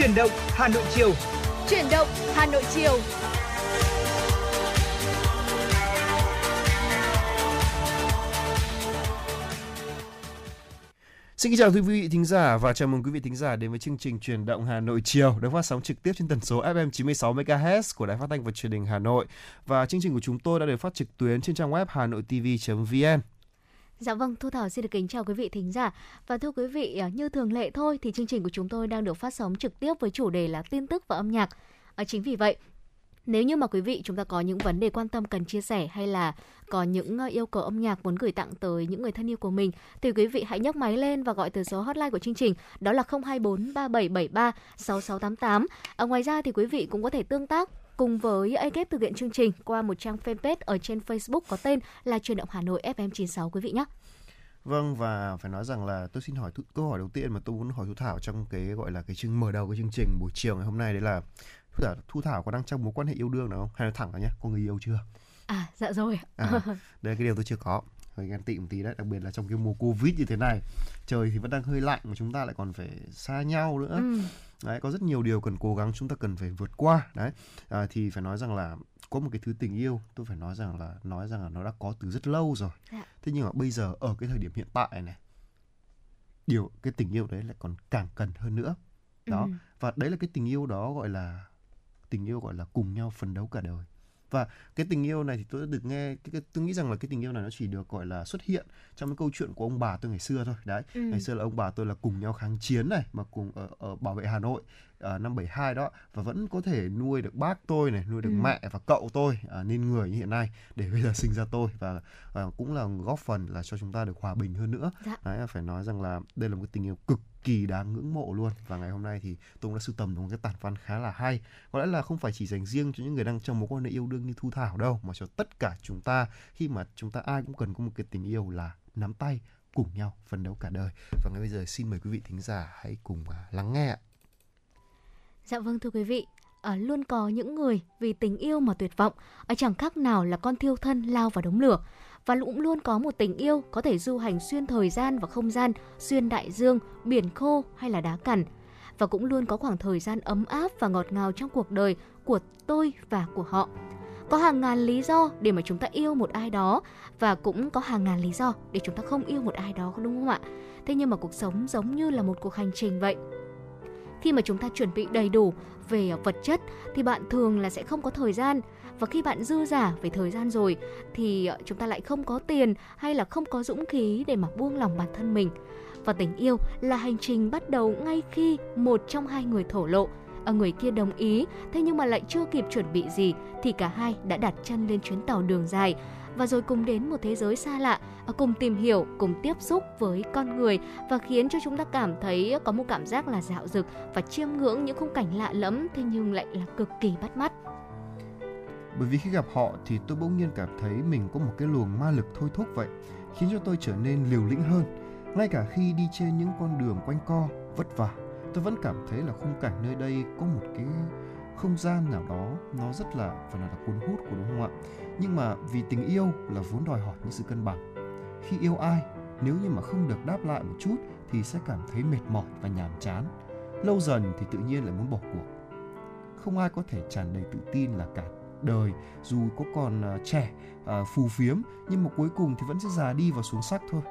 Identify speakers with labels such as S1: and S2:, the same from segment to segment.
S1: Chuyển động Hà Nội chiều.
S2: Chuyển động Hà Nội chiều.
S3: Xin kính chào quý vị thính giả và chào mừng quý vị thính giả đến với chương trình Truyền động Hà Nội chiều được phát sóng trực tiếp trên tần số FM 96 MHz của Đài Phát thanh và Truyền hình Hà Nội. Và chương trình của chúng tôi đã được phát trực tuyến trên trang web hanoitv.vn.
S2: Dạ vâng, Thu Thảo xin được kính chào quý vị thính giả. Và thưa quý vị, ờ, như thường lệ thôi thì chương trình của chúng tôi đang được phát sóng trực tiếp với chủ đề là tin tức và âm nhạc. À, chính vì vậy, nếu như mà quý vị chúng ta có những vấn đề quan tâm cần chia sẻ hay là có những ờ, yêu cầu âm nhạc muốn gửi tặng tới những người thân yêu của mình thì quý vị hãy nhấc máy lên và gọi từ số hotline của chương trình đó là 024 3773 6688. À, ngoài ra thì quý vị cũng có thể tương tác cùng với ekip thực hiện chương trình qua một trang fanpage ở trên Facebook có tên là Truyền động Hà Nội FM96 quý vị nhé.
S3: Vâng và phải nói rằng là tôi xin hỏi câu hỏi đầu tiên mà tôi muốn hỏi Thu Thảo trong cái gọi là cái chương mở đầu cái chương trình buổi chiều ngày hôm nay đấy là Thu Thảo, Thu Thảo có đang trong mối quan hệ yêu đương nào không? Hay là thẳng là nhé, có người yêu chưa?
S2: À, dạ rồi.
S3: à, đây là cái điều tôi chưa có. Hơi ghen tị một tí đấy, đặc biệt là trong cái mùa Covid như thế này. Trời thì vẫn đang hơi lạnh mà chúng ta lại còn phải xa nhau nữa. Ừ. Đấy, có rất nhiều điều cần cố gắng chúng ta cần phải vượt qua. Đấy, à, thì phải nói rằng là có một cái thứ tình yêu tôi phải nói rằng là nói rằng là nó đã có từ rất lâu rồi. Dạ. Thế nhưng mà bây giờ ở cái thời điểm hiện tại này điều cái tình yêu đấy lại còn càng cần hơn nữa đó ừ. và đấy là cái tình yêu đó gọi là tình yêu gọi là cùng nhau phấn đấu cả đời và cái tình yêu này thì tôi đã được nghe cái, cái tôi nghĩ rằng là cái tình yêu này nó chỉ được gọi là xuất hiện trong cái câu chuyện của ông bà tôi ngày xưa thôi đấy ừ. ngày xưa là ông bà tôi là cùng nhau kháng chiến này mà cùng ở, ở bảo vệ Hà Nội uh, năm 72 đó và vẫn có thể nuôi được bác tôi này nuôi được ừ. mẹ và cậu tôi uh, nên người như hiện nay để bây giờ sinh ra tôi và uh, cũng là góp phần là cho chúng ta được hòa bình hơn nữa dạ. đấy phải nói rằng là đây là một cái tình yêu cực kỳ đáng ngưỡng mộ luôn. Và ngày hôm nay thì tôi cũng đã sưu tầm được một cái tản văn khá là hay. Có lẽ là không phải chỉ dành riêng cho những người đang trong mối quan hệ yêu đương như thu thảo đâu mà cho tất cả chúng ta khi mà chúng ta ai cũng cần có một cái tình yêu là nắm tay cùng nhau phấn đấu cả đời. Và ngay bây giờ xin mời quý vị thính giả hãy cùng à, lắng nghe ạ.
S2: Dạ vâng thưa quý vị, à, luôn có những người vì tình yêu mà tuyệt vọng, ở chẳng khác nào là con thiêu thân lao vào đống lửa và cũng luôn có một tình yêu có thể du hành xuyên thời gian và không gian, xuyên đại dương, biển khô hay là đá cằn. Và cũng luôn có khoảng thời gian ấm áp và ngọt ngào trong cuộc đời của tôi và của họ. Có hàng ngàn lý do để mà chúng ta yêu một ai đó và cũng có hàng ngàn lý do để chúng ta không yêu một ai đó đúng không ạ? Thế nhưng mà cuộc sống giống như là một cuộc hành trình vậy khi mà chúng ta chuẩn bị đầy đủ về vật chất thì bạn thường là sẽ không có thời gian và khi bạn dư giả về thời gian rồi thì ờ, chúng ta lại không có tiền hay là không có dũng khí để mà buông lòng bản thân mình. Và tình yêu là hành trình bắt đầu ngay khi một trong hai người thổ lộ. Ở người kia đồng ý thế nhưng mà lại chưa kịp chuẩn bị gì thì cả hai đã đặt chân lên chuyến tàu đường dài. Và rồi cùng đến một thế giới xa lạ, ờ, cùng tìm hiểu, cùng tiếp xúc với con người và khiến cho chúng ta cảm thấy có một cảm giác là dạo dực và chiêm ngưỡng những khung cảnh lạ lẫm thế nhưng lại là cực kỳ bắt mắt.
S3: Bởi vì khi gặp họ thì tôi bỗng nhiên cảm thấy mình có một cái luồng ma lực thôi thúc vậy, khiến cho tôi trở nên liều lĩnh hơn. Ngay cả khi đi trên những con đường quanh co, vất vả, tôi vẫn cảm thấy là khung cảnh nơi đây có một cái không gian nào đó nó rất là phải là cuốn hút của đúng không ạ? Nhưng mà vì tình yêu là vốn đòi hỏi những sự cân bằng. Khi yêu ai nếu như mà không được đáp lại một chút thì sẽ cảm thấy mệt mỏi và nhàm chán. Lâu dần thì tự nhiên lại muốn bỏ cuộc. Không ai có thể tràn đầy tự tin là cả đời dù có còn uh, trẻ uh, phù phiếm nhưng mà cuối cùng thì vẫn sẽ già đi và xuống sắc thôi.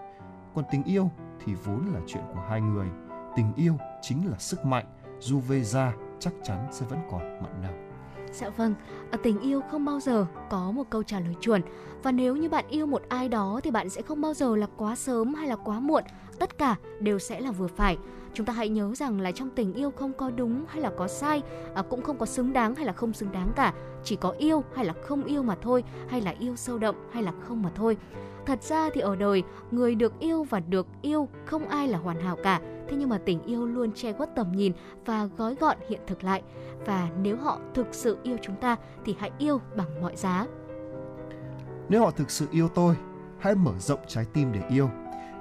S3: Còn tình yêu thì vốn là chuyện của hai người. Tình yêu chính là sức mạnh dù về già chắc chắn sẽ vẫn còn mặn nồng.
S2: Dạ vâng, ở tình yêu không bao giờ có một câu trả lời chuẩn và nếu như bạn yêu một ai đó thì bạn sẽ không bao giờ là quá sớm hay là quá muộn, tất cả đều sẽ là vừa phải. Chúng ta hãy nhớ rằng là trong tình yêu không có đúng hay là có sai, à, cũng không có xứng đáng hay là không xứng đáng cả, chỉ có yêu hay là không yêu mà thôi, hay là yêu sâu đậm hay là không mà thôi. Thật ra thì ở đời, người được yêu và được yêu không ai là hoàn hảo cả, thế nhưng mà tình yêu luôn che khuất tầm nhìn và gói gọn hiện thực lại. Và nếu họ thực sự yêu chúng ta thì hãy yêu bằng mọi giá.
S3: Nếu họ thực sự yêu tôi, hãy mở rộng trái tim để yêu.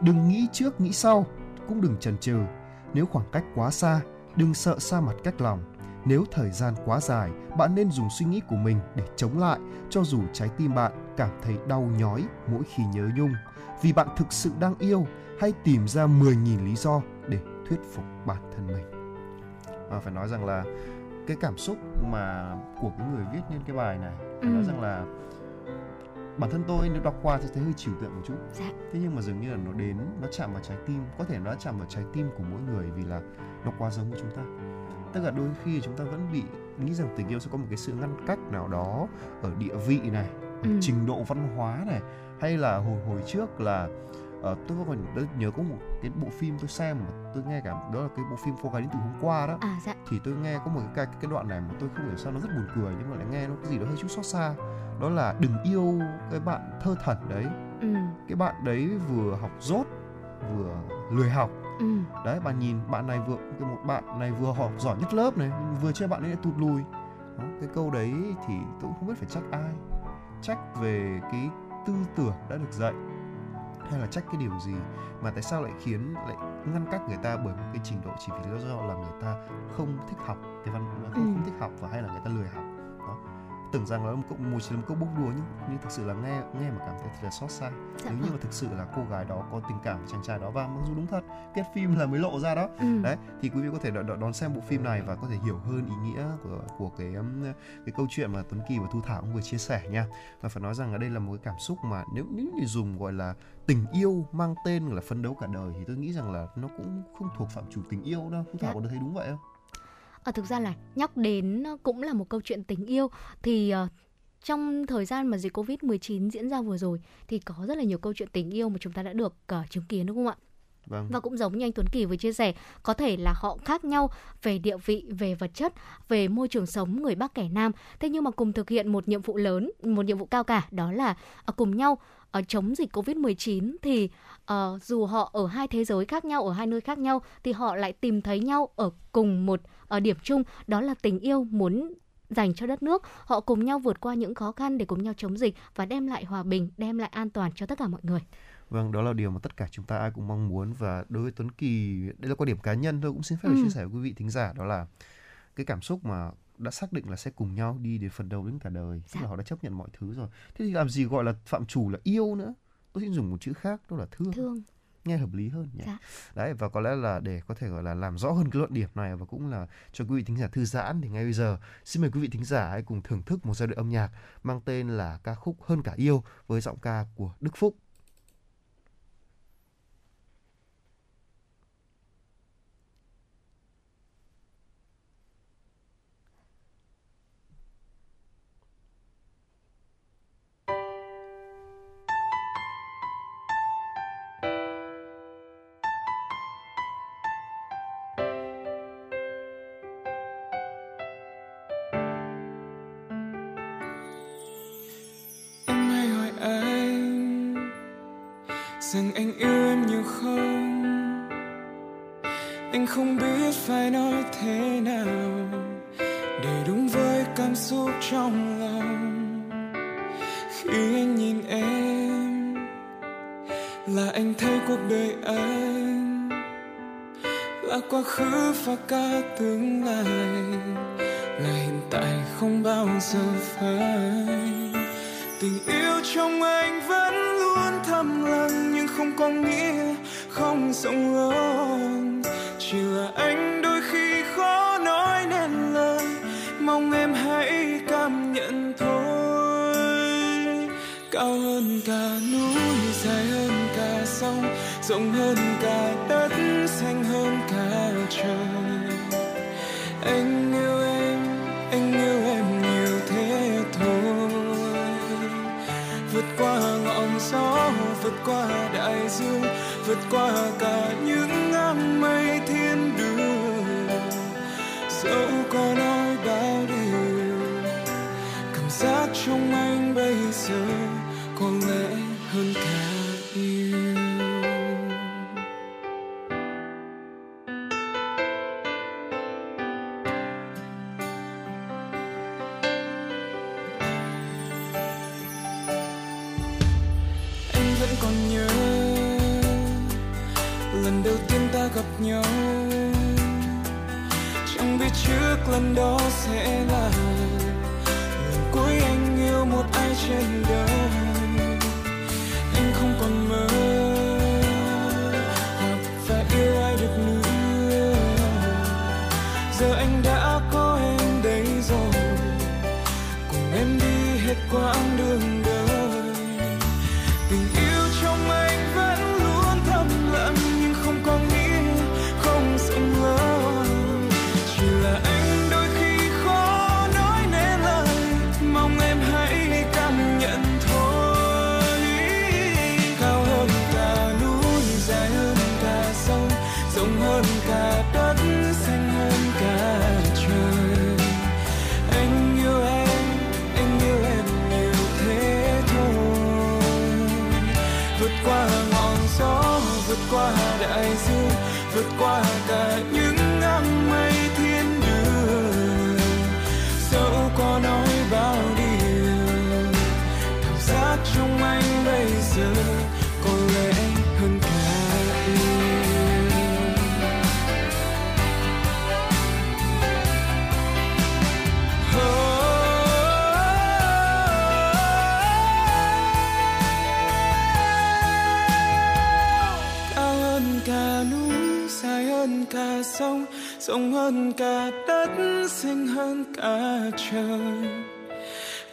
S3: Đừng nghĩ trước, nghĩ sau, cũng đừng chần chừ. Nếu khoảng cách quá xa, đừng sợ xa mặt cách lòng. Nếu thời gian quá dài, bạn nên dùng suy nghĩ của mình để chống lại, cho dù trái tim bạn cảm thấy đau nhói mỗi khi nhớ nhung. Vì bạn thực sự đang yêu, hãy tìm ra 10.000 lý do thuyết phục bản thân mình. và phải nói rằng là cái cảm xúc mà của cái người viết nên cái bài này phải ừ. nói rằng là bản thân tôi nếu đọc qua thì thấy hơi trừu tượng một chút dạ. thế nhưng mà dường như là nó đến nó chạm vào trái tim có thể nó chạm vào trái tim của mỗi người vì là nó quá giống với chúng ta tức là đôi khi chúng ta vẫn bị nghĩ rằng tình yêu sẽ có một cái sự ngăn cách nào đó ở địa vị này ừ. trình độ văn hóa này hay là hồi hồi trước là uh, tôi còn nhớ có một cái bộ phim tôi xem mà tôi nghe cả đó là cái bộ phim cô gái đến từ hôm qua đó.
S2: À, dạ.
S3: thì tôi nghe có một cái cái đoạn này mà tôi không hiểu sao nó rất buồn cười nhưng mà lại nghe nó cái gì đó hơi chút xót xa. Đó là đừng yêu cái bạn thơ thẩn đấy. Ừ. cái bạn đấy vừa học dốt vừa lười học. Ừ. đấy bạn nhìn bạn này vừa cái một bạn này vừa học giỏi nhất lớp này vừa chơi bạn ấy lại tụt lùi. Đó, cái câu đấy thì tôi cũng không biết phải trách ai. Trách về cái tư tưởng đã được dạy hay là trách cái điều gì mà tại sao lại khiến lại ngăn cách người ta bởi một cái trình độ chỉ vì lý do là người ta không thích học cái văn không, ừ. không thích học và hay là người ta lười học tưởng rằng là một một chỉ là một câu bốc đùa nhưng nhưng thực sự là nghe nghe mà cảm thấy thật là xót xa dạ nếu như vâng. mà thực sự là cô gái đó có tình cảm với chàng trai đó và mặc dù đúng thật kết phim là mới lộ ra đó ừ. đấy thì quý vị có thể đón, đón xem bộ phim này và có thể hiểu hơn ý nghĩa của của cái um, cái câu chuyện mà Tuấn Kỳ và Thu Thảo cũng vừa chia sẻ nha và phải nói rằng ở đây là một cái cảm xúc mà nếu nếu như dùng gọi là tình yêu mang tên là phấn đấu cả đời thì tôi nghĩ rằng là nó cũng không thuộc phạm chủ tình yêu đâu Thu Thảo dạ. có thấy đúng vậy không?
S2: À, thực ra là nhắc đến cũng là một câu chuyện tình yêu thì uh, trong thời gian mà dịch Covid-19 diễn ra vừa rồi thì có rất là nhiều câu chuyện tình yêu mà chúng ta đã được uh, chứng kiến đúng không ạ? Vâng. Và cũng giống như anh Tuấn Kỳ vừa chia sẻ, có thể là họ khác nhau về địa vị, về vật chất, về môi trường sống người Bắc kẻ Nam. Thế nhưng mà cùng thực hiện một nhiệm vụ lớn, một nhiệm vụ cao cả, đó là cùng nhau ở chống dịch Covid-19 thì uh, dù họ ở hai thế giới khác nhau, ở hai nơi khác nhau thì họ lại tìm thấy nhau ở cùng một uh, điểm chung đó là tình yêu muốn dành cho đất nước. Họ cùng nhau vượt qua những khó khăn để cùng nhau chống dịch và đem lại hòa bình, đem lại an toàn cho tất cả mọi người.
S3: Vâng, đó là điều mà tất cả chúng ta ai cũng mong muốn và đối với Tuấn Kỳ, đây là quan điểm cá nhân tôi cũng xin phép ừ. chia sẻ với quý vị thính giả đó là cái cảm xúc mà đã xác định là sẽ cùng nhau đi đến phần đầu đến cả đời tức là dạ. họ đã chấp nhận mọi thứ rồi thế thì làm gì gọi là phạm chủ là yêu nữa tôi xin dùng một chữ khác đó là thương.
S2: Thương.
S3: Nghe hợp lý hơn nhỉ? Dạ. đấy và có lẽ là để có thể gọi là làm rõ hơn cái luận điểm này và cũng là cho quý vị thính giả thư giãn thì ngay bây giờ xin mời quý vị thính giả hãy cùng thưởng thức một giai đoạn âm nhạc mang tên là ca khúc hơn cả yêu với giọng ca của Đức Phúc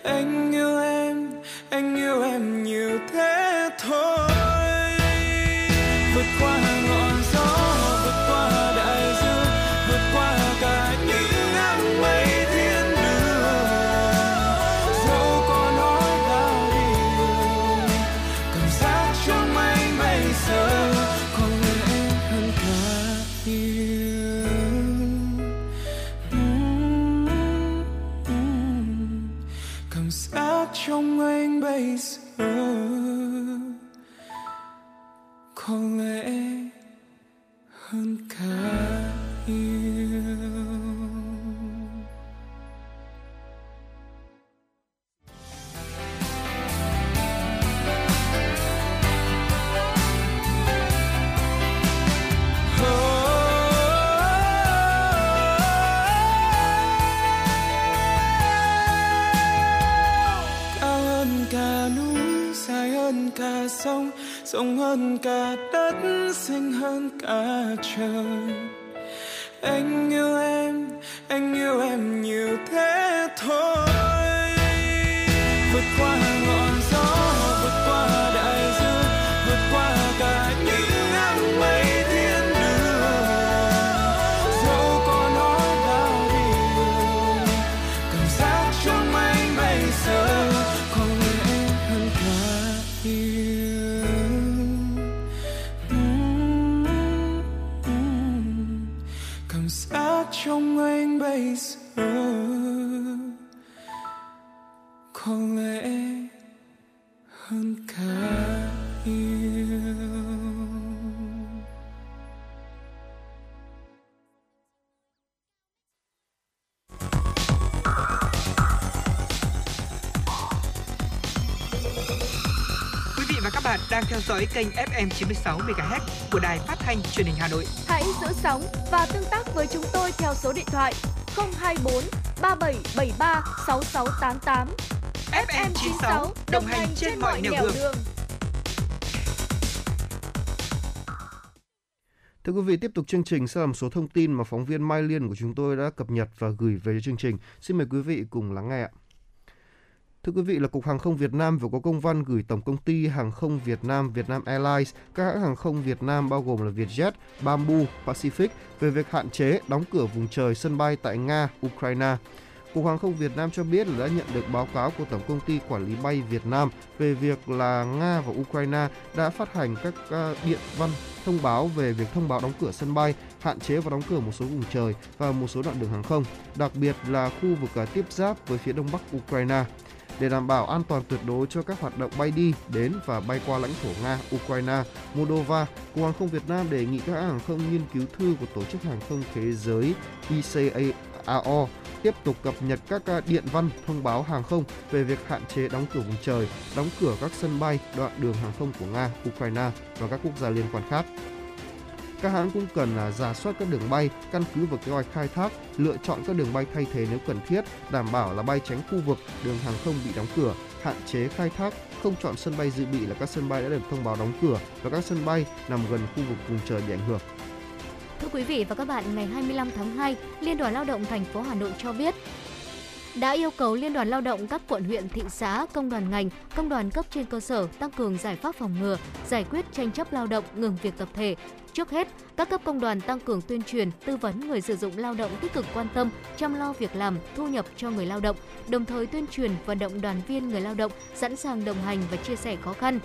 S1: anh yêu
S4: dõi kênh FM 96 MHz của đài phát thanh truyền hình Hà Nội.
S5: Hãy giữ sóng và tương tác với chúng tôi theo số điện thoại 024 3773 6688.
S4: FM 96 đồng hành trên mọi nẻo đường.
S3: Thưa quý vị, tiếp tục chương trình sẽ là một số thông tin mà phóng viên Mai Liên của chúng tôi đã cập nhật và gửi về cho chương trình. Xin mời quý vị cùng lắng nghe ạ. Thưa quý vị là Cục Hàng không Việt Nam vừa có công văn gửi Tổng công ty Hàng không Việt Nam Vietnam Airlines, các hãng hàng không Việt Nam bao gồm là Vietjet, Bamboo, Pacific về việc hạn chế đóng cửa vùng trời sân bay tại Nga, Ukraine. Cục Hàng không Việt Nam cho biết là đã nhận được báo cáo của Tổng công ty Quản lý bay Việt Nam về việc là Nga và Ukraine đã phát hành các à, điện văn thông báo về việc thông báo đóng cửa sân bay, hạn chế và đóng cửa một số vùng trời và một số đoạn đường hàng không, đặc biệt là khu vực à, tiếp giáp với phía đông bắc Ukraine. Để đảm bảo an toàn tuyệt đối cho các hoạt động bay đi, đến và bay qua lãnh thổ Nga, Ukraine, Moldova, Cục Hàng không Việt Nam đề nghị các hãng hàng không nghiên cứu thư của Tổ chức Hàng không Thế giới ICAO tiếp tục cập nhật các điện văn thông báo hàng không về việc hạn chế đóng cửa vùng trời, đóng cửa các sân bay, đoạn đường hàng không của Nga, Ukraine và các quốc gia liên quan khác. Các hãng cũng cần là giả soát các đường bay, căn cứ vào kế hoạch khai thác, lựa chọn các đường bay thay thế nếu cần thiết, đảm bảo là bay tránh khu vực đường hàng không bị đóng cửa, hạn chế khai thác, không chọn sân bay dự bị là các sân bay đã được thông báo đóng cửa và các sân bay nằm gần khu vực vùng trời bị ảnh hưởng.
S2: Thưa quý vị và các bạn, ngày 25 tháng 2, Liên đoàn Lao động thành phố Hà Nội cho biết đã yêu cầu Liên đoàn Lao động các quận huyện, thị xã, công đoàn ngành, công đoàn cấp trên cơ sở tăng cường giải pháp phòng ngừa, giải quyết tranh chấp lao động, ngừng việc tập thể. Trước hết, các cấp công đoàn tăng cường tuyên truyền, tư vấn người sử dụng lao động tích cực quan tâm, chăm lo việc làm, thu nhập cho người lao động, đồng thời tuyên truyền vận động đoàn viên người lao động sẵn sàng đồng hành và chia sẻ khó khăn,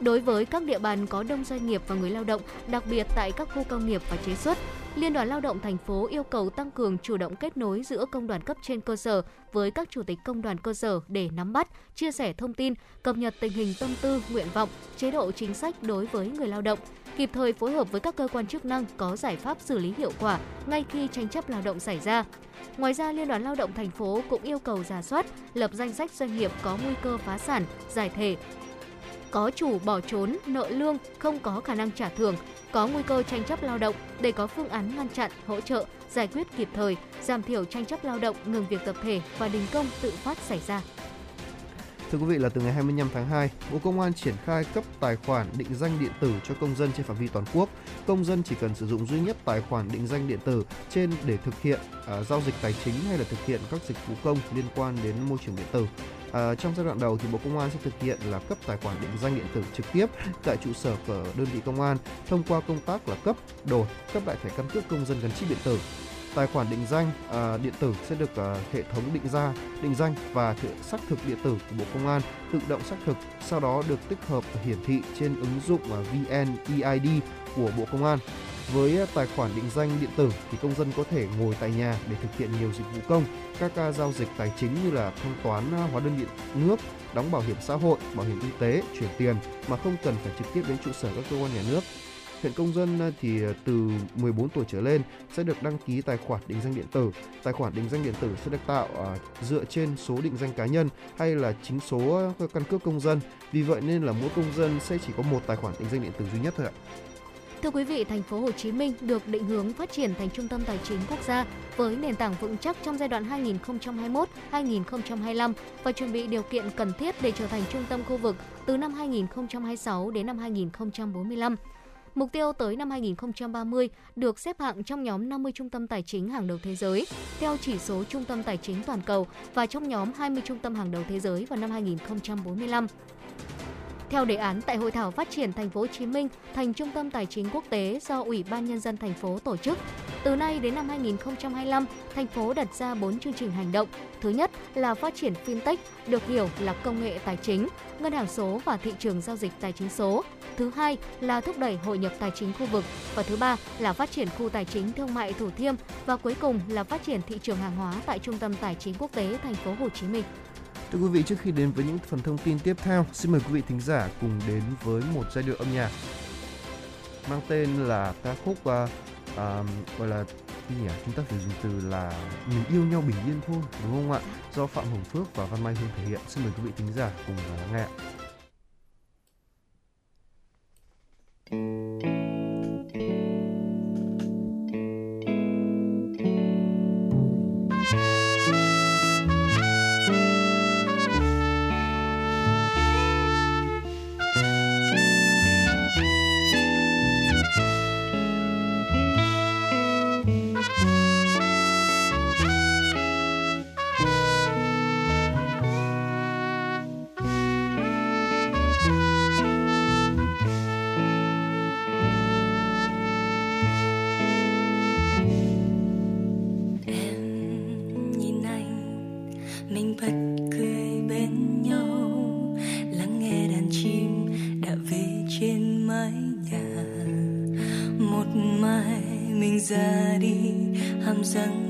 S2: Đối với các địa bàn có đông doanh nghiệp và người lao động, đặc biệt tại các khu công nghiệp và chế xuất, Liên đoàn Lao động thành phố yêu cầu tăng cường chủ động kết nối giữa công đoàn cấp trên cơ sở với các chủ tịch công đoàn cơ sở để nắm bắt, chia sẻ thông tin, cập nhật tình hình tâm tư, nguyện vọng, chế độ chính sách đối với người lao động, kịp thời phối hợp với các cơ quan chức năng có giải pháp xử lý hiệu quả ngay khi tranh chấp lao động xảy ra. Ngoài ra, Liên đoàn Lao động thành phố cũng yêu cầu giả soát, lập danh sách doanh nghiệp có nguy cơ phá sản, giải thể, có chủ bỏ trốn, nợ lương, không có khả năng trả thưởng, có nguy cơ tranh chấp lao động để có phương án ngăn chặn, hỗ trợ, giải quyết kịp thời, giảm thiểu tranh chấp lao động, ngừng việc tập thể và đình công tự phát xảy ra.
S3: Thưa quý vị là từ ngày 25 tháng 2, Bộ Công an triển khai cấp tài khoản định danh điện tử cho công dân trên phạm vi toàn quốc. Công dân chỉ cần sử dụng duy nhất tài khoản định danh điện tử trên để thực hiện uh, giao dịch tài chính hay là thực hiện các dịch vụ công liên quan đến môi trường điện tử. À, trong giai đoạn đầu thì Bộ Công an sẽ thực hiện là cấp tài khoản định danh điện tử trực tiếp tại trụ sở của đơn vị công an thông qua công tác là cấp, đổi, cấp lại thẻ căn cước công dân gắn chip điện tử. Tài khoản định danh à, điện tử sẽ được à, hệ thống định ra, định danh và thử xác thực điện tử của Bộ Công an tự động xác thực, sau đó được tích hợp hiển thị trên ứng dụng à, VNEID của Bộ Công an. Với tài khoản định danh điện tử thì công dân có thể ngồi tại nhà để thực hiện nhiều dịch vụ công, các giao dịch tài chính như là thanh toán hóa đơn điện nước, đóng bảo hiểm xã hội, bảo hiểm y tế, chuyển tiền mà không cần phải trực tiếp đến trụ sở các cơ quan nhà nước. Hiện công dân thì à, từ 14 tuổi trở lên sẽ được đăng ký tài khoản định danh điện tử. Tài khoản định danh điện tử sẽ được tạo à, dựa trên số định danh cá nhân hay là chính số căn cước công dân. Vì vậy nên là mỗi công dân sẽ chỉ có một tài khoản định danh điện tử duy nhất thôi ạ.
S2: Thưa quý vị, thành phố Hồ Chí Minh được định hướng phát triển thành trung tâm tài chính quốc gia với nền tảng vững chắc trong giai đoạn 2021-2025 và chuẩn bị điều kiện cần thiết để trở thành trung tâm khu vực từ năm 2026 đến năm 2045. Mục tiêu tới năm 2030 được xếp hạng trong nhóm 50 trung tâm tài chính hàng đầu thế giới theo chỉ số trung tâm tài chính toàn cầu và trong nhóm 20 trung tâm hàng đầu thế giới vào năm 2045. Theo đề án tại hội thảo phát triển thành phố Hồ Chí Minh thành trung tâm tài chính quốc tế do Ủy ban nhân dân thành phố tổ chức, từ nay đến năm 2025, thành phố đặt ra 4 chương trình hành động. Thứ nhất là phát triển fintech, được hiểu là công nghệ tài chính, ngân hàng số và thị trường giao dịch tài chính số. Thứ hai là thúc đẩy hội nhập tài chính khu vực và thứ ba là phát triển khu tài chính thương mại Thủ Thiêm và cuối cùng là phát triển thị trường hàng hóa tại trung tâm tài chính quốc tế thành phố Hồ Chí Minh.
S3: Thưa quý vị, trước khi đến với những phần thông tin tiếp theo, xin mời quý vị thính giả cùng đến với một giai điệu âm nhạc mang tên là ca khúc uh, uh, gọi là gì nhỉ? Chúng ta phải dùng từ là mình yêu nhau bình yên thôi, đúng không ạ? Do Phạm Hồng Phước và Văn Mai Hương thể hiện. Xin mời quý vị thính giả cùng lắng nghe.
S6: chiều ra đi hàm
S7: răng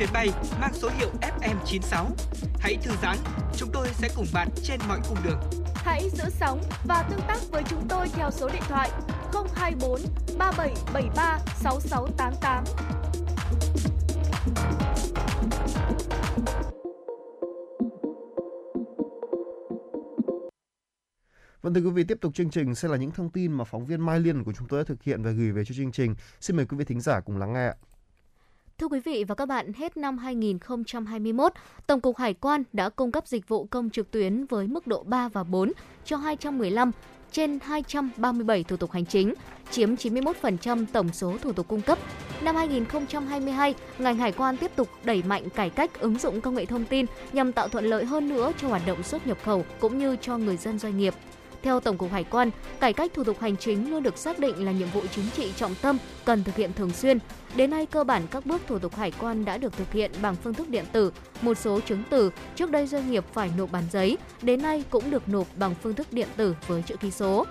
S7: chuyến bay mang số hiệu FM96. Hãy thư giãn, chúng tôi sẽ cùng bạn trên mọi cung đường.
S5: Hãy giữ sóng và tương tác với chúng tôi theo số điện thoại 024 3773 6688.
S3: Vâng thưa quý vị, tiếp tục chương trình sẽ là những thông tin mà phóng viên Mai Liên của chúng tôi đã thực hiện và gửi về cho chương trình. Xin mời quý vị thính giả cùng lắng nghe ạ.
S2: Thưa quý vị và các bạn, hết năm 2021, Tổng cục Hải quan đã cung cấp dịch vụ công trực tuyến với mức độ 3 và 4 cho 215 trên 237 thủ tục hành chính, chiếm 91% tổng số thủ tục cung cấp. Năm 2022, ngành hải quan tiếp tục đẩy mạnh cải cách ứng dụng công nghệ thông tin nhằm tạo thuận lợi hơn nữa cho hoạt động xuất nhập khẩu cũng như cho người dân doanh nghiệp. Theo Tổng cục Hải quan, cải cách thủ tục hành chính luôn được xác định là nhiệm vụ chính trị trọng tâm cần thực hiện thường xuyên. Đến nay, cơ bản các bước thủ tục hải quan đã được thực hiện bằng phương thức điện tử. Một số chứng từ trước đây doanh nghiệp phải nộp bản giấy, đến nay cũng được nộp bằng phương thức điện tử với chữ ký số.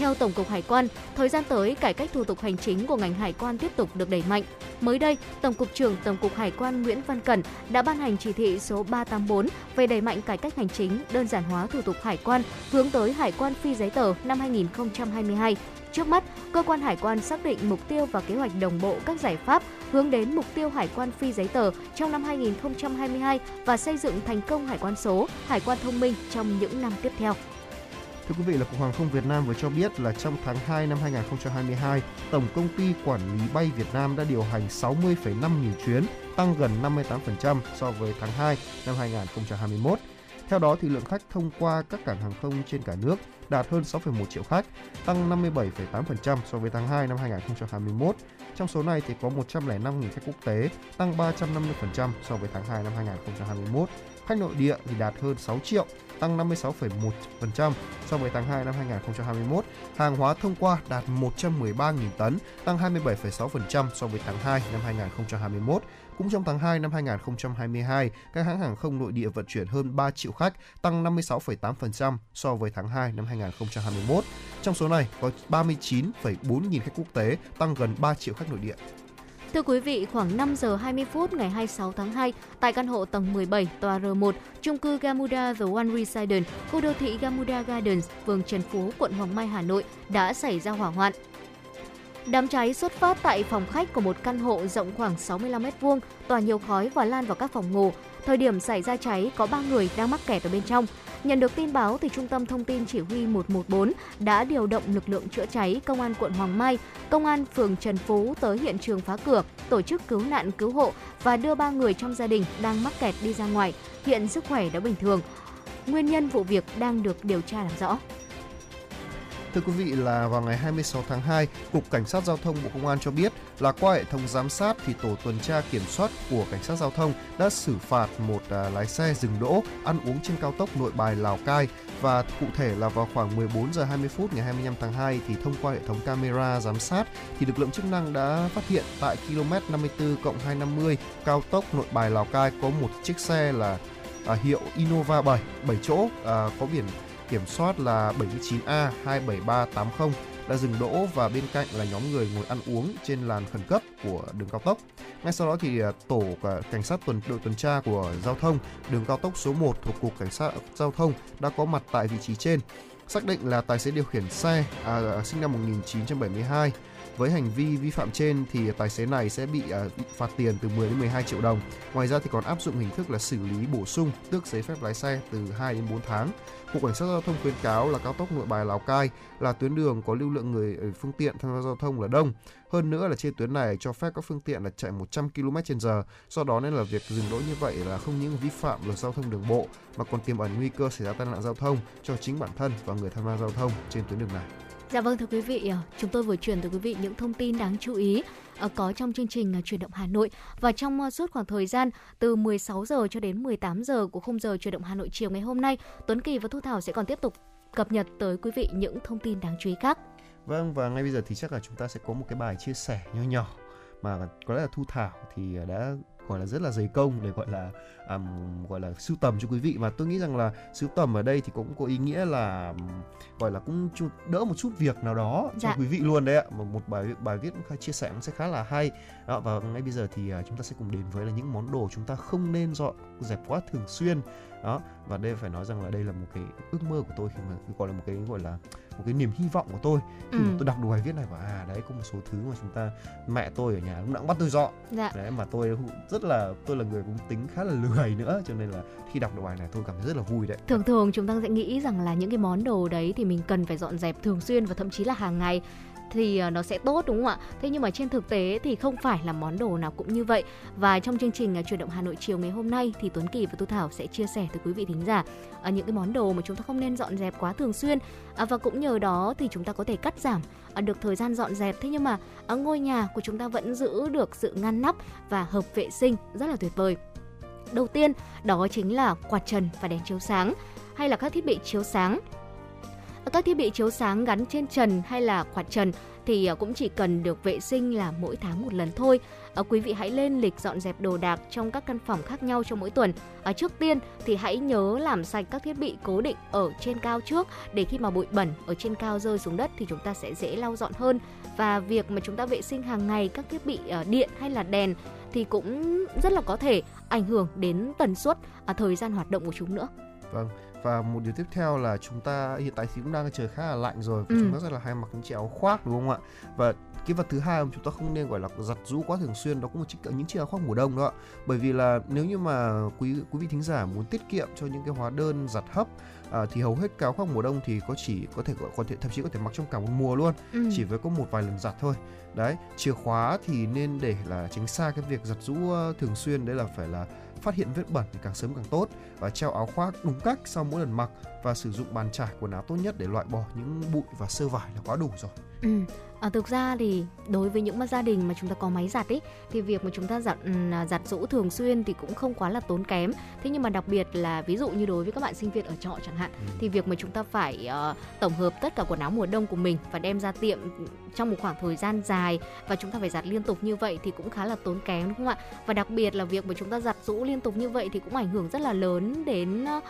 S2: Theo Tổng cục Hải quan, thời gian tới cải cách thủ tục hành chính của ngành hải quan tiếp tục được đẩy mạnh. Mới đây, Tổng cục trưởng Tổng cục Hải quan Nguyễn Văn Cẩn đã ban hành chỉ thị số 384 về đẩy mạnh cải cách hành chính, đơn giản hóa thủ tục hải quan hướng tới hải quan phi giấy tờ năm 2022. Trước mắt, cơ quan hải quan xác định mục tiêu và kế hoạch đồng bộ các giải pháp hướng đến mục tiêu hải quan phi giấy tờ trong năm 2022 và xây dựng thành công hải quan số, hải quan thông minh trong những năm tiếp theo.
S3: Thưa quý vị là Cục Hàng không Việt Nam vừa cho biết là trong tháng 2 năm 2022, Tổng công ty Quản lý bay Việt Nam đã điều hành 60,5 nghìn chuyến, tăng gần 58% so với tháng 2 năm 2021. Theo đó thì lượng khách thông qua các cảng hàng không trên cả nước đạt hơn 6,1 triệu khách, tăng 57,8% so với tháng 2 năm 2021. Trong số này thì có 105.000 khách quốc tế, tăng 350% so với tháng 2 năm 2021. Khách nội địa thì đạt hơn 6 triệu, tăng 56,1% so với tháng 2 năm 2021. Hàng hóa thông qua đạt 113.000 tấn, tăng 27,6% so với tháng 2 năm 2021. Cũng trong tháng 2 năm 2022, các hãng hàng không nội địa vận chuyển hơn 3 triệu khách, tăng 56,8% so với tháng 2 năm 2021. Trong số này có 39,4 nghìn khách quốc tế, tăng gần 3 triệu khách nội địa.
S2: Thưa quý vị, khoảng 5 giờ 20 phút ngày 26 tháng 2, tại căn hộ tầng 17 tòa R1, chung cư Gamuda The One Residence, khu đô thị Gamuda Gardens, phường Trần Phú, quận Hoàng Mai, Hà Nội đã xảy ra hỏa hoạn. Đám cháy xuất phát tại phòng khách của một căn hộ rộng khoảng 65 m2, tỏa nhiều khói và lan vào các phòng ngủ. Thời điểm xảy ra cháy có 3 người đang mắc kẹt ở bên trong. Nhận được tin báo thì Trung tâm Thông tin Chỉ huy 114 đã điều động lực lượng chữa cháy Công an quận Hoàng Mai, Công an phường Trần Phú tới hiện trường phá cửa, tổ chức cứu nạn cứu hộ và đưa ba người trong gia đình đang mắc kẹt đi ra ngoài. Hiện sức khỏe đã bình thường. Nguyên nhân vụ việc đang được điều tra làm rõ.
S3: Thưa quý vị là vào ngày 26 tháng 2, Cục Cảnh sát Giao thông Bộ Công an cho biết là qua hệ thống giám sát thì tổ tuần tra kiểm soát của Cảnh sát Giao thông đã xử phạt một à, lái xe dừng đỗ ăn uống trên cao tốc Nội Bài Lào Cai. Và cụ thể là vào khoảng 14 giờ 20 phút ngày 25 tháng 2 thì thông qua hệ thống camera giám sát thì lực lượng chức năng đã phát hiện tại km 54 cộng 250 cao tốc Nội Bài Lào Cai có một chiếc xe là à, hiệu Innova 7 7 chỗ à, có biển kiểm soát là 79A 27380 đã dừng đỗ và bên cạnh là nhóm người ngồi ăn uống trên làn khẩn cấp của đường cao tốc. Ngay sau đó thì à, tổ à, cảnh sát tuần đội tuần tra của giao thông đường cao tốc số 1 thuộc cục cảnh sát giao thông đã có mặt tại vị trí trên. Xác định là tài xế điều khiển xe à, à sinh năm 1972 với hành vi vi phạm trên thì tài xế này sẽ bị phạt tiền từ 10 đến 12 triệu đồng. Ngoài ra thì còn áp dụng hình thức là xử lý bổ sung tước giấy phép lái xe từ 2 đến 4 tháng. Cục Cảnh sát giao thông khuyến cáo là cao tốc Nội Bài Lào Cai là tuyến đường có lưu lượng người ờ, phương tiện tham gia giao thông là đông. Hơn nữa là trên tuyến này cho phép các phương tiện là chạy 100 km/h. Do đó nên là việc dừng đỗ như vậy là không những vi phạm luật giao thông đường bộ mà còn tiềm ẩn nguy cơ xảy ra tai nạn giao thông cho chính bản thân và người tham gia giao thông trên tuyến đường này.
S2: Dạ vâng thưa quý vị, ờ, chúng tôi vừa truyền tới quý vị những thông tin đáng chú ý Ờ, có trong chương trình ờ, truyền động Hà Nội và trong ờ, suốt khoảng thời gian từ 16 giờ cho đến 18 giờ của khung giờ truyền động Hà Nội chiều ngày hôm nay, Tuấn Kỳ và Thu Thảo sẽ còn tiếp tục cập nhật tới quý vị những thông tin đáng chú ý khác.
S3: Vâng và ngay bây giờ thì chắc là chúng ta sẽ có một cái bài chia sẻ nhỏ nhỏ mà có lẽ là Thu Thảo thì đã gọi là rất là dày công để gọi là um, gọi là sưu tầm cho quý vị. Và tôi nghĩ rằng là sưu tầm ở đây thì cũng có ý nghĩa là gọi là cũng đỡ một chút việc nào đó cho dạ. quý vị luôn đấy ạ. Một, một bài bài viết cũng chia sẻ cũng sẽ khá là hay. Đó, và ngay bây giờ thì uh, chúng ta sẽ cùng đến với là những món đồ chúng ta không nên dọn dẹp quá thường xuyên. Đó và đây phải nói rằng là đây là một cái ước mơ của tôi khi mà gọi là một cái gọi là một cái niềm hy vọng của tôi khi ừ. mà tôi đọc được bài viết này. Và à đấy có một số thứ mà chúng ta mẹ tôi ở nhà cũng bắt tôi dọn. Dạ. đấy mà tôi rất là tôi là người cũng tính khá là người nữa, cho nên là khi đọc được bài này tôi cảm thấy rất là vui đấy
S2: thường thường chúng ta sẽ nghĩ rằng là những cái món đồ đấy thì mình cần phải dọn dẹp thường xuyên và thậm chí là hàng ngày thì ờ, nó sẽ tốt, đúng không ạ? Thế nhưng mà trên thực tế thì không phải là món đồ nào cũng như vậy. Và trong chương trình ờ, chuyển động Hà Nội chiều ngày hôm nay thì Tuấn Kỳ và Tu Thảo sẽ chia sẻ tới quý vị thính giả ờ, những cái món đồ mà chúng ta không nên dọn dẹp quá thường xuyên và cũng nhờ đó thì chúng ta có thể cắt giảm được thời gian dọn dẹp. Thế nhưng mà ở ngôi nhà của chúng ta vẫn giữ được sự ngăn nắp và hợp vệ sinh rất là tuyệt vời. Đầu tiên, đó chính là quạt trần và đèn chiếu sáng, hay là các thiết bị chiếu sáng các thiết bị chiếu sáng gắn trên trần hay là quạt trần thì à, cũng chỉ cần được vệ sinh là mỗi tháng một lần thôi. À, quý vị hãy lên lịch dọn dẹp đồ đạc trong các căn phòng khác nhau trong mỗi tuần. À, trước tiên thì hãy nhớ làm sạch các thiết bị cố định ở trên cao trước, để khi mà bụi bẩn ở trên cao rơi xuống đất thì chúng ta sẽ dễ lau dọn hơn và việc mà chúng ta vệ sinh hàng ngày các thiết bị điện hay là đèn thì cũng rất là có thể ảnh hưởng đến tần suất uh, thời gian hoạt động của chúng nữa.
S3: Vâng, và một điều tiếp theo là chúng ta hiện tại thì cũng đang trời khá là lạnh rồi và ừ. chúng ta rất là hay mặc những chiếc áo khoác đúng không ạ và cái vật thứ hai mà chúng ta không nên gọi là giặt rũ quá thường xuyên đó cũng một chiếc những chiếc áo khoác mùa đông đó bởi vì là nếu như mà quý quý vị thính giả muốn tiết kiệm cho những cái hóa đơn giặt hấp à, thì hầu hết cái áo khoác mùa đông thì có chỉ có thể có thể thậm chí có thể mặc trong cả một mùa luôn ừ. chỉ với có một vài lần giặt thôi đấy, chìa khóa thì nên để là tránh xa cái việc giặt rũ thường xuyên đấy là phải là phát hiện vết bẩn thì càng sớm càng tốt và treo áo khoác đúng cách sau mỗi lần mặc và sử dụng bàn chải quần áo tốt nhất để loại bỏ những bụi và sơ vải là quá đủ rồi.
S2: Ừ. À, thực ra thì đối với những gia đình mà chúng ta có máy giặt ấy thì việc mà chúng ta giặt ừ, giặt rũ thường xuyên thì cũng không quá là tốn kém. Thế nhưng mà đặc biệt là ví dụ như đối với các bạn sinh viên ở trọ chẳng hạn ừ. thì việc mà chúng ta phải uh, tổng hợp tất cả quần áo mùa đông của mình và đem ra tiệm trong một khoảng thời gian dài và chúng ta phải giặt liên tục như vậy thì cũng khá là tốn kém đúng không ạ? Và đặc biệt là việc mà chúng ta giặt rũ liên tục như vậy thì cũng ảnh hưởng rất là lớn đến uh,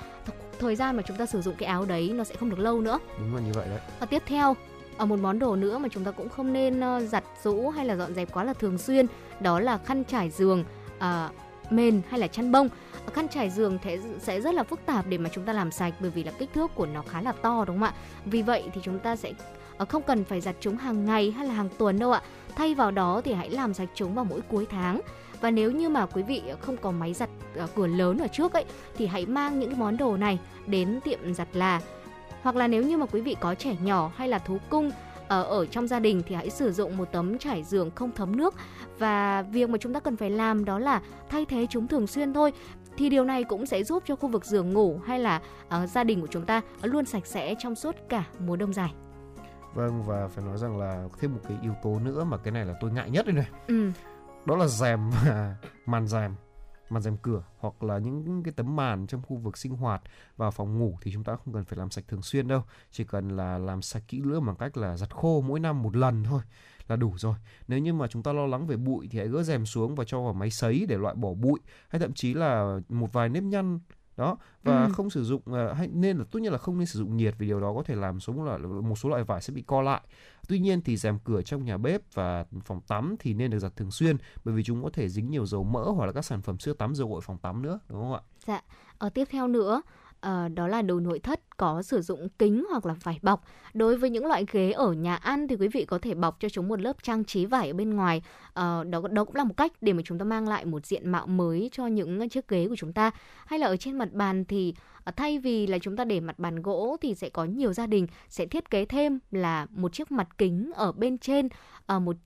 S2: thời gian mà chúng ta sử dụng cái áo đấy nó sẽ không được lâu nữa.
S3: Đúng là như vậy đấy.
S2: Và tiếp theo ở một món đồ nữa mà chúng ta cũng không nên ờ, giặt rũ hay là dọn dẹp quá là thường xuyên đó là khăn trải giường à, mền hay là chăn bông. Khăn trải giường thế sẽ rất là phức tạp để mà chúng ta làm sạch bởi vì là kích thước của nó khá là to đúng không ạ? Vì vậy thì chúng ta sẽ không cần phải giặt chúng hàng ngày hay là hàng tuần đâu ạ. Thay vào đó thì hãy làm sạch chúng vào mỗi cuối tháng. Và nếu như mà quý vị không có máy giặt cửa lớn ở trước ấy thì hãy mang những món đồ này đến tiệm giặt là hoặc là nếu như mà quý vị có trẻ nhỏ hay là thú cung ở, ờ, ở trong gia đình thì hãy sử dụng một tấm trải giường không thấm nước và việc mà chúng ta cần phải làm đó là thay thế chúng thường xuyên thôi thì điều này cũng sẽ giúp cho khu vực giường ngủ hay là uh, gia đình của chúng ta luôn sạch sẽ trong suốt cả mùa đông dài.
S3: Vâng và phải nói rằng là thêm một cái yếu tố nữa mà cái này là tôi ngại nhất đây này.
S2: Ừ.
S3: Đó là rèm và màn rèm màn rèm cửa hoặc là những cái tấm màn trong khu vực sinh hoạt và phòng ngủ thì chúng ta không cần phải làm sạch thường xuyên đâu. Chỉ cần là làm sạch kỹ lưỡng bằng cách là giặt khô mỗi năm một lần thôi là đủ rồi. Nếu như mà chúng ta lo lắng về bụi thì hãy gỡ rèm xuống và cho vào máy sấy để loại bỏ bụi. Hay thậm chí là một vài nếp nhăn đó và ừ. không sử dụng uh, hay nên là tốt nhất là không nên sử dụng nhiệt vì điều đó có thể làm số một loại một số loại vải sẽ bị co lại. Tuy nhiên thì rèm cửa trong nhà bếp và phòng tắm thì nên được giặt thường xuyên bởi vì chúng có thể dính nhiều dầu mỡ hoặc là các sản phẩm sữa tắm dầu gội phòng tắm nữa đúng không ạ?
S2: Dạ. Ở ờ, tiếp theo nữa à, đó là đồ nội thất có sử dụng kính hoặc là vải bọc. Đối với những loại ghế ở nhà ăn thì quý vị có thể bọc cho chúng một lớp trang trí vải ở bên ngoài. À, đó đó cũng là một cách để mà chúng ta mang lại một diện mạo mới cho những chiếc ghế của chúng ta. Hay là ở trên mặt bàn thì ờ, thay vì là chúng ta để mặt bàn gỗ thì sẽ có nhiều gia đình sẽ thiết kế thêm là một chiếc mặt kính ở bên trên uh, một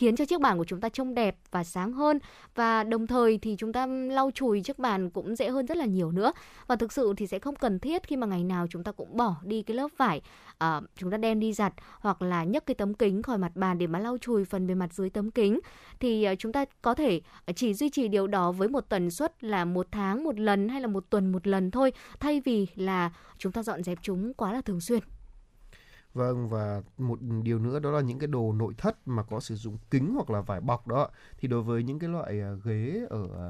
S2: khiến cho chiếc bàn của chúng ta trông đẹp và sáng hơn. Và đồng thời thì chúng ta lau chùi chiếc bàn cũng dễ hơn rất là nhiều nữa. Và thực sự thì sẽ không cần thiết khi mà ngày nào chúng ta cũng bỏ đi cái lớp vải uh, chúng ta đem đi giặt hoặc là nhấc cái tấm kính khỏi mặt bàn để mà lau chùi phần bề mặt dưới tấm kính. Thì uh, chúng ta có thể ờ, chỉ duy trì điều đó với một tần suất là một tháng một lần hay là một tuần một lần thôi thay vì là chúng ta dọn dẹp chúng quá là thường xuyên.
S3: Vâng và một điều nữa đó là những cái đồ nội thất mà có sử dụng kính hoặc là vải bọc đó thì đối với những cái loại à, ghế ở à,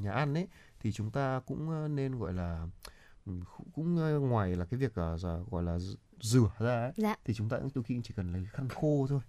S3: nhà ăn ấy thì chúng ta cũng à, nên gọi là cũng ngoài là cái việc gọi là rửa ra ấy,
S2: dạ.
S3: thì chúng ta đôi khi chỉ cần lấy khăn khô thôi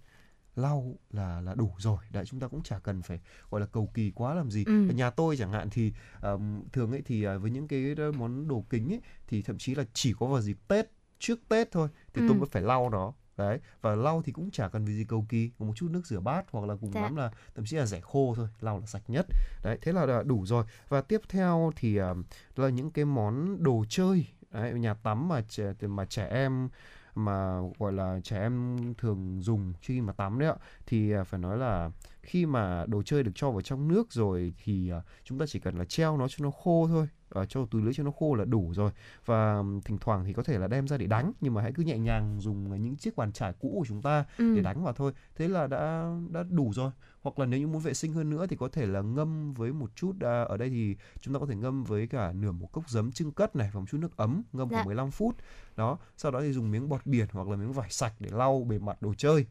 S3: lau là là đủ rồi đấy chúng ta cũng chả cần phải gọi là cầu kỳ quá làm gì
S2: ừ.
S3: ở nhà tôi chẳng hạn thì um, thường ấy thì uh, với những cái món đồ kính ấy thì thậm chí là chỉ có vào dịp tết trước Tết thôi thì ừ. tôi mới phải lau nó. Đấy và lau thì cũng chả cần vì gì cầu kỳ một chút nước rửa bát hoặc là cùng dạ. lắm là thậm chí là rẻ khô thôi lau là sạch nhất. Đấy thế là đủ rồi. Và tiếp theo thì uh, là những cái món đồ chơi. Đấy, nhà tắm mà trẻ mà trẻ em mà gọi là trẻ em thường dùng khi mà tắm đấy ạ. Thì uh, phải nói là khi mà đồ chơi được cho vào trong nước rồi thì uh, chúng ta chỉ cần là treo nó cho nó khô thôi uh, cho túi lưới cho nó khô là đủ rồi. Và thỉnh thoảng thì có thể là đem ra để đánh nhưng mà hãy cứ nhẹ nhàng dùng những chiếc bàn chải cũ của chúng ta ừ. để đánh vào thôi. Thế là đã đã đủ rồi. Hoặc là nếu như muốn vệ sinh hơn nữa thì có thể là ngâm với một chút uh, ở đây thì chúng ta có thể ngâm với cả nửa một cốc giấm trưng cất này và một chút nước ấm ngâm khoảng dạ. 15 phút. Đó sau đó thì dùng miếng bọt biển hoặc là miếng vải sạch để lau bề mặt đồ chơi.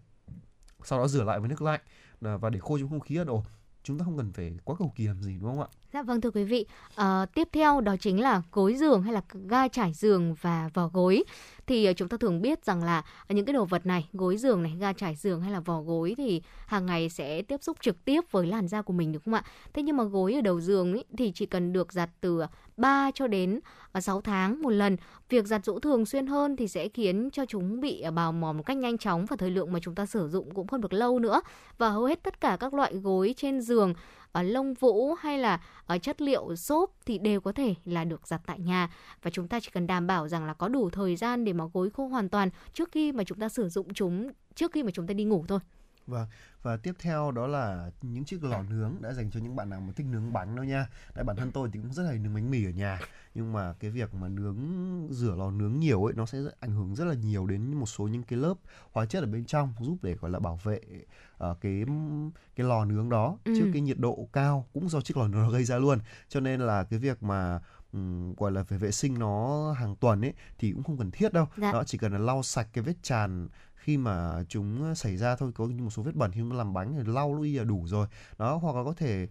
S3: Sau đó rửa lại với nước lạnh và để khô trong không khí là ổn chúng ta không cần phải quá cầu kỳ làm gì đúng không ạ
S2: Dạ vâng thưa quý vị, à, tiếp theo đó chính là gối giường hay là ga trải giường và vỏ gối. Thì ờ, chúng ta thường biết rằng là những cái đồ vật này, gối giường này, ga trải giường hay là vỏ gối thì hàng ngày sẽ tiếp xúc trực tiếp với làn da của mình đúng không ạ? Thế nhưng mà gối ở đầu giường ấy, thì chỉ cần được giặt từ 3 cho đến ờ, 6 tháng một lần. Việc giặt rũ thường xuyên hơn thì sẽ khiến cho chúng bị bào mòn một cách nhanh chóng và thời lượng mà chúng ta sử dụng cũng không được lâu nữa. Và hầu hết tất cả các loại gối trên giường ở lông vũ hay là ở chất liệu xốp thì đều có thể là được giặt tại nhà và chúng ta chỉ cần đảm bảo rằng là có đủ thời gian để mà gối khô hoàn toàn trước khi mà chúng ta sử dụng chúng, trước khi mà chúng ta đi ngủ thôi.
S3: Vâng, và tiếp theo đó là những chiếc lò nướng đã dành cho những bạn nào mà thích nướng bánh đâu nha. Tại bản thân tôi thì cũng rất hay nướng bánh mì ở nhà, nhưng mà cái việc mà nướng rửa lò nướng nhiều ấy nó sẽ ảnh hưởng rất là nhiều đến một số những cái lớp hóa chất ở bên trong giúp để gọi là bảo vệ uh, cái cái lò nướng đó ừ. trước cái nhiệt độ cao cũng do chiếc lò nướng gây ra luôn. Cho nên là cái việc mà um, gọi là phải vệ sinh nó hàng tuần ấy thì cũng không cần thiết đâu. Dạ. Đó chỉ cần là lau sạch cái vết tràn khi mà chúng xảy ra thôi có một số vết bẩn khi mà làm bánh thì lau lui là đủ rồi đó hoặc là có thể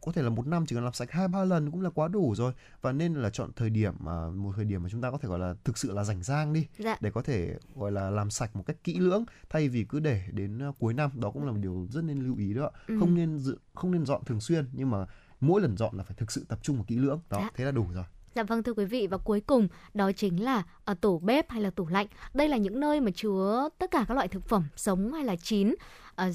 S3: có thể là một năm chỉ cần làm sạch hai ba lần cũng là quá đủ rồi và nên là chọn thời điểm mà một thời điểm mà chúng ta có thể gọi là thực sự là rảnh rang đi dạ. để có thể gọi là làm sạch một cách kỹ lưỡng thay vì cứ để đến cuối năm đó cũng là một điều rất nên lưu ý đó ừ. không nên dự, không nên dọn thường xuyên nhưng mà mỗi lần dọn là phải thực sự tập trung và kỹ lưỡng đó dạ. thế là đủ rồi
S2: Dạ vâng thưa quý vị, và cuối cùng đó chính là ở tủ bếp hay là tủ lạnh. Đây là những nơi mà chứa tất cả các loại thực phẩm sống hay là chín ờ,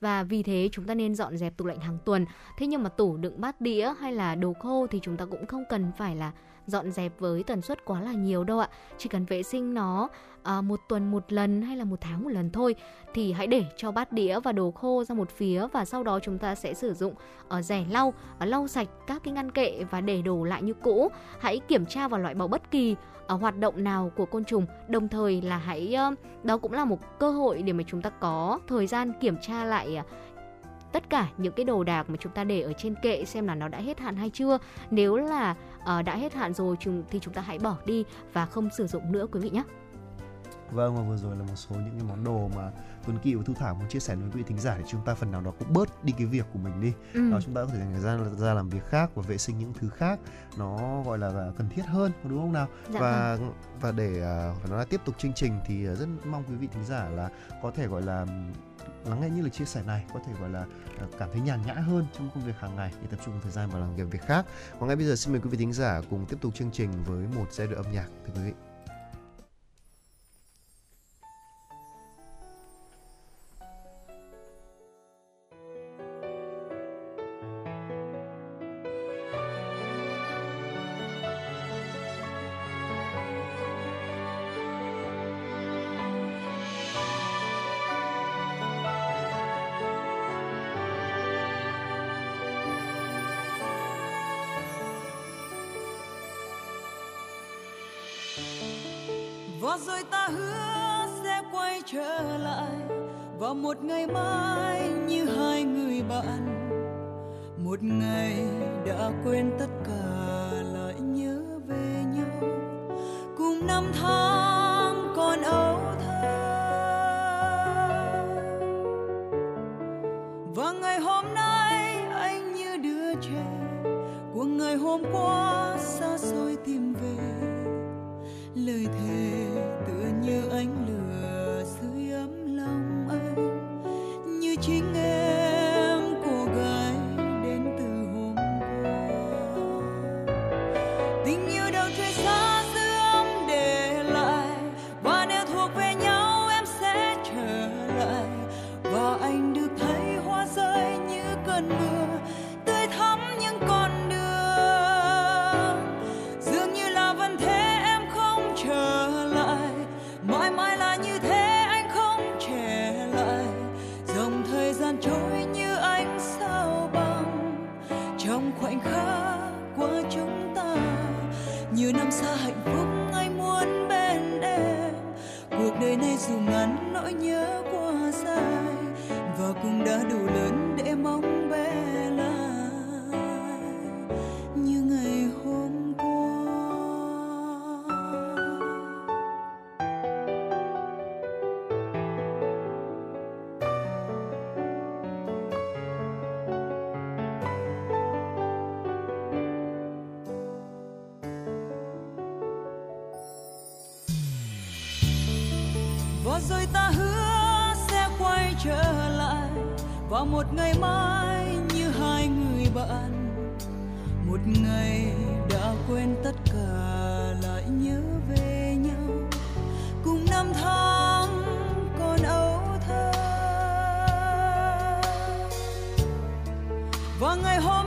S2: và vì thế chúng ta nên dọn dẹp tủ lạnh hàng tuần. Thế nhưng mà tủ đựng bát đĩa hay là đồ khô thì chúng ta cũng không cần phải là dọn dẹp với tần suất quá là nhiều đâu ạ. Chỉ cần vệ sinh nó à, một tuần một lần hay là một tháng một lần thôi thì hãy để cho bát đĩa và đồ khô ra một phía và sau đó chúng ta sẽ sử dụng ở uh, rẻ lau uh, lau sạch các cái ngăn kệ và để đồ lại như cũ. Hãy kiểm tra và loại bỏ bất kỳ ở hoạt động nào của côn trùng. Đồng thời là hãy uh, đó cũng là một cơ hội để mà chúng ta có thời gian kiểm tra lại uh, tất cả những cái đồ đạc mà chúng ta để ở trên kệ xem là nó đã hết hạn hay chưa. Nếu là uh, đã hết hạn rồi thì chúng ta hãy bỏ đi và không sử dụng nữa quý vị nhé
S3: Vâng và vừa rồi là một số những cái món đồ mà Tuấn Kỳ và Thu Thảo muốn chia sẻ với quý vị thính giả để chúng ta phần nào đó cũng bớt đi cái việc của mình đi. Ừ. Đó chúng ta có thể dành thời gian ra làm việc khác và vệ sinh những thứ khác nó gọi là cần thiết hơn đúng không nào? Dạ và vâng. và để uh, nói là tiếp tục chương trình thì rất mong quý vị thính giả là có thể gọi là lắng nghe những lời chia sẻ này có thể gọi là ờ, cảm thấy nhàn nhã hơn trong công việc hàng ngày để tập trung thời gian vào làm việc việc khác. Còn ngay bây giờ xin mời quý vị thính giả cùng tiếp tục chương trình với một giai đoạn âm nhạc thưa quý vị.
S7: Một ngày mai như hai người bạn. Một ngày đã quên tất cả lại nhớ về nhau. Cùng năm tháng còn âu thơ. Và ngày hôm nay anh như đứa trẻ. Của ngày hôm qua xa xôi tìm về. Lời thề tựa như anh lời dù ngắn nỗi nhớ qua dài và cũng đã đủ lớn để mong và ngày hôm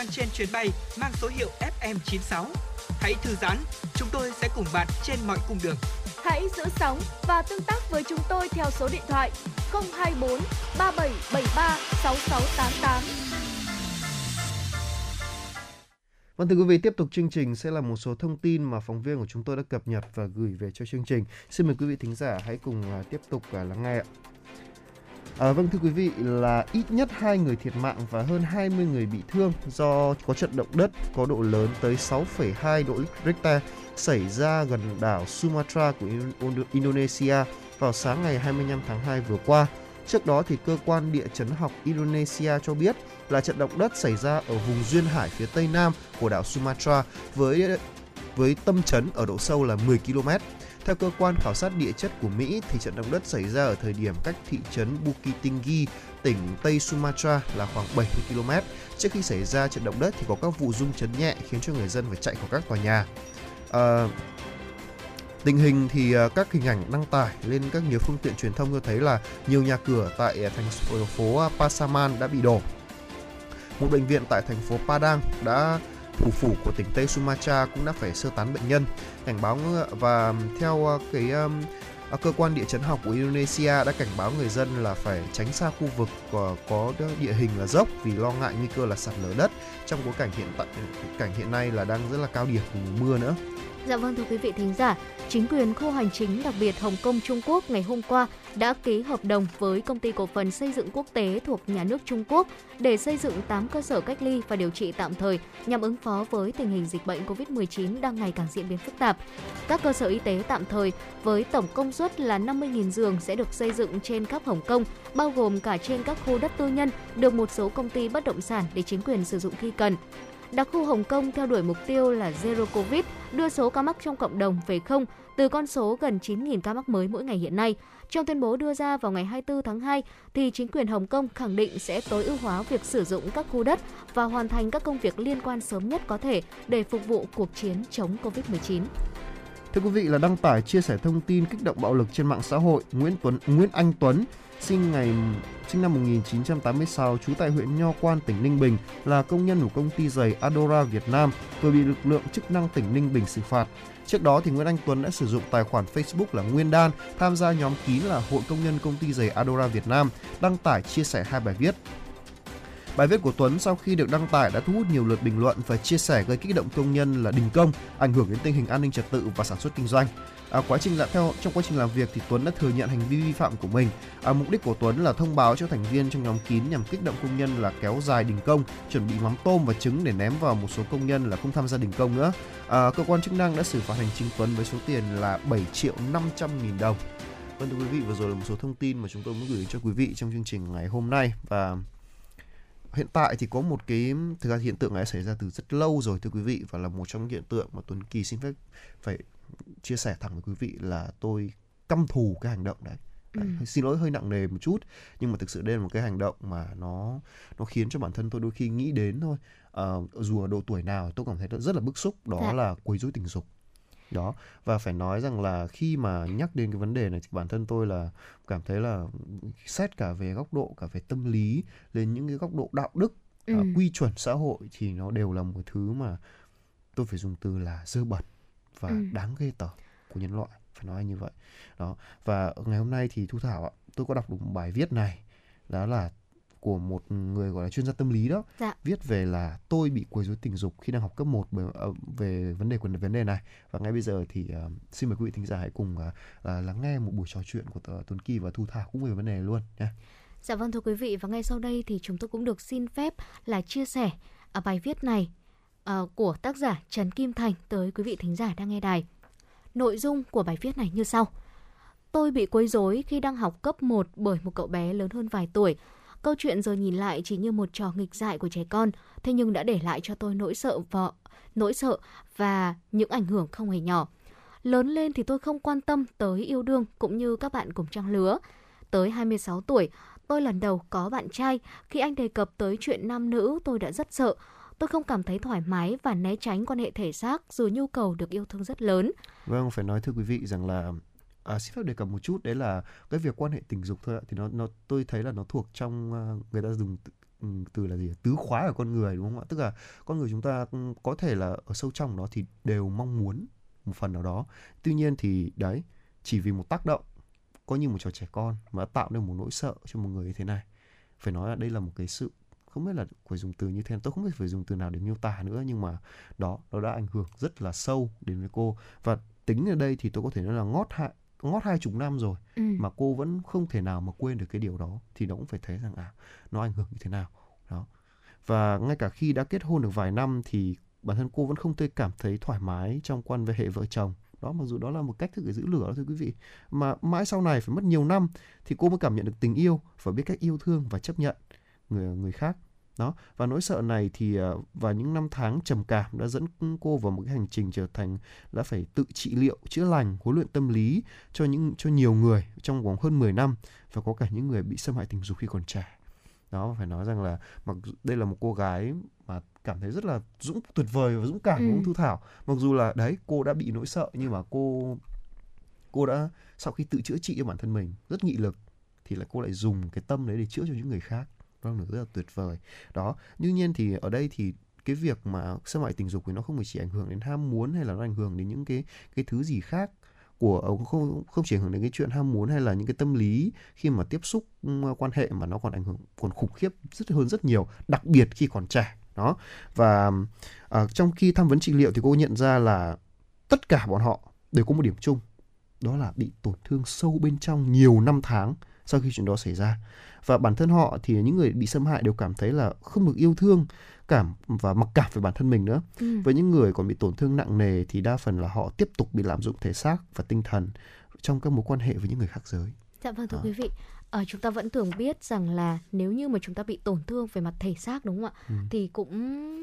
S4: đang trên chuyến bay mang số hiệu FM96. Hãy thư giãn, chúng tôi sẽ cùng bạn trên mọi cung đường.
S5: Hãy giữ sóng và tương tác với chúng tôi theo số điện thoại 024 3773 6688.
S3: Vâng thưa quý vị, tiếp tục chương trình sẽ là một số thông tin mà phóng viên của chúng tôi đã cập nhật và gửi về cho chương trình. Xin mời quý vị thính giả hãy cùng à, tiếp tục à, lắng nghe ạ. À, vâng thưa quý vị là ít nhất hai người thiệt mạng và hơn 20 người bị thương do có trận động đất có độ lớn tới 6,2 độ Richter xảy ra gần đảo Sumatra của Indonesia vào sáng ngày 25 tháng 2 vừa qua. Trước đó thì cơ quan địa chấn học Indonesia cho biết là trận động đất xảy ra ở vùng duyên hải phía tây nam của đảo Sumatra với với tâm chấn ở độ sâu là 10 km. Theo cơ quan khảo sát địa chất của Mỹ thì trận động đất xảy ra ở thời điểm cách thị trấn Bukittinggi, tỉnh Tây Sumatra là khoảng 70 km. Trước khi xảy ra trận động đất thì có các vụ rung chấn nhẹ khiến cho người dân phải chạy khỏi các tòa nhà. À, Tình hình thì ờ, các hình ảnh đăng tải lên các nhiều phương tiện truyền thông cho thấy là nhiều nhà cửa tại ờ, thành phố Pasaman đã bị đổ. Một bệnh viện tại thành phố Padang đã thủ phủ của tỉnh Tây Sumatra cũng đã phải sơ tán bệnh nhân. Cảnh báo và theo ờ, cái ờ, cơ quan địa chấn học của Indonesia đã cảnh báo người dân là phải tránh xa khu vực có, có địa hình là dốc vì lo ngại nguy cơ là sạt lở đất trong bối cảnh hiện tại cảnh hiện nay là đang rất là cao điểm của mùa mưa nữa.
S2: Dạ vâng thưa quý vị thính giả, chính quyền khu hành chính đặc biệt Hồng Kông Trung Quốc ngày hôm qua đã ký hợp đồng với công ty cổ phần xây dựng quốc tế thuộc nhà nước Trung Quốc để xây dựng 8 cơ sở cách ly và điều trị tạm thời nhằm ứng phó với tình hình dịch bệnh COVID-19 đang ngày càng diễn biến phức tạp. Các cơ sở y tế tạm thời với tổng công suất là 50.000 giường sẽ được xây dựng trên khắp Hồng Kông, bao gồm cả trên các khu đất tư nhân được một số công ty bất động sản để chính quyền sử dụng khi cần. Đặc khu Hồng Kông theo đuổi mục tiêu là Zero Covid, đưa số ca mắc trong cộng đồng về không từ con số gần 9.000 ca mắc mới mỗi ngày hiện nay. Trong tuyên bố đưa ra vào ngày 24 tháng 2, thì chính quyền Hồng Kông khẳng định sẽ tối ưu hóa việc sử dụng các khu đất và hoàn thành các công việc liên quan sớm nhất có thể để phục vụ cuộc chiến chống COVID-19.
S3: Thưa quý vị là đăng tải chia sẻ thông tin kích động bạo lực trên mạng xã hội, Nguyễn Tuấn Nguyễn Anh Tuấn sinh ngày sinh năm 1986, trú tại huyện Nho Quan, tỉnh Ninh Bình, là công nhân của công ty giày Adora Việt Nam, vừa bị lực lượng chức năng tỉnh Ninh Bình xử phạt. Trước đó thì Nguyễn Anh Tuấn đã sử dụng tài khoản Facebook là Nguyên Đan tham gia nhóm kín là Hội công nhân công ty giày Adora Việt Nam, đăng tải chia sẻ hai bài viết. Bài viết của Tuấn sau khi được đăng tải đã thu hút nhiều lượt bình luận và chia sẻ gây kích động công nhân là đình công, ảnh hưởng đến tình hình an ninh trật tự và sản xuất kinh doanh. À, quá trình làm theo trong quá trình làm việc thì Tuấn đã thừa nhận hành vi vi phạm của mình. À, mục đích của Tuấn là thông báo cho thành viên trong nhóm kín nhằm kích động công nhân là kéo dài đình công, chuẩn bị mắm tôm và trứng để ném vào một số công nhân là không tham gia đình công nữa. À, cơ quan chức năng đã xử phạt hành chính Tuấn với số tiền là 7 triệu 500 nghìn đồng. Vâng thưa quý vị, vừa rồi là một số thông tin mà chúng tôi muốn gửi cho quý vị trong chương trình ngày hôm nay và hiện tại thì có một cái thực ra hiện tượng này xảy ra từ rất lâu rồi thưa quý vị và là một trong những hiện tượng mà Tuấn Kỳ xin phép phải chia sẻ thẳng với quý vị là tôi căm thù cái hành động đấy. đấy ừ. xin lỗi hơi nặng nề một chút nhưng mà thực sự đây là một cái hành động mà nó nó khiến cho bản thân tôi đôi khi nghĩ đến thôi à, dù ở độ tuổi nào tôi cảm thấy rất là bức xúc đó dạ. là quấy rối tình dục đó và phải nói rằng là khi mà nhắc đến cái vấn đề này thì bản thân tôi là cảm thấy là xét cả về góc độ cả về tâm lý lên những cái góc độ đạo đức ừ. uh, quy chuẩn xã hội thì nó đều là một thứ mà tôi phải dùng từ là dơ bẩn và ừ. đáng ghê tởm của nhân loại phải nói như vậy đó và ngày hôm nay thì thu thảo ạ tôi có đọc được một bài viết này đó là của một người gọi là chuyên gia tâm lý đó dạ. viết về là tôi bị quấy rối tình dục khi đang học cấp 1 về, ờ, về vấn đề của vấn đề này và ngay bây giờ thì uh, xin mời quý vị thính giả hãy cùng uh, uh, lắng nghe một buổi trò chuyện của Tuấn Kỳ và Thu Thảo cũng về vấn đề này luôn nhé.
S2: Dạ vâng thưa quý vị và ngay sau đây thì chúng tôi cũng được xin phép là chia sẻ ở bài viết này uh, của tác giả Trần Kim Thành tới quý vị thính giả đang nghe đài. Nội dung của bài viết này như sau. Tôi bị quấy rối khi đang học cấp 1 bởi một cậu bé lớn hơn vài tuổi Câu chuyện giờ nhìn lại chỉ như một trò nghịch dại của trẻ con, thế nhưng đã để lại cho tôi nỗi sợ vợ, nỗi sợ và những ảnh hưởng không hề nhỏ. Lớn lên thì tôi không quan tâm tới yêu đương cũng như các bạn cùng trang lứa. Tới 26 tuổi, tôi lần đầu có bạn trai. Khi anh đề cập tới chuyện nam nữ, tôi đã rất sợ. Tôi không cảm thấy thoải mái và né tránh quan hệ thể xác dù nhu cầu được yêu thương rất lớn.
S3: Vâng, phải nói thưa quý vị rằng là à, xin phép đề cập một chút đấy là cái việc quan hệ tình dục thôi ạ. Thì nó nó tôi thấy là nó thuộc trong à, người ta dùng ừ, từ, là gì tứ khóa của con người đúng không ạ? Tức là con người chúng ta có thể là ở sâu trong đó thì đều mong muốn một phần nào đó. Tuy nhiên thì đấy chỉ vì một tác động có như một trò trẻ con mà tạo nên một nỗi sợ cho một người như thế này. Phải nói là đây là một cái sự không biết là phải dùng từ như thế nào. Tôi không biết phải dùng từ nào để miêu tả nữa nhưng mà đó nó đã ảnh hưởng rất là sâu đến với cô. Và tính ở đây thì tôi có thể nói là ngót hại ngót hai chục năm rồi ừ. mà cô vẫn không thể nào mà quên được cái điều đó thì nó cũng phải thấy rằng à nó ảnh hưởng như thế nào. Đó. Và ngay cả khi đã kết hôn được vài năm thì bản thân cô vẫn không thể cảm thấy thoải mái trong quan hệ vợ chồng. Đó mặc dù đó là một cách thức để giữ lửa đó thưa quý vị. Mà mãi sau này phải mất nhiều năm thì cô mới cảm nhận được tình yêu và biết cách yêu thương và chấp nhận người người khác. Đó và nỗi sợ này thì ờ, vào những năm tháng trầm cảm đã dẫn cô vào một cái hành trình trở thành đã phải tự trị liệu chữa lành huấn luyện tâm lý cho những cho nhiều người trong vòng hơn 10 năm và có cả những người bị xâm hại tình dục khi còn trẻ. Đó phải nói rằng là mặc đây là một cô gái mà cảm thấy rất là dũng tuyệt vời và dũng cảm ừ. của thu thảo? Mặc dù là đấy cô đã bị nỗi sợ nhưng mà cô cô đã sau khi tự chữa trị cho bản thân mình rất nghị lực thì là cô lại dùng cái tâm đấy để chữa cho những người khác Vâng, đó là rất là tuyệt vời. Đó đương nhiên thì ở đây thì cái việc mà xâm hại tình dục thì nó không chỉ ảnh hưởng đến ham muốn hay là nó ảnh hưởng đến những cái cái thứ gì khác của ờ, không không chỉ ảnh hưởng đến cái chuyện ham muốn hay là những cái tâm lý khi mà tiếp xúc quan hệ mà nó còn ảnh hưởng còn khủng khiếp rất hơn rất nhiều đặc biệt khi còn trẻ. Đó và à, trong khi tham vấn trị liệu thì cô nhận ra là tất cả bọn họ đều có một điểm chung đó là bị tổn thương sâu bên trong nhiều năm tháng sau khi chuyện đó xảy ra và bản thân họ thì những người bị xâm hại đều cảm thấy là không được yêu thương cảm và mặc cảm về bản thân mình nữa ừ. với những người còn bị tổn thương nặng nề thì đa phần là họ tiếp tục bị lạm dụng thể xác và tinh thần trong các mối quan hệ với những người khác giới
S2: dạ vâng thưa à. quý vị à, chúng ta vẫn thường biết rằng là nếu như mà chúng ta bị tổn thương về mặt thể xác đúng không ạ ừ. thì cũng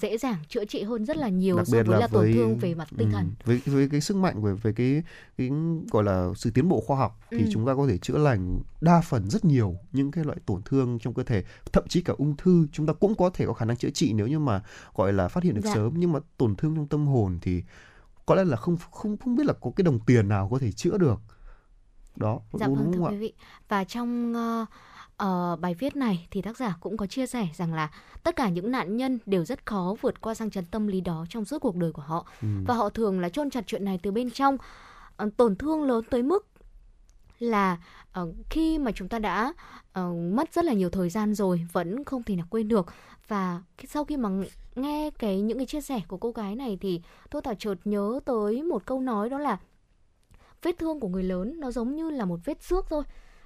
S2: dễ dàng chữa trị hơn rất là nhiều Đặc so với là, là tổn thương về mặt tinh thần.
S3: với với cái sức mạnh về về cái cái gọi là sự tiến bộ khoa học thì ừ. chúng ta có thể chữa lành đa phần rất nhiều những cái loại tổn thương trong cơ thể, thậm chí cả ung thư chúng ta cũng có thể có khả năng chữa trị nếu như mà gọi là phát hiện được dạ. sớm nhưng mà tổn thương trong tâm hồn thì có lẽ là không không không biết là có cái đồng tiền nào có thể chữa được đó
S2: dạ đúng, vâng thưa quý vị và trong uh, uh, bài viết này thì tác giả cũng có chia sẻ rằng là tất cả những nạn nhân đều rất khó vượt qua sang chấn tâm lý đó trong suốt cuộc đời của họ. Ừ. và họ thường là chôn chặt chuyện này từ bên trong. Uh, tổn thương lớn tới mức là uh, khi mà chúng ta đã uh, mất rất là nhiều thời gian rồi vẫn không thể nào quên được. Và sau khi mà nghe cái những cái chia sẻ của cô gái này thì tôi thảo chợt nhớ tới một câu nói đó là vết thương của người lớn nó giống như là một vết xước thôi.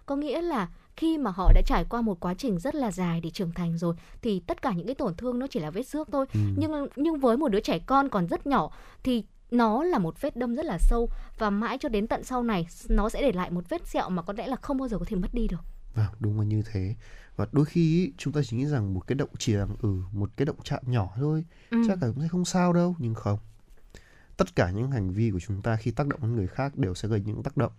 S2: Có nghĩa là khi mà họ đã trải qua một quá trình rất là dài để trưởng thành rồi thì tất cả những cái tổn thương nó chỉ là vết xước thôi ừ. nhưng nhưng với một đứa trẻ con còn rất nhỏ thì nó là một vết đâm rất là sâu và mãi cho đến tận sau này nó sẽ để lại một vết sẹo mà có lẽ là không bao giờ có thể mất đi được.
S3: Vâng, đúng là như thế. Và đôi khi chúng ta chỉ nghĩ rằng một cái động chỉ là ừ một cái động chạm nhỏ thôi, ừ. chắc là cũng sẽ không sao đâu, nhưng không. Tất cả những hành vi của chúng ta khi tác động đến người khác đều sẽ gây những tác động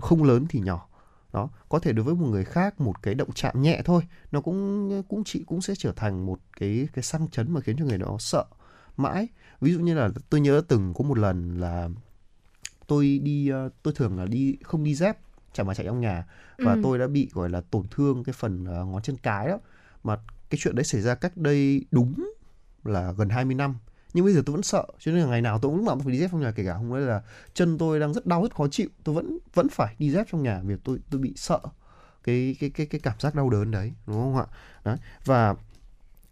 S3: không lớn thì nhỏ đó có thể đối với một người khác một cái động chạm nhẹ thôi nó cũng cũng chị cũng sẽ trở thành một cái cái sang chấn mà khiến cho người đó sợ mãi. Ví dụ như là tôi nhớ từng có một lần là tôi đi ờ, tôi thường là đi không đi dép chẳng mà chạy trong nhà. Và ừ. tôi đã bị gọi là tổn thương cái phần uh, ngón chân cái đó. Mà cái chuyện đấy xảy ra cách đây đúng là gần 20 năm nhưng bây giờ tôi vẫn sợ, cho nên là ngày nào tôi cũng lúc nào tôi phải đi dép trong nhà, kể cả hôm nay là chân tôi đang rất đau, rất khó chịu, tôi vẫn vẫn phải đi dép trong nhà vì tôi tôi bị sợ cái cái cái cái cảm giác đau đớn đấy, đúng không ạ? Đấy, và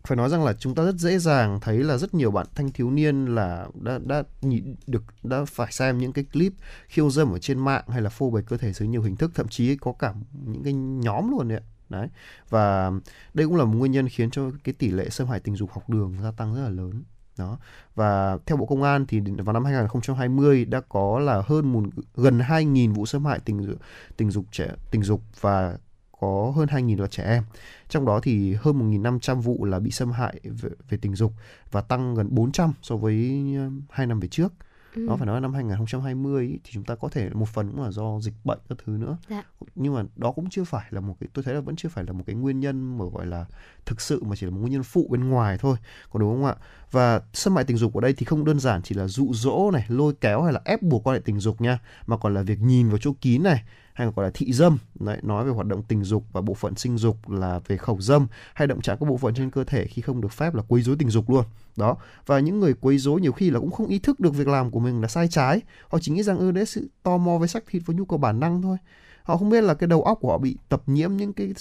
S3: phải nói rằng là chúng ta rất dễ dàng thấy là rất nhiều bạn thanh thiếu niên là đã đã nhìn được, đã phải xem những cái clip khiêu dâm ở trên mạng hay là phô bày cơ thể dưới nhiều hình thức, thậm chí có cả những cái nhóm luôn đấy đấy, và đây cũng là một nguyên nhân khiến cho cái tỷ lệ xâm hại tình dục học đường gia tăng rất là lớn đó và theo Bộ Công an thì vào năm 2020 đã có là hơn một gần 2.000 vụ xâm hại tình tình dục trẻ tình dục và có hơn 2.000 là trẻ em. Trong đó thì hơn 1.500 vụ là bị xâm hại về, về tình dục và tăng gần 400 so với 2 năm về trước ừ. nó phải nói là năm 2020 ý, thì chúng ta có thể một phần cũng là do dịch bệnh các thứ nữa dạ. nhưng mà đó cũng chưa phải là một cái tôi thấy là vẫn chưa phải là một cái nguyên nhân mà gọi là thực sự mà chỉ là một nguyên nhân phụ bên ngoài thôi có đúng không ạ và xâm hại tình dục ở đây thì không đơn giản chỉ là dụ dỗ này lôi kéo hay là ép buộc quan hệ tình dục nha mà còn là việc nhìn vào chỗ kín này hay gọi là thị dâm. Đấy, nói về hoạt động tình dục và bộ phận sinh dục là về khẩu dâm hay động chạm các bộ phận trên cơ thể khi không được phép là quấy rối tình dục luôn. Đó và những người quấy rối nhiều khi là cũng không ý thức được việc làm của mình là sai trái. Họ chỉ nghĩ rằng ư ừ, đấy sự tò mò với sắc thịt với nhu cầu bản năng thôi. Họ không biết là cái đầu óc của họ bị tập nhiễm những cái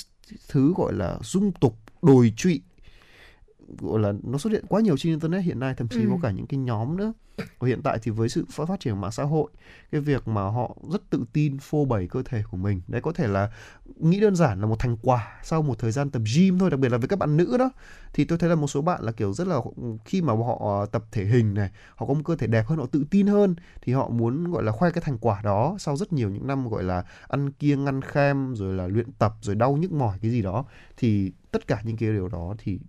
S3: thứ gọi là dung tục đồi trụy gọi là nó xuất hiện quá nhiều trên internet hiện nay thậm chí ừ. có cả những cái nhóm nữa. Và hiện tại thì với sự phát triển của mạng xã hội cái việc mà họ rất tự tin phô bày cơ thể của mình. Đấy có thể là nghĩ đơn giản là một thành quả sau một thời gian tập gym thôi đặc biệt là với các bạn nữ đó. Thì tôi thấy là một số bạn là kiểu rất là khi mà họ tập thể hình này họ có một cơ thể đẹp hơn họ tự tin hơn thì họ muốn gọi là khoe cái thành quả đó sau rất nhiều những năm gọi là ăn kiêng ăn khem rồi là luyện tập rồi đau nhức mỏi cái gì đó. Thì tất cả những cái điều đó thì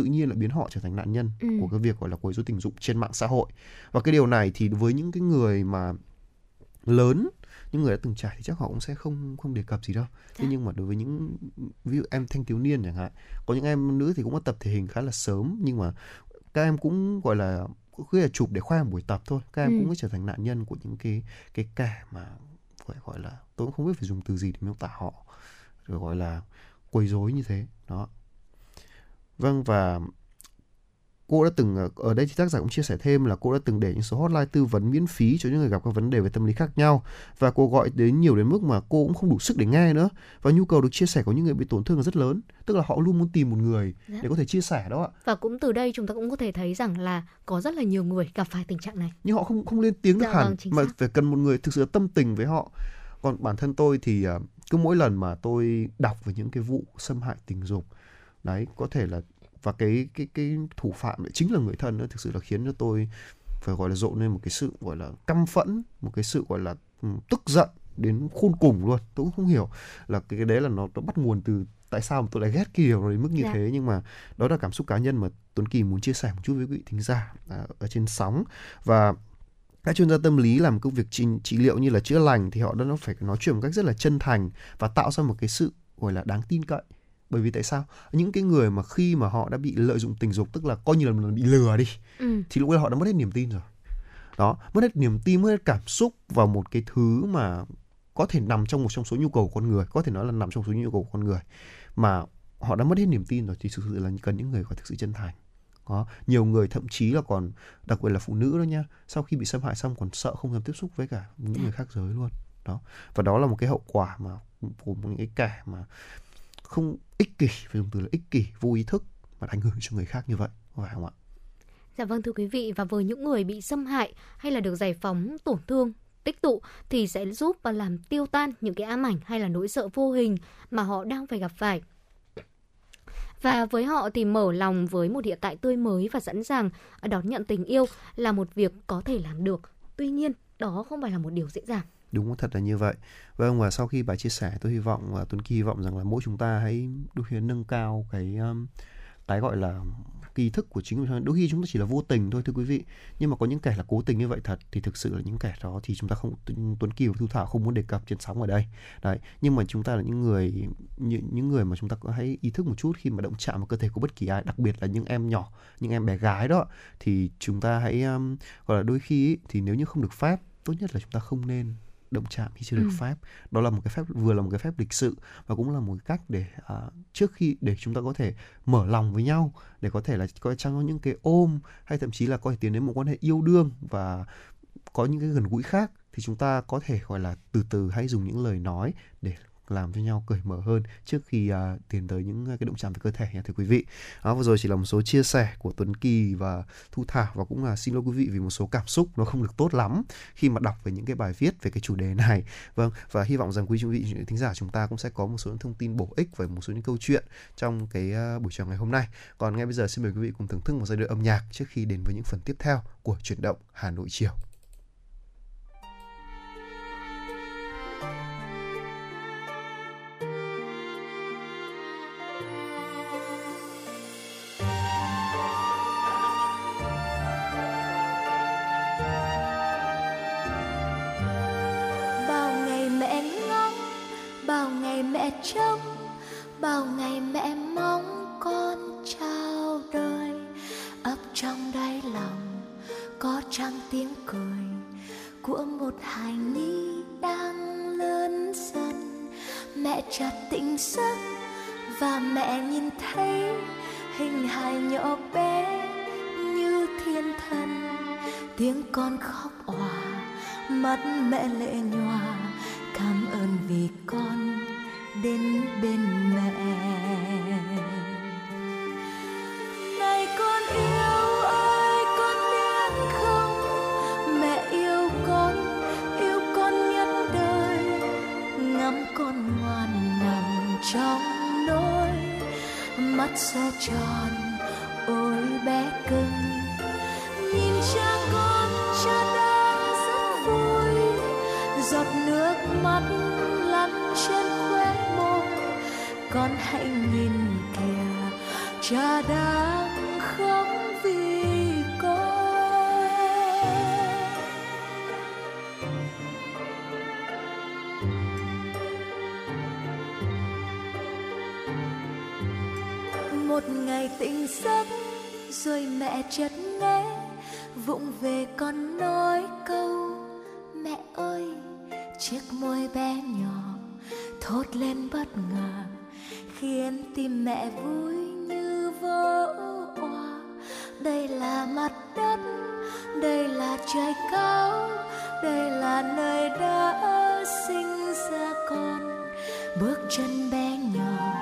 S3: tự nhiên lại biến họ trở thành nạn nhân ừ. của cái việc gọi là quấy rối tình dục trên mạng xã hội và cái điều này thì với những cái người mà lớn những người đã từng trải thì chắc họ cũng sẽ không không đề cập gì đâu thế dạ. nhưng mà đối với những ví dụ em thanh thiếu niên chẳng hạn có những em nữ thì cũng có tập thể hình khá là sớm nhưng mà các em cũng gọi là cứ là chụp để khoe buổi tập thôi các em ừ. cũng có trở thành nạn nhân của những cái cái kẻ mà gọi gọi là tôi cũng không biết phải dùng từ gì để miêu tả họ rồi gọi là quấy rối như thế đó Vâng và cô đã từng ở đây thì tác giả cũng chia sẻ thêm là cô đã từng để những số hotline tư vấn miễn phí cho những người gặp các vấn đề về tâm lý khác nhau. Và cô gọi đến nhiều đến mức mà cô cũng không đủ sức để nghe nữa. Và nhu cầu được chia sẻ của những người bị tổn thương là rất lớn. Tức là họ luôn muốn tìm một người dạ. để có thể chia sẻ đó ạ.
S2: Và cũng từ đây chúng ta cũng có thể thấy rằng là có rất là nhiều người gặp phải tình trạng này.
S3: Nhưng họ không không lên tiếng được dạ, hẳn vâng, mà phải cần một người thực sự tâm tình với họ. Còn bản thân tôi thì à, cứ mỗi lần mà tôi đọc về những cái vụ xâm hại tình dục đấy có thể là và cái cái cái thủ phạm lại chính là người thân nữa thực sự là khiến cho tôi phải gọi là rộ lên một cái sự gọi là căm phẫn một cái sự gọi là tức giận đến khôn cùng luôn tôi cũng không hiểu là cái, cái đấy là nó, nó bắt nguồn từ tại sao mà tôi lại ghét cái điều đến mức như yeah. Dạ. thế nhưng mà đó là cảm xúc cá nhân mà Tuấn Kỳ muốn chia sẻ một chút với quý vị thính giả à, ở trên sóng và các chuyên gia tâm lý làm công việc trị, trị liệu như là chữa lành thì họ đã nó phải nói chuyện một cách rất là chân thành và tạo ra một cái sự gọi là đáng tin cậy bởi vì tại sao? Những cái người mà khi mà họ đã bị lợi dụng tình dục tức là coi như là bị lừa đi ừ. thì lúc ấy họ đã mất hết niềm tin rồi. Đó mất hết niềm tin mất hết cảm xúc vào một cái thứ mà có thể nằm trong một trong số nhu cầu của con người có thể nói là nằm trong số nhu cầu của con người mà họ đã mất hết niềm tin rồi thì thực sự là cần những người có thực sự chân thành. Có nhiều người thậm chí là còn đặc biệt là phụ nữ đó nha sau khi bị xâm hại xong còn sợ không dám tiếp xúc với cả những người khác giới luôn. Đó và đó là một cái hậu quả mà của những cái kẻ mà không ích kỷ phải dùng từ là ích kỷ vô ý thức mà ảnh hưởng cho người khác như vậy phải không ạ
S2: Dạ vâng thưa quý vị và với những người bị xâm hại hay là được giải phóng tổn thương tích tụ thì sẽ giúp và làm tiêu tan những cái ám ảnh hay là nỗi sợ vô hình mà họ đang phải gặp phải. Và với họ thì mở lòng với một hiện tại tươi mới và sẵn sàng đón nhận tình yêu là một việc có thể làm được. Tuy nhiên, đó không phải là một điều dễ dàng.
S3: Đúng thật là như vậy. Vâng và sau khi bà chia sẻ tôi hy vọng và Tuấn Kỳ hy vọng rằng là mỗi chúng ta hãy đôi khi nâng cao cái um, cái gọi là kỳ thức của chính mình. Đôi khi chúng ta chỉ là vô tình thôi thưa quý vị. Nhưng mà có những kẻ là cố tình như vậy thật thì thực sự là những kẻ đó thì chúng ta không tuấn kỳ và thu thảo không muốn đề cập trên sóng ở đây. Đấy nhưng mà chúng ta là những người những, những người mà chúng ta có hãy ý thức một chút khi mà động chạm vào cơ thể của bất kỳ ai đặc biệt là những em nhỏ những em bé gái đó thì chúng ta hãy um, gọi là đôi khi thì nếu như không được phép tốt nhất là chúng ta không nên động chạm khi chưa được ừ. phép đó là một cái phép vừa là một cái phép lịch sự và cũng là một cái cách để uh, trước khi để chúng ta có thể mở lòng với nhau để có thể là có chăng có những cái ôm hay thậm chí là có thể tiến đến một quan hệ yêu đương và có những cái gần gũi khác thì chúng ta có thể gọi là từ từ hãy dùng những lời nói để làm cho nhau cởi mở hơn trước khi uh, tiến tới những à, cái động chạm về cơ thể nha thưa quý vị. Đó vừa rồi chỉ là một số chia sẻ của Tuấn Kỳ và Thu Thảo và cũng là xin lỗi quý vị vì một số cảm xúc nó không được tốt lắm khi mà đọc về những cái bài viết về cái chủ đề này. Vâng và hy vọng rằng quý vị thính giả chúng ta cũng sẽ có một số những thông tin bổ ích về một số những câu chuyện trong cái à, buổi chiều ngày hôm nay. Còn ngay bây giờ xin mời quý vị cùng thưởng thức một giai đoạn âm nhạc trước khi đến với những phần tiếp theo của chuyển động Hà Nội chiều.
S8: Chấm bao ngày mẹ mong con trao đời. Ấp trong đáy lòng có trăng tiếng cười của một hài nhi đang lớn dần. Mẹ chợt tỉnh giấc và mẹ nhìn thấy hình hài nhỏ bé như thiên thần. Tiếng con khóc òa, mắt mẹ lệ nhòa, cảm ơn vì con đến bên mẹ. Này con yêu ơi, con biết không? Mẹ yêu con yêu con nhất đời. Ngắm con ngoan nằm trong nỗi mắt sẽ tròn, ôi bé cưng. Nhìn cha con cha đang rất vui, giọt nước mắt con hãy nhìn kìa, cha đang khóc vì con. Một ngày tỉnh giấc, rồi mẹ chợt nghe, vụng về con nói câu, mẹ ơi, chiếc môi bé nhỏ thốt lên bất ngờ khiến tim mẹ vui như vỡ òa. Đây là mặt đất, đây là trời cao, đây là nơi đã sinh ra con. Bước chân bé nhỏ,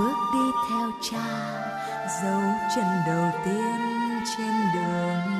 S8: bước đi theo cha, dấu chân đầu tiên trên đường.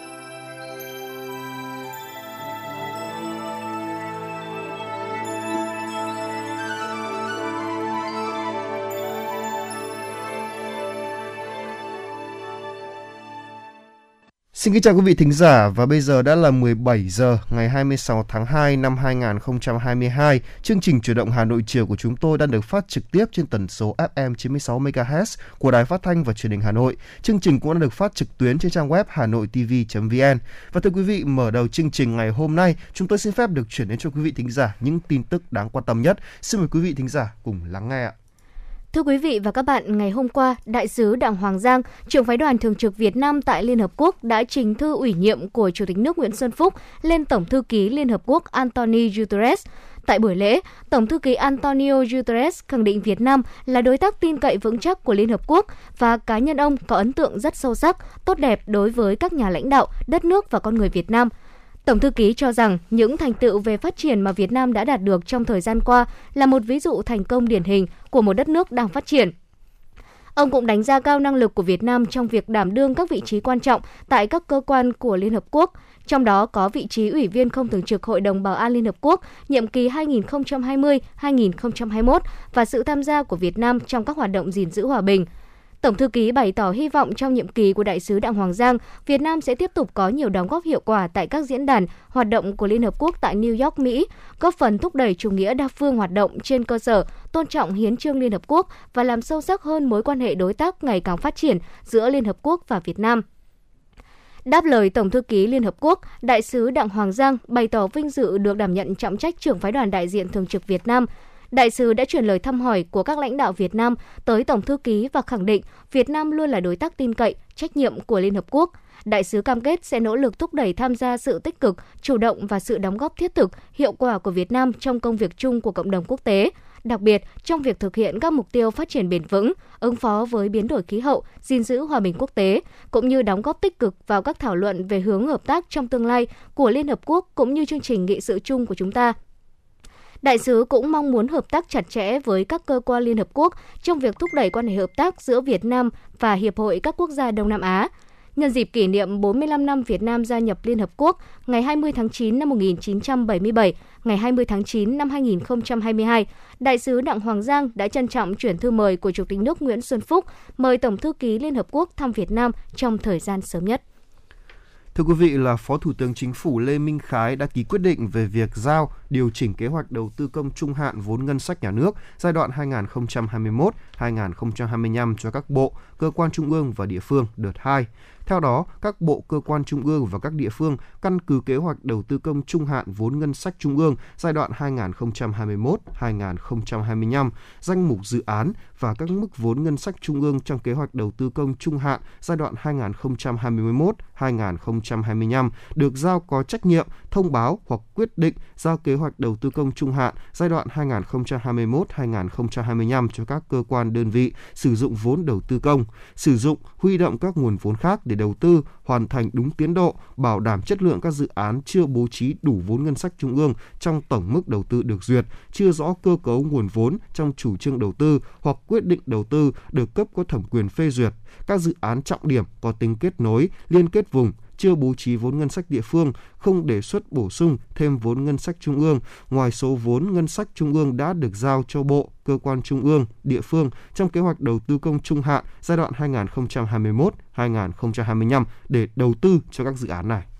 S3: Xin kính chào quý vị thính giả và bây giờ đã là 17 giờ ngày 26 tháng 2 năm 2022. Chương trình Chuyển động Hà Nội chiều của chúng tôi đang được phát trực tiếp trên tần số FM 96 MHz của Đài Phát thanh và Truyền hình Hà Nội. Chương trình cũng đã được phát trực tuyến trên trang web hanoitv.vn. Và thưa quý vị, mở đầu chương trình ngày hôm nay, chúng tôi xin phép được chuyển đến cho quý vị thính giả những tin tức đáng quan tâm nhất. Xin mời quý vị thính giả cùng lắng nghe ạ.
S2: Thưa quý vị và các bạn, ngày hôm qua, Đại sứ Đặng Hoàng Giang, trưởng phái đoàn thường trực Việt Nam tại Liên Hợp Quốc đã trình thư ủy nhiệm của Chủ tịch nước Nguyễn Xuân Phúc lên Tổng thư ký Liên Hợp Quốc Antonio Guterres. Tại buổi lễ, Tổng thư ký Antonio Guterres khẳng định Việt Nam là đối tác tin cậy vững chắc của Liên Hợp Quốc và cá nhân ông có ấn tượng rất sâu sắc, tốt đẹp đối với các nhà lãnh đạo, đất nước và con người Việt Nam – Tổng thư ký cho rằng những thành tựu về phát triển mà Việt Nam đã đạt được trong thời gian qua là một ví dụ thành công điển hình của một đất nước đang phát triển. Ông cũng đánh giá cao năng lực của Việt Nam trong việc đảm đương các vị trí quan trọng tại các cơ quan của Liên Hợp Quốc, trong đó có vị trí Ủy viên không thường trực Hội đồng Bảo an Liên Hợp Quốc nhiệm kỳ 2020-2021 và sự tham gia của Việt Nam trong các hoạt động gìn giữ hòa bình – Tổng thư ký bày tỏ hy vọng trong nhiệm kỳ của đại sứ Đặng Hoàng Giang, Việt Nam sẽ tiếp tục có nhiều đóng góp hiệu quả tại các diễn đàn, hoạt động của Liên Hợp Quốc tại New York, Mỹ, góp phần thúc đẩy chủ nghĩa đa phương hoạt động trên cơ sở tôn trọng hiến trương Liên Hợp Quốc và làm sâu sắc hơn mối quan hệ đối tác ngày càng phát triển giữa Liên Hợp Quốc và Việt Nam. Đáp lời Tổng thư ký Liên Hợp Quốc, Đại sứ Đặng Hoàng Giang bày tỏ vinh dự được đảm nhận trọng trách trưởng phái đoàn đại diện thường trực Việt Nam, đại sứ đã chuyển lời thăm hỏi của các lãnh đạo Việt Nam tới Tổng thư ký và khẳng định Việt Nam luôn là đối tác tin cậy, trách nhiệm của Liên Hợp Quốc. Đại sứ cam kết sẽ nỗ lực thúc đẩy tham gia sự tích cực, chủ động và sự đóng góp thiết thực, hiệu quả của Việt Nam trong công việc chung của cộng đồng quốc tế, đặc biệt trong việc thực hiện các mục tiêu phát triển bền vững, ứng phó với biến đổi khí hậu, gìn giữ hòa bình quốc tế, cũng như đóng góp tích cực vào các thảo luận về hướng hợp tác trong tương lai của Liên Hợp Quốc cũng như chương trình nghị sự chung của chúng ta Đại sứ cũng mong muốn hợp tác chặt chẽ với các cơ quan Liên Hợp Quốc trong việc thúc đẩy quan hệ hợp tác giữa Việt Nam và Hiệp hội các quốc gia Đông Nam Á. Nhân dịp kỷ niệm 45 năm Việt Nam gia nhập Liên Hợp Quốc ngày 20 tháng 9 năm 1977, ngày 20 tháng 9 năm 2022, Đại sứ Đặng Hoàng Giang đã trân trọng chuyển thư mời của Chủ tịch nước Nguyễn Xuân Phúc mời Tổng thư ký Liên Hợp Quốc thăm Việt Nam trong thời gian sớm nhất.
S3: Thưa quý vị là Phó Thủ tướng Chính phủ Lê Minh Khái đã ký quyết định về việc giao điều chỉnh kế hoạch đầu tư công trung hạn vốn ngân sách nhà nước giai đoạn 2021-2025 cho các bộ, cơ quan trung ương và địa phương đợt 2 theo đó, các bộ cơ quan trung ương và các địa phương căn cứ kế hoạch đầu tư công trung hạn vốn ngân sách trung ương giai đoạn 2021-2025, danh mục dự án và các mức vốn ngân sách trung ương trong kế hoạch đầu tư công trung hạn giai đoạn 2021-2025 được giao có trách nhiệm thông báo hoặc quyết định giao kế hoạch đầu tư công trung hạn giai đoạn 2021-2025 cho các cơ quan đơn vị sử dụng vốn đầu tư công, sử dụng huy động các nguồn vốn khác để đầu tư hoàn thành đúng tiến độ, bảo đảm chất lượng các dự án chưa bố trí đủ vốn ngân sách trung ương trong tổng mức đầu tư được duyệt, chưa rõ cơ cấu nguồn vốn trong chủ trương đầu tư hoặc quyết định đầu tư được cấp có thẩm quyền phê duyệt, các dự án trọng điểm có tính kết nối, liên kết vùng, chưa bố trí vốn ngân sách địa phương, không đề xuất bổ sung thêm vốn ngân sách trung ương ngoài số vốn ngân sách trung ương đã được giao cho bộ, cơ quan trung ương, địa phương trong kế hoạch đầu tư công trung hạn giai đoạn 2021-2025 để đầu tư cho các dự án này.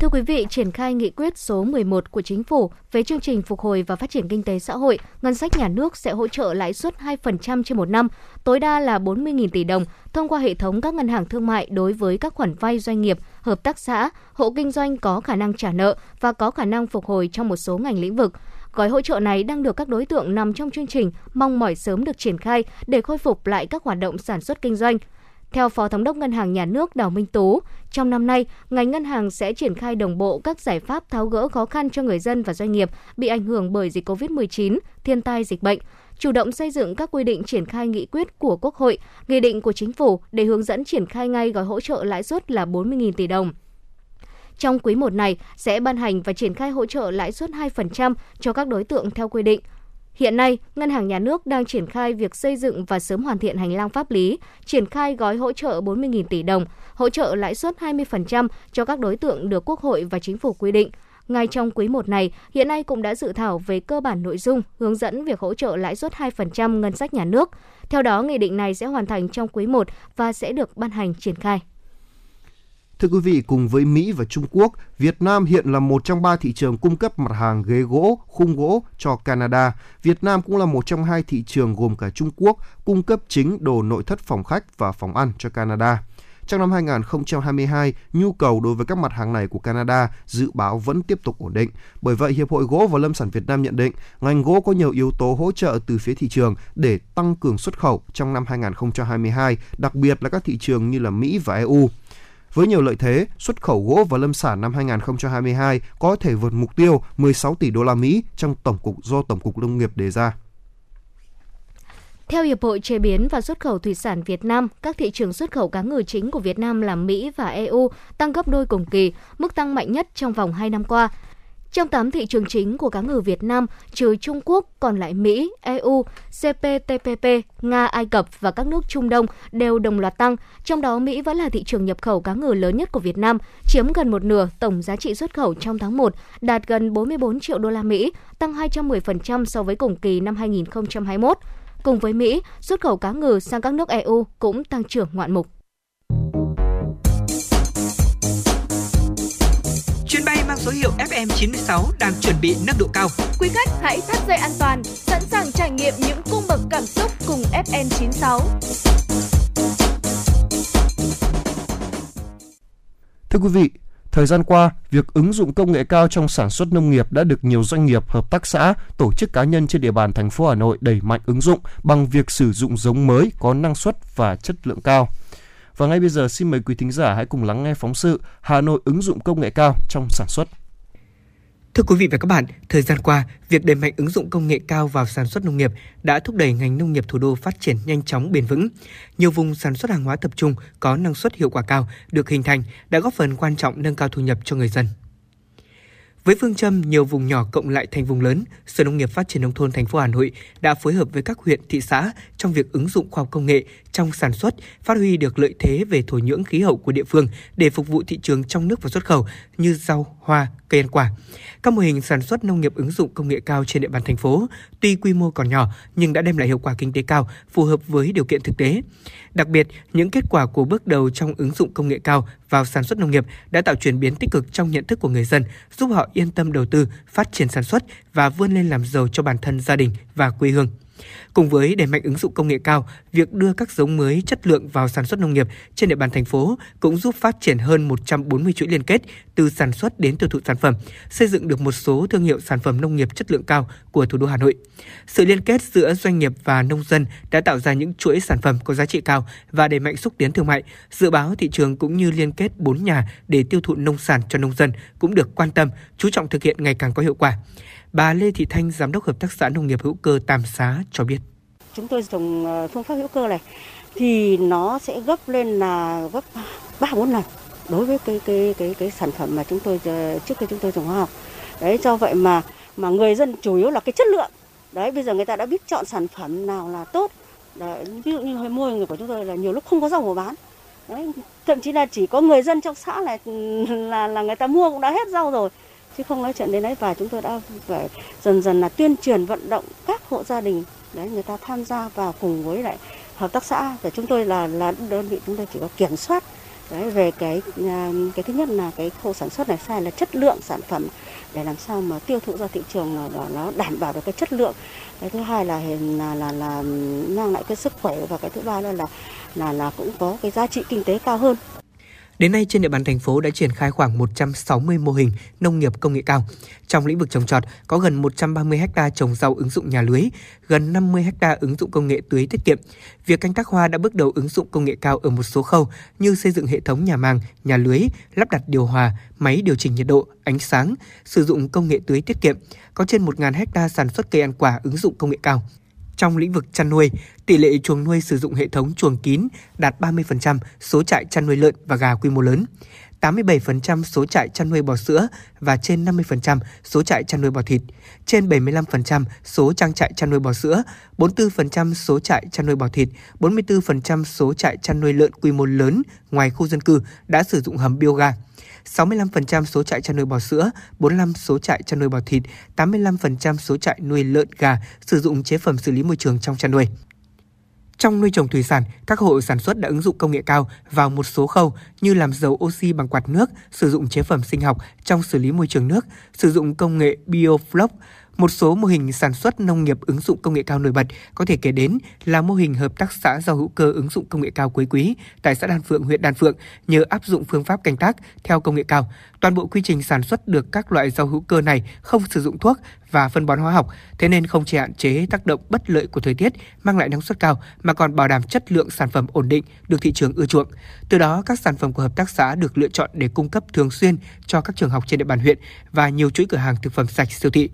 S2: Thưa quý vị, triển khai nghị quyết số 11 của Chính phủ về chương trình phục hồi và phát triển kinh tế xã hội, ngân sách nhà nước sẽ hỗ trợ lãi suất 2% trên một năm, tối đa là 40.000 tỷ đồng thông qua hệ thống các ngân hàng thương mại đối với các khoản vay doanh nghiệp, hợp tác xã, hộ kinh doanh có khả năng trả nợ và có khả năng phục hồi trong một số ngành lĩnh vực. Gói hỗ trợ này đang được các đối tượng nằm trong chương trình mong mỏi sớm được triển khai để khôi phục lại các hoạt động sản xuất kinh doanh. Theo Phó Thống đốc Ngân hàng Nhà nước Đào Minh Tú, trong năm nay, ngành ngân hàng sẽ triển khai đồng bộ các giải pháp tháo gỡ khó khăn cho người dân và doanh nghiệp bị ảnh hưởng bởi dịch COVID-19, thiên tai dịch bệnh, chủ động xây dựng các quy định triển khai nghị quyết của Quốc hội, nghị định của Chính phủ để hướng dẫn triển khai ngay gói hỗ trợ lãi suất là 40.000 tỷ đồng. Trong quý 1 này sẽ ban hành và triển khai hỗ trợ lãi suất 2% cho các đối tượng theo quy định. Hiện nay, Ngân hàng Nhà nước đang triển khai việc xây dựng và sớm hoàn thiện hành lang pháp lý, triển khai gói hỗ trợ 40.000 tỷ đồng, hỗ trợ lãi suất 20% cho các đối tượng được Quốc hội và Chính phủ quy định. Ngay trong quý 1 này, hiện nay cũng đã dự thảo về cơ bản nội dung hướng dẫn việc hỗ trợ lãi suất 2% ngân sách nhà nước. Theo đó, nghị định này sẽ hoàn thành trong quý 1 và sẽ được ban hành triển khai.
S3: Thưa quý vị, cùng với Mỹ và Trung Quốc, Việt Nam hiện là một trong ba thị trường cung cấp mặt hàng ghế gỗ, khung gỗ cho Canada. Việt Nam cũng là một trong hai thị trường gồm cả Trung Quốc cung cấp chính đồ nội thất phòng khách và phòng ăn cho Canada. Trong năm 2022, nhu cầu đối với các mặt hàng này của Canada dự báo vẫn tiếp tục ổn định. Bởi vậy, Hiệp hội Gỗ và Lâm sản Việt Nam nhận định ngành gỗ có nhiều yếu tố hỗ trợ từ phía thị trường để tăng cường xuất khẩu trong năm 2022, đặc biệt là các thị trường như là Mỹ và EU. Với nhiều lợi thế, xuất khẩu gỗ và lâm sản năm 2022 có thể vượt mục tiêu 16 tỷ đô la Mỹ trong tổng cục do Tổng cục Nông nghiệp đề ra.
S2: Theo Hiệp hội Chế biến và Xuất khẩu Thủy sản Việt Nam, các thị trường xuất khẩu cá ngừ chính của Việt Nam là Mỹ và EU tăng gấp đôi cùng kỳ, mức tăng mạnh nhất trong vòng 2 năm qua. Trong 8 thị trường chính của cá ngừ Việt Nam, trừ Trung Quốc, còn lại Mỹ, EU, CPTPP, Nga, Ai Cập và các nước Trung Đông đều đồng loạt tăng. Trong đó, Mỹ vẫn là thị trường nhập khẩu cá ngừ lớn nhất của Việt Nam, chiếm gần một nửa tổng giá trị xuất khẩu trong tháng 1, đạt gần 44 triệu đô la Mỹ, tăng 210% so với cùng kỳ năm 2021. Cùng với Mỹ, xuất khẩu cá ngừ sang các nước EU cũng tăng trưởng ngoạn mục.
S4: Số hiệu FM96 đang chuẩn bị nâng độ cao.
S5: Quý khách hãy thắt dây an toàn, sẵn sàng trải nghiệm những cung bậc cảm xúc cùng FN96.
S3: Thưa quý vị, Thời gian qua, việc ứng dụng công nghệ cao trong sản xuất nông nghiệp đã được nhiều doanh nghiệp, hợp tác xã, tổ chức cá nhân trên địa bàn thành phố Hà Nội đẩy mạnh ứng dụng bằng việc sử dụng giống mới có năng suất và chất lượng cao. Và ngay bây giờ xin mời quý thính giả hãy cùng lắng nghe phóng sự Hà Nội ứng dụng công nghệ cao trong sản xuất.
S4: Thưa quý vị và các bạn, thời gian qua, việc đẩy mạnh ứng dụng công nghệ cao vào sản xuất nông nghiệp đã thúc đẩy ngành nông nghiệp thủ đô phát triển nhanh chóng bền vững. Nhiều vùng sản xuất hàng hóa tập trung có năng suất hiệu quả cao được hình thành đã góp phần quan trọng nâng cao thu nhập cho người dân. Với phương châm nhiều vùng nhỏ cộng lại thành vùng lớn, Sở Nông nghiệp Phát triển nông thôn thành phố Hà Nội đã phối hợp với các huyện, thị xã trong việc ứng dụng khoa học công nghệ trong sản xuất, phát huy được lợi thế về thổ nhưỡng khí hậu của địa phương để phục vụ thị trường trong nước và xuất khẩu như rau, hoa, cây ăn quả. Các mô hình sản xuất nông nghiệp ứng dụng công nghệ cao trên địa bàn thành phố tuy quy mô còn nhỏ nhưng đã đem lại hiệu quả kinh tế cao, phù hợp với điều kiện thực tế. Đặc biệt, những kết quả của bước đầu trong ứng dụng công nghệ cao vào sản xuất nông nghiệp đã tạo chuyển biến tích cực trong nhận thức của người dân, giúp họ yên tâm đầu tư, phát triển sản xuất và vươn lên làm giàu cho bản thân, gia đình và quê hương. Cùng với đẩy mạnh ứng dụng công nghệ cao, việc đưa các giống mới chất lượng vào sản xuất nông nghiệp trên địa bàn thành phố cũng giúp phát triển hơn 140 chuỗi liên kết từ sản xuất đến tiêu thụ sản phẩm, xây dựng được một số thương hiệu sản phẩm nông nghiệp chất lượng cao của thủ đô Hà Nội. Sự liên kết giữa doanh nghiệp và nông dân đã tạo ra những chuỗi sản phẩm có giá trị cao và đẩy mạnh xúc tiến thương mại, dự báo thị trường cũng như liên kết bốn nhà để tiêu thụ nông sản cho nông dân cũng được quan tâm, chú trọng thực hiện ngày càng có hiệu quả. Bà Lê Thị Thanh, Giám đốc Hợp tác xã Nông nghiệp hữu cơ Tam Xá cho biết.
S9: Chúng tôi dùng ờ, phương pháp hữu cơ này thì nó sẽ gấp lên là gấp 3 4 lần đối với cái cái cái cái sản phẩm mà chúng tôi ờ, trước khi chúng tôi dùng hóa học. Đấy cho vậy mà mà người dân chủ yếu là cái chất lượng. Đấy bây giờ người ta đã biết chọn sản phẩm nào là tốt. Đấy, ví dụ như mua người của chúng tôi là nhiều lúc không có rau mà bán. Đấy, thậm chí là chỉ có người dân trong xã này là là người ta mua cũng đã hết rau rồi chứ không nói chuyện đến đấy và chúng tôi đã phải dần dần là tuyên truyền vận động các hộ gia đình đấy người ta tham gia vào cùng với lại hợp tác xã. Và chúng tôi là là đơn vị chúng tôi chỉ có kiểm soát Đấy, về cái à, cái thứ nhất là cái khâu sản xuất này sai là chất lượng sản phẩm để làm sao mà tiêu thụ ra thị trường là nó đảm bảo được cái chất lượng. Cái thứ hai là là là, là mang lại cái sức khỏe và cái thứ ba là là là là cũng có cái giá trị kinh tế cao hơn.
S4: Đến nay trên địa bàn thành phố đã triển khai khoảng 160 mô hình nông nghiệp công nghệ cao. Trong lĩnh vực trồng trọt có gần 130 ha trồng rau ứng dụng nhà lưới, gần 50 ha ứng dụng công nghệ tưới tiết kiệm. Việc canh tác hoa đã bước đầu ứng dụng công nghệ cao ở một số khâu như xây dựng hệ thống nhà màng, nhà lưới, lắp đặt điều hòa, máy điều chỉnh nhiệt độ, ánh sáng, sử dụng công nghệ tưới tiết kiệm. Có trên 1.000 ha sản xuất cây ăn quả ứng dụng công nghệ cao. Trong lĩnh vực chăn nuôi, tỷ lệ chuồng nuôi sử dụng hệ thống chuồng kín đạt 30% số trại chăn nuôi lợn và gà quy mô lớn. 87% số trại chăn nuôi bò sữa và trên 50% số trại chăn nuôi bò thịt, trên 75% số trang trại chăn nuôi bò sữa, 44% số trại chăn nuôi bò thịt, 44% số trại chăn nuôi lợn quy mô lớn ngoài khu dân cư đã sử dụng hầm bioga. 65% số trại chăn nuôi bò sữa, 45 số trại chăn nuôi bò thịt, 85% số trại nuôi lợn gà sử dụng chế phẩm xử lý môi trường trong chăn nuôi. Trong nuôi trồng thủy sản, các hộ sản xuất đã ứng dụng công nghệ cao vào một số khâu như làm dầu oxy bằng quạt nước, sử dụng chế phẩm sinh học trong xử lý môi trường nước, sử dụng công nghệ biofloc, một số mô hình sản xuất nông nghiệp ứng dụng công nghệ cao nổi bật có thể kể đến là mô hình hợp tác xã rau hữu cơ ứng dụng công nghệ cao Quế Quý tại xã Đan Phượng, huyện Đan Phượng nhờ áp dụng phương pháp canh tác theo công nghệ cao. Toàn bộ quy trình sản xuất được các loại rau hữu cơ này không sử dụng thuốc và phân bón hóa học, thế nên không chỉ hạn chế tác động bất lợi của thời tiết mang lại năng suất cao mà còn bảo đảm chất lượng sản phẩm ổn định được thị trường ưa chuộng. Từ đó, các sản phẩm của hợp tác xã được lựa chọn để cung cấp thường xuyên cho các trường học trên địa bàn huyện và nhiều chuỗi cửa hàng thực phẩm sạch siêu thị.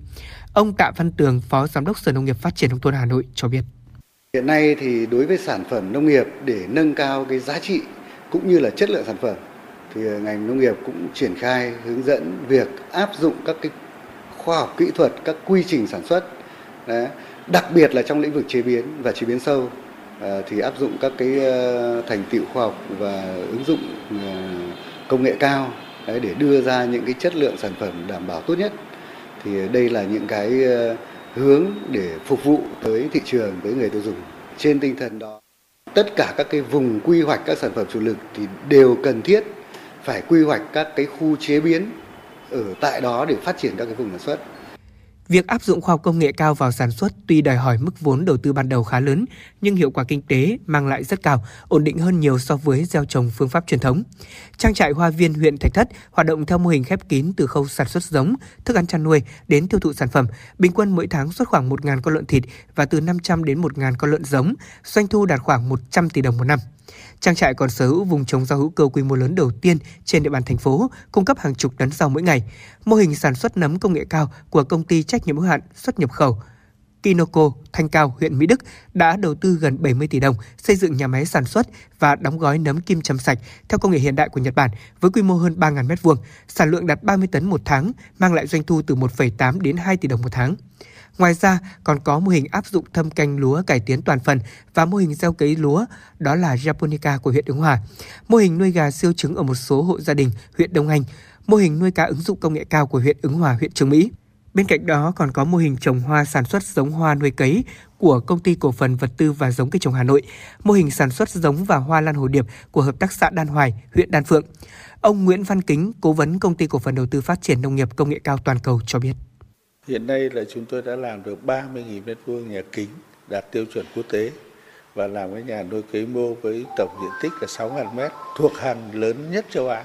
S4: Ông Tạ Văn Tường, Phó Giám đốc Sở Nông nghiệp Phát triển Nông thôn Hà Nội cho biết.
S10: Hiện nay thì đối với sản phẩm nông nghiệp để nâng cao cái giá trị cũng như là chất lượng sản phẩm thì ngành nông nghiệp cũng triển khai hướng dẫn việc áp dụng các cái khoa học kỹ thuật, các quy trình sản xuất. Đấy. Đặc biệt là trong lĩnh vực chế biến và chế biến sâu à, thì áp dụng các cái ờ, thành tựu khoa học và ứng dụng ờ, công nghệ cao đấy, để đưa ra những cái chất lượng sản phẩm đảm bảo tốt nhất thì đây là những cái ờ, hướng để phục vụ tới thị trường tới người tiêu dùng trên tinh thần đó tất cả các cái vùng quy hoạch các sản phẩm chủ lực thì đều cần thiết phải quy hoạch các cái khu chế biến ở tại đó để phát triển các cái vùng sản xuất
S4: Việc áp dụng khoa học công nghệ cao vào sản xuất tuy đòi hỏi mức vốn đầu tư ban đầu khá lớn, nhưng hiệu quả kinh tế mang lại rất cao, ổn định hơn nhiều so với gieo trồng phương pháp truyền thống. Trang trại Hoa Viên huyện Thạch Thất hoạt động theo mô hình khép kín từ khâu sản xuất giống, thức ăn chăn nuôi đến tiêu thụ sản phẩm. Bình quân mỗi tháng xuất khoảng 1.000 con lợn thịt và từ 500 đến 1.000 con lợn giống, doanh thu đạt khoảng 100 tỷ đồng một năm. Trang trại còn sở hữu vùng trồng rau hữu cơ quy mô lớn đầu tiên trên địa bàn thành phố, cung cấp hàng chục tấn rau mỗi ngày. Mô hình sản xuất nấm công nghệ cao của công ty trách nhiệm hữu hạn xuất nhập khẩu Kinoco, Thanh Cao, huyện Mỹ Đức đã đầu tư gần 70 tỷ đồng xây dựng nhà máy sản xuất và đóng gói nấm kim châm sạch theo công nghệ hiện đại của Nhật Bản với quy mô hơn 3.000 m2, sản lượng đạt 30 tấn một tháng, mang lại doanh thu từ 1,8 đến 2 tỷ đồng một tháng. Ngoài ra, còn có mô hình áp dụng thâm canh lúa cải tiến toàn phần và mô hình gieo cấy lúa, đó là Japonica của huyện Ứng Hòa. Mô hình nuôi gà siêu trứng ở một số hộ gia đình huyện Đông Anh. Mô hình nuôi cá ứng dụng công nghệ cao của huyện Ứng Hòa, huyện Trường Mỹ. Bên cạnh đó còn có mô hình trồng hoa sản xuất giống hoa nuôi cấy của công ty cổ phần vật tư và giống cây trồng Hà Nội, mô hình sản xuất giống và hoa lan hồ điệp của hợp tác xã Đan Hoài, huyện Đan Phượng. Ông Nguyễn Văn Kính, cố vấn công ty cổ phần đầu tư phát triển nông nghiệp công nghệ cao toàn cầu cho biết.
S11: Hiện nay là chúng tôi đã làm được 30.000 m2 nhà kính đạt tiêu chuẩn quốc tế và làm cái nhà nuôi cấy mô với tổng diện tích là 6.000 m thuộc hàng lớn nhất châu Á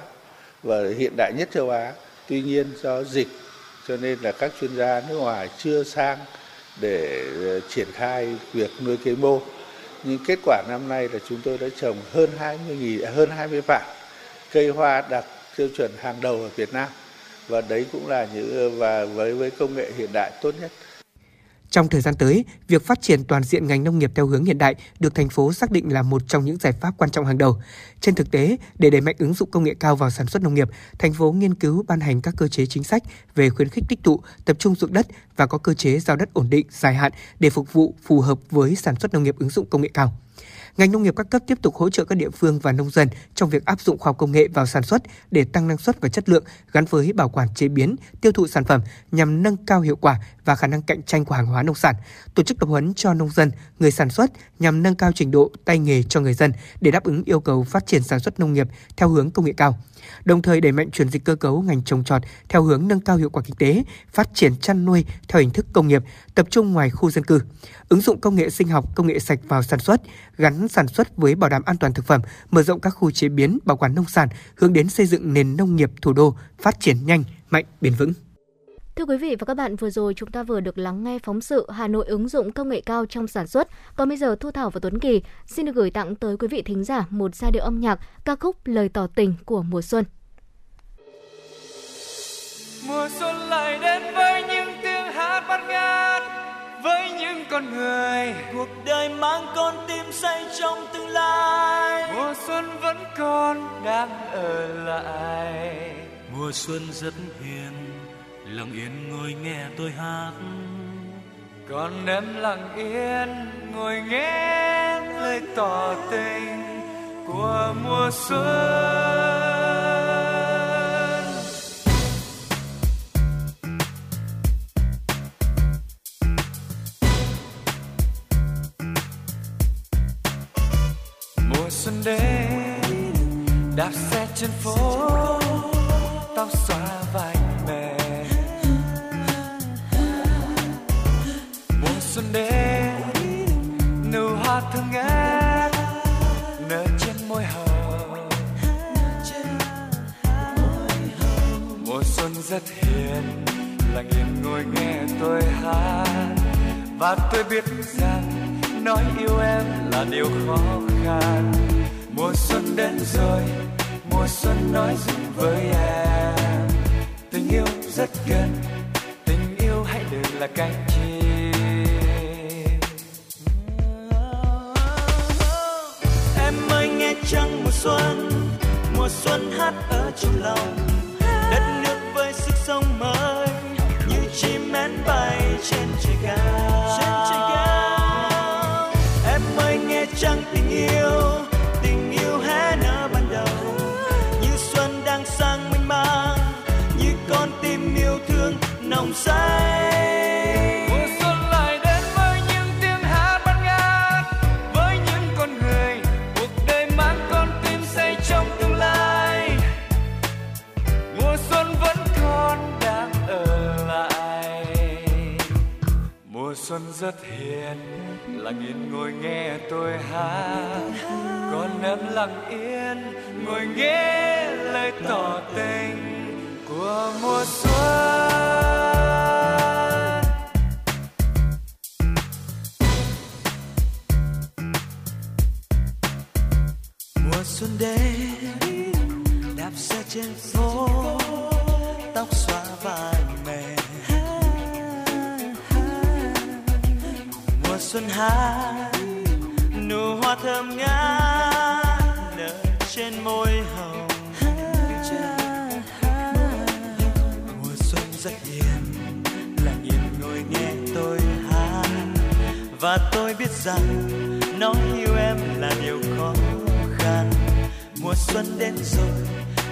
S11: và hiện đại nhất châu Á. Tuy nhiên do dịch, cho nên là các chuyên gia nước ngoài chưa sang để ờ, triển khai việc nuôi cấy mô. Nhưng kết quả năm nay là chúng tôi đã trồng hơn 20 000 hơn 20 vạn cây hoa đạt tiêu chuẩn hàng đầu ở Việt Nam và đấy cũng là những ờ, và với với công nghệ hiện đại tốt nhất.
S4: Trong thời gian tới, việc phát triển toàn diện ngành nông nghiệp theo hướng hiện đại được thành phố xác định là một trong những giải pháp quan trọng hàng đầu. Trên thực tế, để đẩy mạnh ứng dụng công nghệ cao vào sản xuất nông nghiệp, thành phố nghiên cứu ban hành các cơ chế chính sách về khuyến khích tích tụ, tập trung dụng đất và có cơ chế giao đất ổn định dài hạn để phục vụ phù hợp với sản xuất nông nghiệp ứng dụng công nghệ cao. Ngành nông nghiệp các cấp tiếp tục hỗ trợ các địa phương và nông dân trong việc áp dụng khoa học công nghệ vào sản xuất để tăng năng suất và chất lượng gắn với bảo quản chế biến, tiêu thụ sản phẩm nhằm nâng cao hiệu quả và khả năng cạnh tranh của hàng hóa nông sản. Tổ chức tập huấn cho nông dân, người sản xuất nhằm nâng cao trình độ tay nghề cho người dân để đáp ứng yêu cầu phát triển sản xuất nông nghiệp theo hướng công nghệ cao đồng thời đẩy mạnh chuyển dịch cơ cấu ngành trồng trọt theo hướng nâng cao hiệu quả kinh tế, phát triển chăn nuôi theo hình thức công nghiệp, tập trung ngoài khu dân cư, ứng dụng công nghệ sinh học, công nghệ sạch vào sản xuất, gắn sản xuất với bảo đảm an toàn thực phẩm, mở rộng các khu chế biến, bảo quản nông sản, hướng đến xây dựng nền nông nghiệp thủ đô phát triển nhanh, mạnh, bền vững.
S2: Thưa quý vị và các bạn, vừa rồi chúng ta vừa được lắng nghe phóng sự Hà Nội ứng dụng công nghệ cao trong sản xuất. Còn bây giờ Thu Thảo và Tuấn Kỳ xin được gửi tặng tới quý vị thính giả một giai điệu âm nhạc ca khúc Lời tỏ tình của mùa xuân.
S1: Mùa xuân lại đến với những tiếng hát bát ngát với những con người
S12: cuộc đời mang con tim say trong tương lai
S1: mùa xuân vẫn còn đang ở lại
S12: mùa xuân rất hiền lặng yên ngồi nghe tôi hát.
S1: Còn em lặng yên ngồi nghe lời tỏ tình của mùa xuân. Mùa xuân đến, đạp xe trên phố, tóc xóa vai xuân đến, nụ hoa thơm ngát, nở trên môi hồng. Mùa xuân rất hiền, lặng yên ngồi nghe tôi hát. Và tôi biết rằng nói yêu em là điều khó khăn. Mùa xuân đến rồi, mùa xuân nói dừng với em. Tình yêu rất gần, tình yêu hãy đừng là cánh
S12: trăng mùa xuân mùa xuân hát ở trong lòng. Đất nước với sức sống mới như chim én bay trên trời cao. Trên trời cao. Em ơi nghe trăng tình yêu tình yêu hé nở ban đầu. Như xuân đang sang mênh mang như con tim yêu thương nồng say
S1: xuân rất hiền. Lặng yên ngồi nghe tôi hát. Con em lặng yên ngồi nghe lời tỏ tình của mùa xuân.
S12: Mùa xuân đến, đạp xe trên phố, tóc xóa vai xuân hạ nụ hoa thơm ngát nở trên môi hồng. Mùa xuân rất hiền lặng yên ngồi nghe tôi hát. Và tôi biết rằng nói yêu em là điều khó khăn. Mùa xuân đến rồi,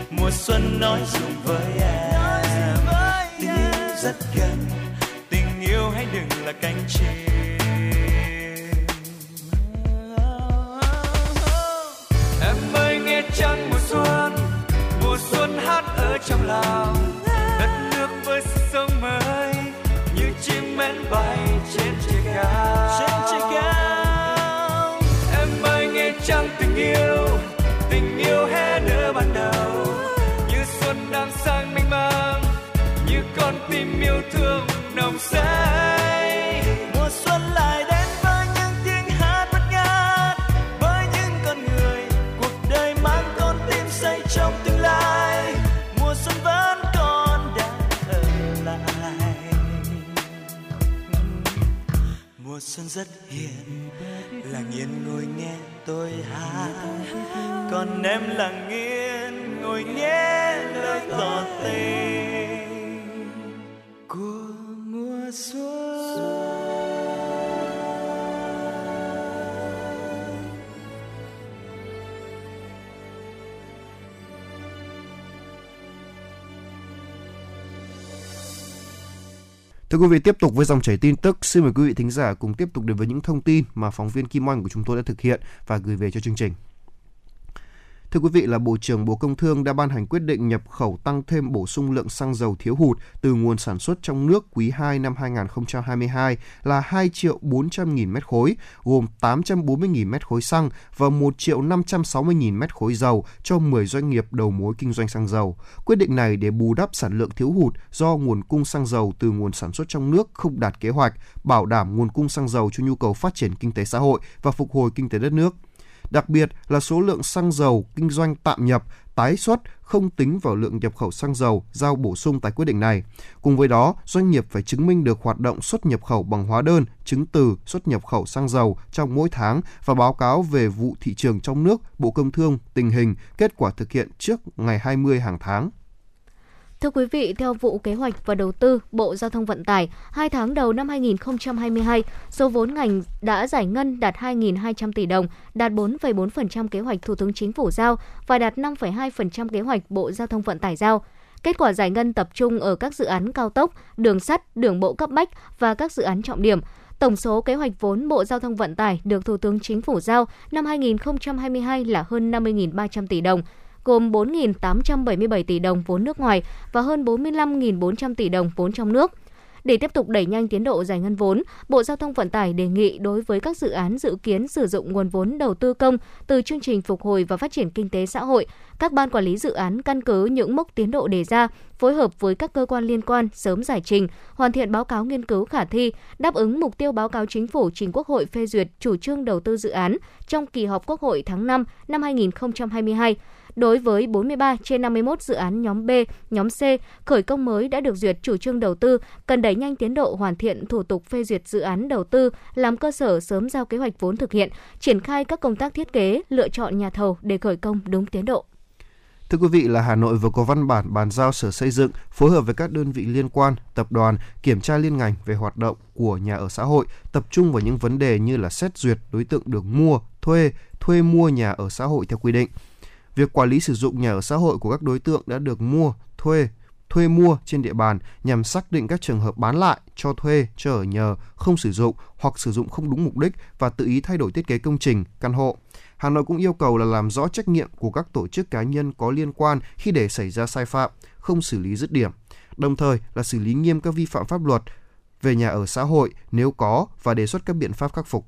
S12: mùa xuân nói dùng với em. Tình yêu rất gần, tình yêu hãy đừng là cánh chim.
S1: Trăng mùa xuân mùa xuân hát ở trong lòng. Đất nước với sức sống mới như chim én bay trên trời cao. Trên trời cao.
S12: Em ơi nghe trăng tình yêu tình yêu hé nở ban đầu.
S1: Như xuân đang sang mênh mang như con tim yêu thương nồng say
S12: mùa xuân rất hiền lặng yên ngồi nghe tôi hát. Còn em lặng yên ngồi nghe lời tỏ tình. Của
S3: Thưa quý vị, tiếp tục với dòng chảy tin tức, xin mời quý vị thính giả cùng tiếp tục đến với những thông tin mà phóng viên Kim Oanh của chúng tôi đã thực hiện và gửi về cho chương trình. Thưa quý vị là Bộ trưởng Bộ Công Thương đã ban hành quyết định nhập khẩu tăng thêm bổ sung lượng xăng dầu thiếu hụt từ nguồn sản xuất trong nước quý 2 năm 2022 là 2 triệu 400 nghìn mét khối, gồm 840 nghìn mét khối xăng và 1 triệu 560 nghìn mét khối dầu cho 10 doanh nghiệp đầu mối kinh doanh xăng dầu. Quyết định này để bù đắp sản lượng thiếu hụt do nguồn cung xăng dầu từ nguồn sản xuất trong nước không đạt kế hoạch, bảo đảm nguồn cung xăng dầu cho nhu cầu phát triển kinh tế xã hội và phục hồi kinh tế đất nước đặc biệt là số lượng xăng dầu kinh doanh tạm nhập, tái xuất không tính vào lượng nhập khẩu xăng dầu giao bổ sung tại quyết định này. Cùng với đó, doanh nghiệp phải chứng minh được hoạt động xuất nhập khẩu bằng hóa đơn, chứng từ xuất nhập khẩu xăng dầu trong mỗi tháng và báo cáo về vụ thị trường trong nước, Bộ Công Thương, tình hình, kết quả thực hiện trước ngày 20 hàng tháng.
S2: Thưa quý vị, theo vụ kế hoạch và đầu tư Bộ Giao thông Vận tải, 2 tháng đầu năm 2022, số vốn ngành đã giải ngân đạt 2.200 tỷ đồng, đạt 4,4% kế hoạch Thủ tướng Chính phủ giao và đạt 5,2% kế hoạch Bộ Giao thông Vận tải giao. Kết quả giải ngân tập trung ở các dự án cao tốc, đường sắt, đường bộ cấp bách và các dự án trọng điểm. Tổng số kế hoạch vốn Bộ Giao thông Vận tải được Thủ tướng Chính phủ giao năm 2022 là hơn 50.300 tỷ đồng, gồm 4.877 tỷ đồng vốn nước ngoài và hơn 45.400 tỷ đồng vốn trong nước. Để tiếp tục đẩy nhanh tiến độ giải ngân vốn, Bộ Giao thông Vận tải đề nghị đối với các dự án dự kiến sử dụng nguồn vốn đầu tư công từ chương trình phục hồi và phát triển kinh tế xã hội, các ban quản lý dự án căn cứ những mốc tiến độ đề ra, phối hợp với các cơ quan liên quan sớm giải trình, hoàn thiện báo cáo nghiên cứu khả thi, đáp ứng mục tiêu báo cáo chính phủ trình Quốc hội phê duyệt chủ trương đầu tư dự án trong kỳ họp Quốc hội tháng 5 năm 2022 Đối với 43 trên 51 dự án nhóm B, nhóm C khởi công mới đã được duyệt chủ trương đầu tư, cần đẩy nhanh tiến độ hoàn thiện thủ tục phê duyệt dự án đầu tư, làm cơ sở sớm giao kế hoạch vốn thực hiện, triển khai các công tác thiết kế, lựa chọn nhà thầu để khởi công đúng tiến độ.
S3: Thưa quý vị là Hà Nội vừa có văn bản bàn giao Sở Xây dựng phối hợp với các đơn vị liên quan, tập đoàn kiểm tra liên ngành về hoạt động của nhà ở xã hội, tập trung vào những vấn đề như là xét duyệt đối tượng được mua, thuê, thuê mua nhà ở xã hội theo quy định. Việc quản lý sử dụng nhà ở xã hội của các đối tượng đã được mua, thuê, thuê mua trên địa bàn nhằm xác định các trường hợp bán lại, cho thuê, cho ở nhờ, không sử dụng hoặc sử dụng không đúng mục đích và tự ý thay đổi thiết kế công trình, căn hộ. Hà Nội cũng yêu cầu là làm rõ trách nhiệm của các tổ chức cá nhân có liên quan khi để xảy ra sai phạm, không xử lý dứt điểm. Đồng thời là xử lý nghiêm các vi phạm pháp luật về nhà ở xã hội nếu có và đề xuất các biện pháp khắc phục.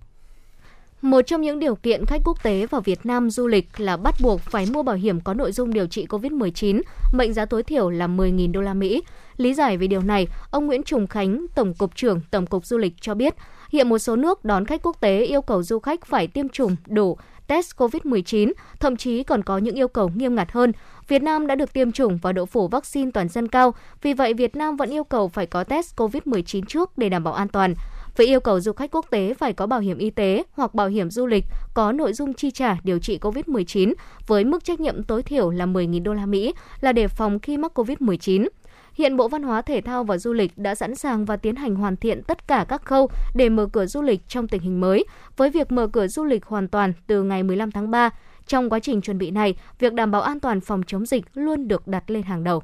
S2: Một trong những điều kiện khách quốc tế vào Việt Nam du lịch là bắt buộc phải mua bảo hiểm có nội dung điều trị COVID-19, mệnh giá tối thiểu là 10.000 đô la Mỹ. Lý giải về điều này, ông Nguyễn Trùng Khánh, Tổng cục trưởng Tổng cục Du lịch cho biết, hiện một số nước đón khách quốc tế yêu cầu du khách phải tiêm chủng đủ test COVID-19, thậm chí còn có những yêu cầu nghiêm ngặt hơn. Việt Nam đã được tiêm chủng và độ phủ vaccine toàn dân cao, vì vậy Việt Nam vẫn yêu cầu phải có test COVID-19 trước để đảm bảo an toàn. Với yêu cầu du khách quốc tế phải có bảo hiểm y tế hoặc bảo hiểm du lịch có nội dung chi trả điều trị COVID-19 với mức trách nhiệm tối thiểu là 10.000 đô la Mỹ là để phòng khi mắc COVID-19. Hiện Bộ Văn hóa Thể thao và Du lịch đã sẵn sàng và tiến hành hoàn thiện tất cả các khâu để mở cửa du lịch trong tình hình mới, với việc mở cửa du lịch hoàn toàn từ ngày 15 tháng 3. Trong quá trình chuẩn bị này, việc đảm bảo an toàn phòng chống dịch luôn được đặt lên hàng đầu.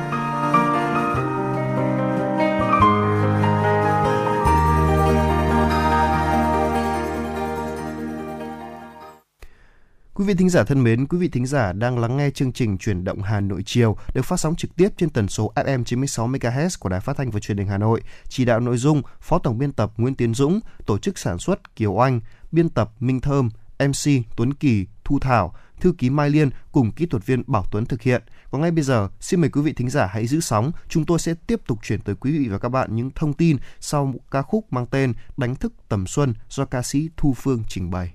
S3: Quý vị thính giả thân mến, quý vị thính giả đang lắng nghe chương trình Chuyển động Hà Nội chiều được phát sóng trực tiếp trên tần số FM 96 MHz của Đài Phát thanh và Truyền hình Hà Nội. Chỉ đạo nội dung Phó tổng biên tập Nguyễn Tiến Dũng, tổ chức sản xuất Kiều Anh, biên tập Minh Thơm, MC Tuấn Kỳ, Thu Thảo, thư ký Mai Liên cùng kỹ thuật viên Bảo Tuấn thực hiện. Và ngay bây giờ, xin mời quý vị thính giả hãy giữ sóng. Chúng tôi sẽ tiếp tục chuyển tới quý vị và các bạn những thông tin sau một ca khúc mang tên Đánh thức tầm xuân do ca sĩ Thu Phương trình bày.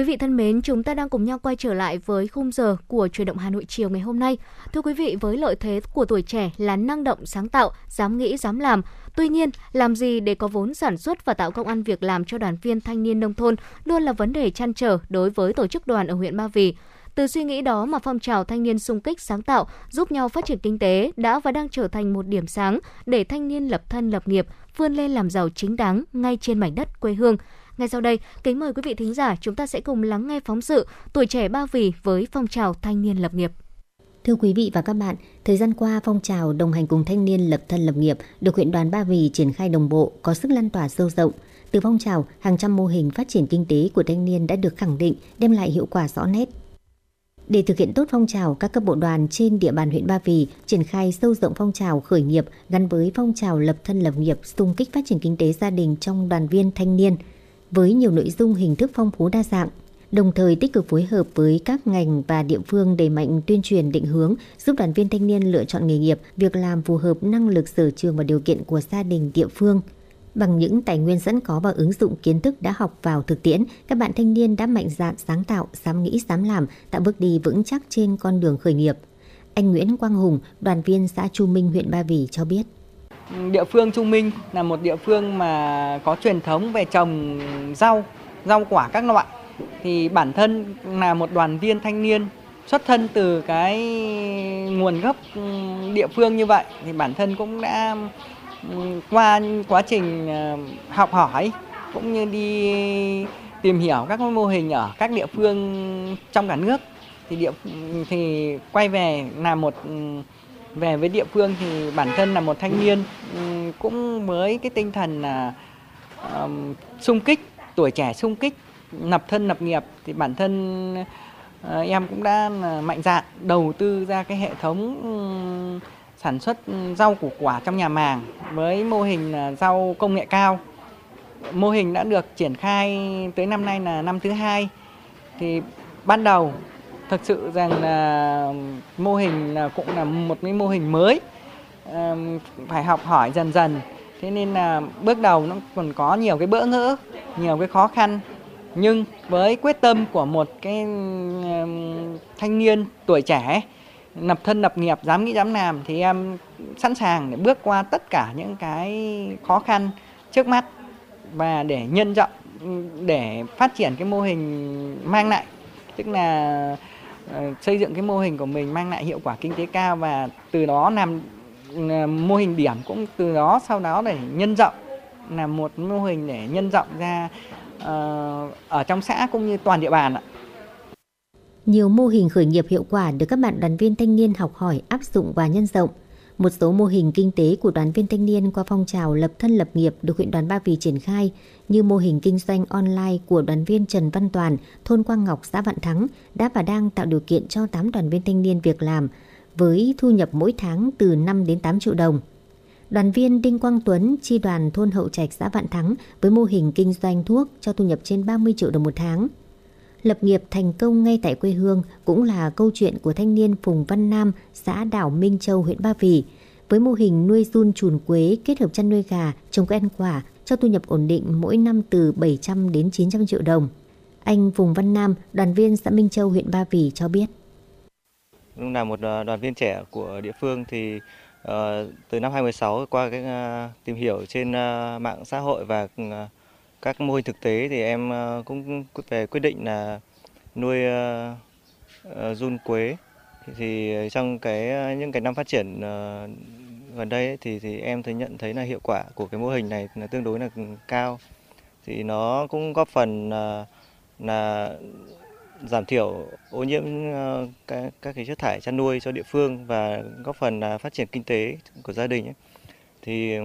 S2: Quý vị thân mến, chúng ta đang cùng nhau quay trở lại với khung giờ của truyền động Hà Nội chiều ngày hôm nay. Thưa quý vị, với lợi thế của tuổi trẻ là năng động, sáng tạo, dám nghĩ, dám làm. Tuy nhiên, làm gì để có vốn sản xuất và tạo công ăn việc làm cho đoàn viên thanh niên nông thôn luôn là vấn đề chăn trở đối với tổ chức đoàn ở huyện Ba Vì. Từ suy nghĩ đó mà phong trào thanh niên sung kích sáng tạo giúp nhau phát triển kinh tế đã và đang trở thành một điểm sáng để thanh niên lập thân lập nghiệp, vươn lên làm giàu chính đáng ngay trên mảnh đất quê hương. Ngay sau đây, kính mời quý vị thính giả chúng ta sẽ cùng lắng nghe phóng sự Tuổi trẻ Ba Vì với phong trào thanh niên lập nghiệp.
S13: Thưa quý vị và các bạn, thời gian qua phong trào đồng hành cùng thanh niên lập thân lập nghiệp được huyện đoàn Ba Vì triển khai đồng bộ, có sức lan tỏa sâu rộng. Từ phong trào, hàng trăm mô hình phát triển kinh tế của thanh niên đã được khẳng định, đem lại hiệu quả rõ nét. Để thực hiện tốt phong trào, các cấp bộ đoàn trên địa bàn huyện Ba Vì triển khai sâu rộng phong trào khởi nghiệp gắn với phong trào lập thân lập nghiệp, xung kích phát triển kinh tế gia đình trong đoàn viên thanh niên với nhiều nội dung hình thức phong phú đa dạng đồng thời tích cực phối hợp với các ngành và địa phương đẩy mạnh tuyên truyền định hướng, giúp đoàn viên thanh niên lựa chọn nghề nghiệp, việc làm phù hợp năng lực sở trường và điều kiện của gia đình địa phương. Bằng những tài nguyên sẵn có và ứng dụng kiến thức đã học vào thực tiễn, các bạn thanh niên đã mạnh dạn sáng tạo, dám nghĩ, dám làm, tạo bước đi vững chắc trên con đường khởi nghiệp. Anh Nguyễn Quang Hùng, đoàn viên xã Chu Minh, huyện Ba Vì cho biết.
S14: Địa phương Trung Minh là một địa phương mà có truyền thống về trồng rau, rau quả các loại. Thì bản thân là một đoàn viên thanh niên xuất thân từ cái nguồn gốc địa phương như vậy thì bản thân cũng đã qua quá trình ờ, học hỏi cũng như đi tìm hiểu các mô hình ở các địa phương trong cả nước thì địa thì quay về là một về với địa phương thì bản thân là một thanh niên ừ, cũng với cái tinh thần là um, sung kích tuổi trẻ sung kích lập thân lập nghiệp thì bản thân uh, em cũng đã mạnh dạn đầu tư ra cái hệ thống um, sản xuất rau củ quả trong nhà màng với mô hình rau công nghệ cao. Mô hình đã được triển khai tới năm nay là năm thứ hai. Thì ban đầu thực sự rằng là mô hình là cũng là một cái mô hình mới phải học hỏi dần dần. Thế nên là bước đầu nó còn có nhiều cái bỡ ngỡ, nhiều cái khó khăn. Nhưng với quyết tâm của một cái thanh niên tuổi trẻ, nập thân nập nghiệp, dám nghĩ dám làm, thì em sẵn sàng để bước qua tất cả những cái khó khăn trước mắt và để nhân rộng, để phát triển cái mô hình mang lại. Tức là Ờ, xây dựng cái mô hình của mình mang lại hiệu quả kinh tế cao và từ đó làm ờ, mô hình điểm cũng từ đó sau đó để nhân rộng là một mô hình để nhân rộng ra ờ, ở trong xã cũng như toàn địa bàn ạ.
S13: Nhiều mô hình khởi nghiệp hiệu quả được các bạn đoàn viên thanh niên học hỏi, áp dụng và nhân rộng. Một số mô hình kinh tế của đoàn viên thanh niên qua phong trào lập thân lập nghiệp được huyện đoàn Ba Vì triển khai như mô hình kinh doanh online của đoàn viên Trần Văn Toàn, thôn Quang Ngọc, xã Vạn Thắng đã và đang tạo điều kiện cho 8 đoàn viên thanh niên việc làm với thu nhập mỗi tháng từ 5 đến 8 triệu đồng. Đoàn viên Đinh Quang Tuấn, chi đoàn thôn Hậu Trạch, xã Vạn Thắng với mô hình kinh doanh thuốc cho thu nhập trên 30 triệu đồng một tháng. Lập nghiệp thành công ngay tại quê hương cũng là câu chuyện của thanh niên Phùng Văn Nam, xã đảo Minh Châu, huyện Ba Vì. Với mô hình nuôi run chuồn quế kết hợp chăn nuôi gà, trồng cây ăn quả cho thu nhập ổn định mỗi năm từ 700 đến 900 triệu đồng. Anh Phùng Văn Nam, đoàn viên xã Minh Châu, huyện Ba Vì cho biết.
S15: Là một ờ, đoàn viên trẻ của địa phương thì uh, từ năm 2016 qua cái uh, tìm hiểu trên uh, mạng xã hội và uh, các mô hình thực tế thì em ờ, cũng về quyết định là nuôi ờ, ờ, run quế thì trong cái những cái năm phát triển gần đây thì thì em thấy nhận thấy là hiệu quả của cái mô hình này là tương đối là cao thì nó cũng góp phần là, là giảm thiểu ô nhiễm các các cái chất thải chăn nuôi cho địa phương và góp phần là phát triển kinh tế của gia đình ấy. thì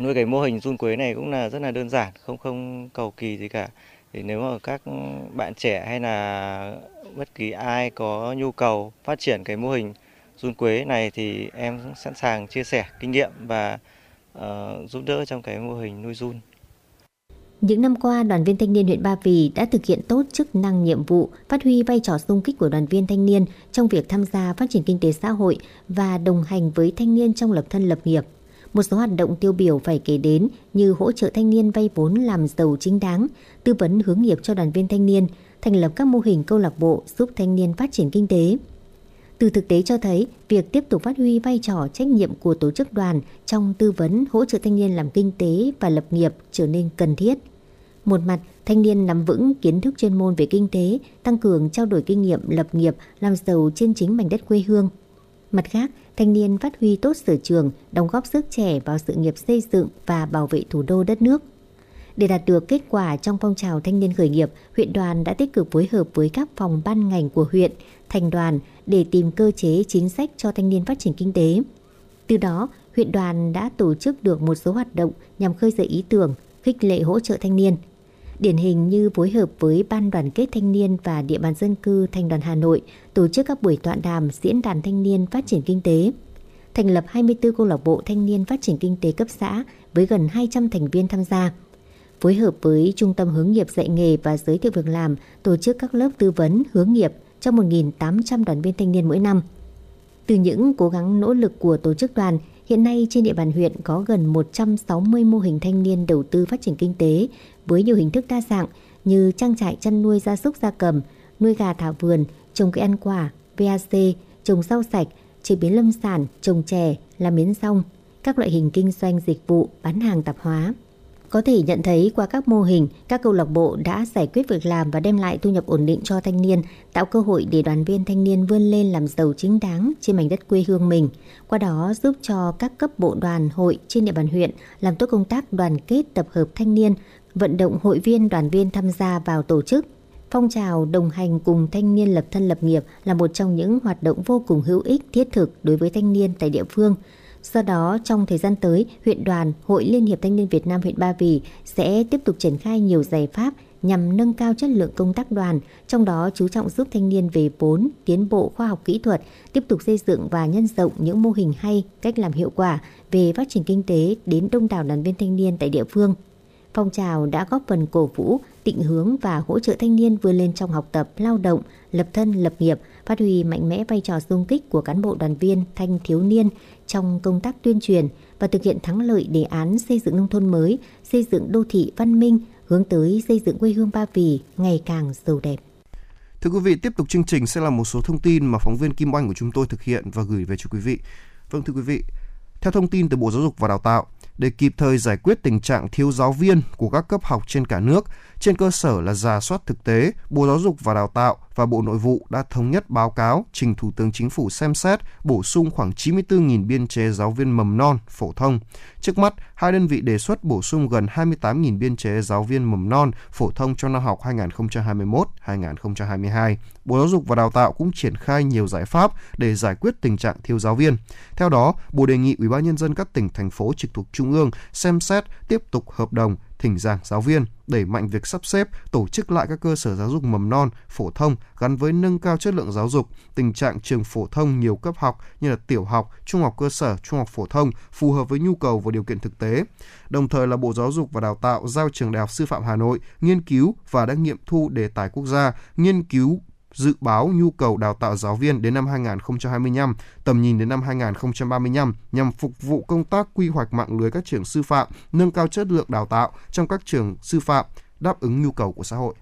S15: nuôi cái mô hình run quế này cũng là rất là đơn giản không không cầu kỳ gì cả thì nếu mà các bạn trẻ hay là bất kỳ ai có nhu cầu phát triển cái mô hình run quế này thì em sẵn sàng chia sẻ kinh nghiệm và uh, giúp đỡ trong cái mô hình nuôi run.
S13: Những năm qua, đoàn viên thanh niên huyện Ba Vì đã thực hiện tốt chức năng nhiệm vụ, phát huy vai trò sung kích của đoàn viên thanh niên trong việc tham gia phát triển kinh tế xã hội và đồng hành với thanh niên trong lập thân lập nghiệp. Một số hoạt động tiêu biểu phải kể đến như hỗ trợ thanh niên vay vốn làm giàu chính đáng, tư vấn hướng nghiệp cho đoàn viên thanh niên, thành lập các mô hình câu lạc bộ giúp thanh niên phát triển kinh tế. Từ thực tế cho thấy, việc tiếp tục phát huy vai trò trách nhiệm của tổ chức đoàn trong tư vấn hỗ trợ thanh niên làm kinh tế và lập nghiệp trở nên cần thiết. Một mặt, thanh niên nắm vững kiến thức chuyên môn về kinh tế, tăng cường trao đổi kinh nghiệm lập nghiệp, làm giàu trên chính mảnh đất quê hương. Mặt khác, thanh niên phát huy tốt sở trường, đóng góp sức trẻ vào sự nghiệp xây dựng và bảo vệ thủ đô đất nước. Để đạt được kết quả trong phong trào thanh niên khởi nghiệp, huyện đoàn đã tích cực phối hợp với các phòng ban ngành của huyện, thành đoàn để tìm cơ chế chính sách cho thanh niên phát triển kinh tế. Từ đó, huyện đoàn đã tổ chức được một số hoạt động nhằm khơi dậy ý tưởng, khích lệ hỗ trợ thanh niên. Điển hình như phối hợp với Ban đoàn kết thanh niên và địa bàn dân cư Thành đoàn Hà Nội tổ chức các buổi tọa đàm diễn đàn thanh niên phát triển kinh tế. Thành lập 24 câu lạc bộ thanh niên phát triển kinh tế cấp xã với gần 200 thành viên tham gia. Phối hợp với Trung tâm hướng nghiệp dạy nghề và giới thiệu việc làm tổ chức các lớp tư vấn hướng nghiệp cho 1.800 đoàn viên thanh niên mỗi năm. Từ những cố gắng nỗ lực của tổ chức đoàn, hiện nay trên địa bàn huyện có gần 160 mô hình thanh niên đầu tư phát triển kinh tế với nhiều hình thức đa dạng như trang trại chăn nuôi gia súc gia cầm, nuôi gà thả vườn, trồng cây ăn quả, VAC, trồng rau sạch, chế biến lâm sản, trồng chè, làm miến rong, các loại hình kinh doanh dịch vụ, bán hàng tạp hóa. Có thể nhận thấy qua các mô hình, các câu lạc bộ đã giải quyết việc làm và đem lại thu nhập ổn định cho thanh niên, tạo cơ hội để đoàn viên thanh niên vươn lên làm giàu chính đáng trên mảnh đất quê hương mình. Qua đó giúp cho các cấp bộ đoàn hội trên địa bàn huyện làm tốt công tác đoàn kết tập hợp thanh niên, vận động hội viên đoàn viên tham gia vào tổ chức. Phong trào đồng hành cùng thanh niên lập thân lập nghiệp là một trong những hoạt động vô cùng hữu ích thiết thực đối với thanh niên tại địa phương. Do đó, trong thời gian tới, huyện đoàn, Hội Liên hiệp Thanh niên Việt Nam huyện Ba Vì sẽ tiếp tục triển khai nhiều giải pháp nhằm nâng cao chất lượng công tác đoàn, trong đó chú trọng giúp thanh niên về vốn, tiến bộ khoa học kỹ thuật, tiếp tục xây dựng và nhân rộng những mô hình hay, cách làm hiệu quả về phát triển kinh tế đến đông đảo đoàn viên thanh niên tại địa phương. Phong trào đã góp phần cổ vũ, định hướng và hỗ trợ thanh niên vươn lên trong học tập, lao động, lập thân, lập nghiệp, phát huy mạnh mẽ vai trò xung kích của cán bộ đoàn viên, thanh thiếu niên trong công tác tuyên truyền và thực hiện thắng lợi đề án xây dựng nông thôn mới, xây dựng đô thị văn minh, hướng tới xây dựng quê hương Ba Vì ngày càng giàu đẹp.
S3: Thưa quý vị, tiếp tục chương trình sẽ là một số thông tin mà phóng viên Kim Oanh của chúng tôi thực hiện và gửi về cho quý vị. Vâng thưa quý vị, theo thông tin từ Bộ Giáo dục và Đào tạo, để kịp thời giải quyết tình trạng thiếu giáo viên của các cấp học trên cả nước, trên cơ sở là giả soát thực tế, Bộ Giáo dục và Đào tạo và Bộ Nội vụ đã thống nhất báo cáo trình Thủ tướng Chính phủ xem xét bổ sung khoảng 94.000 biên chế giáo viên mầm non, phổ thông. Trước mắt, hai đơn vị đề xuất bổ sung gần 28.000 biên chế giáo viên mầm non, phổ thông cho năm học 2021-2022. Bộ Giáo dục và Đào tạo cũng triển khai nhiều giải pháp để giải quyết tình trạng thiếu giáo viên. Theo đó, Bộ đề nghị Ủy ban nhân dân các tỉnh thành phố trực thuộc trung ương xem xét tiếp tục hợp đồng thỉnh giảng giáo viên, đẩy mạnh việc sắp xếp, tổ chức lại các cơ sở giáo dục mầm non, phổ thông gắn với nâng cao chất lượng giáo dục, tình trạng trường phổ thông nhiều cấp học như là tiểu học, trung học cơ sở, trung học phổ thông phù hợp với nhu cầu và điều kiện thực tế. Đồng thời là Bộ Giáo dục và Đào tạo giao trường Đại học Sư phạm Hà Nội nghiên cứu và đã nghiệm thu đề tài quốc gia, nghiên cứu dự báo nhu cầu đào tạo giáo viên đến năm 2025, tầm nhìn đến năm 2035 nhằm phục vụ công tác quy hoạch mạng lưới các trường sư phạm, nâng cao chất lượng đào tạo trong các trường sư phạm, đáp ứng nhu cầu của xã hội.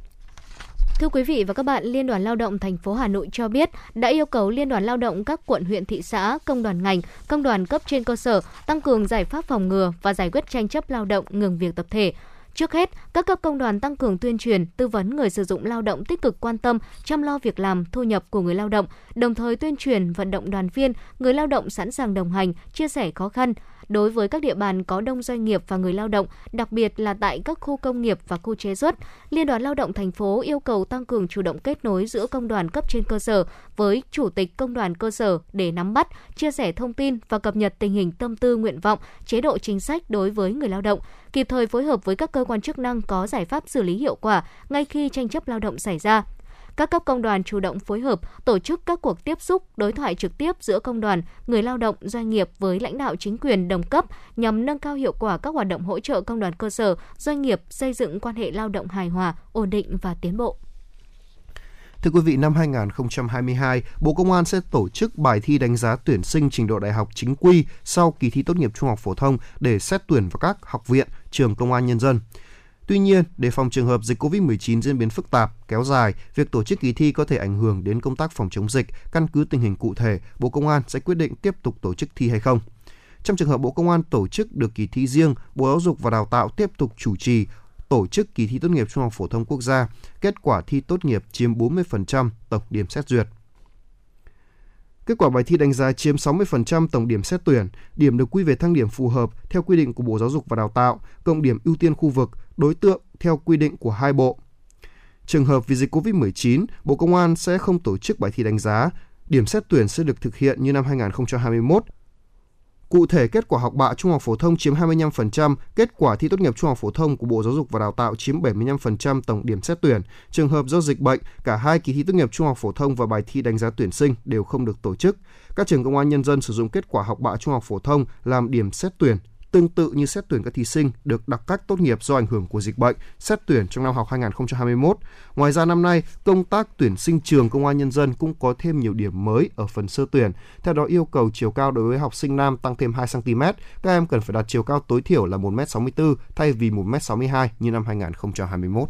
S2: Thưa quý vị và các bạn, Liên đoàn Lao động thành phố Hà Nội cho biết đã yêu cầu Liên đoàn Lao động các quận huyện thị xã, công đoàn ngành, công đoàn cấp trên cơ sở tăng cường giải pháp phòng ngừa và giải quyết tranh chấp lao động ngừng việc tập thể Trước hết, các cấp công đoàn tăng cường tuyên truyền, tư vấn người sử dụng lao động tích cực quan tâm chăm lo việc làm, thu nhập của người lao động, đồng thời tuyên truyền vận động đoàn viên, người lao động sẵn sàng đồng hành, chia sẻ khó khăn, đối với các địa bàn có đông doanh nghiệp và người lao động, đặc biệt là tại các khu công nghiệp và khu chế xuất. Liên đoàn Lao động thành phố yêu cầu tăng cường chủ động kết nối giữa công đoàn cấp trên cơ sở với chủ tịch công đoàn cơ sở để nắm bắt, chia sẻ thông tin và cập nhật tình hình tâm tư nguyện vọng, chế độ chính sách đối với người lao động, kịp thời phối hợp với các cơ quan chức năng có giải pháp xử lý hiệu quả ngay khi tranh chấp lao động xảy ra các cấp công đoàn chủ động phối hợp tổ chức các cuộc tiếp xúc, đối thoại trực tiếp giữa công đoàn, người lao động, doanh nghiệp với lãnh đạo chính quyền đồng cấp nhằm nâng cao hiệu quả các hoạt động hỗ trợ công đoàn cơ sở, doanh nghiệp xây dựng quan hệ lao động hài hòa, ổn định và tiến bộ.
S3: Thưa quý vị, năm 2022, Bộ Công an sẽ tổ chức bài thi đánh giá tuyển sinh trình độ đại học chính quy sau kỳ thi tốt nghiệp trung học phổ thông để xét tuyển vào các học viện, trường công an nhân dân. Tuy nhiên, để phòng trường hợp dịch COVID-19 diễn biến phức tạp, kéo dài, việc tổ chức kỳ thi có thể ảnh hưởng đến công tác phòng chống dịch, căn cứ tình hình cụ thể, Bộ Công an sẽ quyết định tiếp tục tổ chức thi hay không. Trong trường hợp Bộ Công an tổ chức được kỳ thi riêng, Bộ Giáo dục và Đào tạo tiếp tục chủ trì tổ chức kỳ thi tốt nghiệp trung học phổ thông quốc gia, kết quả thi tốt nghiệp chiếm 40% tổng điểm xét duyệt. Kết quả bài thi đánh giá chiếm 60% tổng điểm xét tuyển, điểm được quy về thang điểm phù hợp theo quy định của Bộ Giáo dục và Đào tạo, cộng điểm ưu tiên khu vực, đối tượng theo quy định của hai bộ. Trường hợp vì dịch COVID-19, Bộ Công an sẽ không tổ chức bài thi đánh giá. Điểm xét tuyển sẽ được thực hiện như năm 2021 Cụ thể, kết quả học bạ trung học phổ thông chiếm 25%, kết quả thi tốt nghiệp trung học phổ thông của Bộ Giáo dục và Đào tạo chiếm 75% tổng điểm xét tuyển. Trường hợp do dịch bệnh, cả hai kỳ thi tốt nghiệp trung học phổ thông và bài thi đánh giá tuyển sinh đều không được tổ chức. Các trường công an nhân dân sử dụng kết quả học bạ trung học phổ thông làm điểm xét tuyển tương tự như xét tuyển các thí sinh được đặc cách tốt nghiệp do ảnh hưởng của dịch bệnh, xét tuyển trong năm học 2021. Ngoài ra năm nay, công tác tuyển sinh trường công an nhân dân cũng có thêm nhiều điểm mới ở phần sơ tuyển. Theo đó yêu cầu chiều cao đối với học sinh nam tăng thêm 2 cm, các em cần phải đạt chiều cao tối thiểu là 1m64 thay vì 1m62 như năm 2021.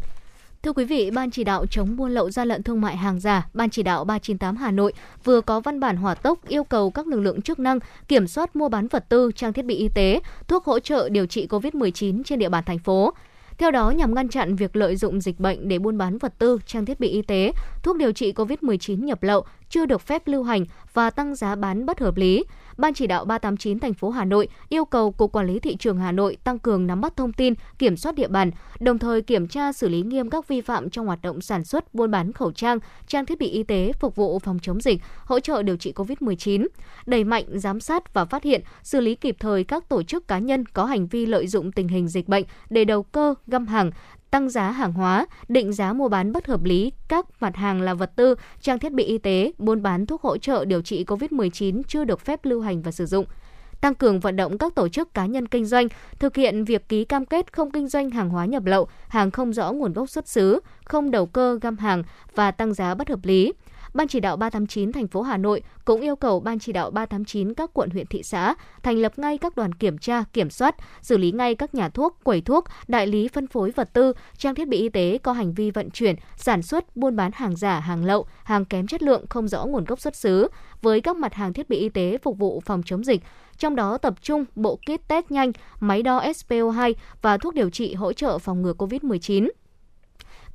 S2: Thưa quý vị, Ban chỉ đạo chống buôn lậu gian lận thương mại hàng giả, Ban chỉ đạo 398 Hà Nội vừa có văn bản hỏa tốc yêu cầu các lực lượng chức năng kiểm soát mua bán vật tư, trang thiết bị y tế, thuốc hỗ trợ điều trị COVID-19 trên địa bàn thành phố. Theo đó, nhằm ngăn chặn việc lợi dụng dịch bệnh để buôn bán vật tư, trang thiết bị y tế, thuốc điều trị COVID-19 nhập lậu chưa được phép lưu hành và tăng giá bán bất hợp lý, Ban chỉ đạo 389 thành phố Hà Nội yêu cầu Cục Quản lý thị trường Hà Nội tăng cường nắm bắt thông tin, kiểm soát địa bàn, đồng thời kiểm tra xử lý nghiêm các vi phạm trong hoạt động sản xuất, buôn bán khẩu trang, trang thiết bị y tế phục vụ phòng chống dịch, hỗ trợ điều trị COVID-19, đẩy mạnh giám sát và phát hiện, xử lý kịp thời các tổ chức cá nhân có hành vi lợi dụng tình hình dịch bệnh để đầu cơ, găm hàng, tăng giá hàng hóa, định giá mua bán bất hợp lý các mặt hàng là vật tư, trang thiết bị y tế, buôn bán thuốc hỗ trợ điều trị COVID-19 chưa được phép lưu hành và sử dụng tăng cường vận động các tổ chức cá nhân kinh doanh thực hiện việc ký cam kết không kinh doanh hàng hóa nhập lậu, hàng không rõ nguồn gốc xuất xứ, không đầu cơ găm hàng và tăng giá bất hợp lý. Ban chỉ đạo 389 thành phố Hà Nội cũng yêu cầu Ban chỉ đạo 389 các quận huyện thị xã thành lập ngay các đoàn kiểm tra, kiểm soát, xử lý ngay các nhà thuốc, quầy thuốc, đại lý phân phối vật tư, trang thiết bị y tế có hành vi vận chuyển, sản xuất, buôn bán hàng giả, hàng lậu, hàng kém chất lượng không rõ nguồn gốc xuất xứ với các mặt hàng thiết bị y tế phục vụ phòng chống dịch, trong đó tập trung bộ kit test nhanh, máy đo SPO2 và thuốc điều trị hỗ trợ phòng ngừa COVID-19.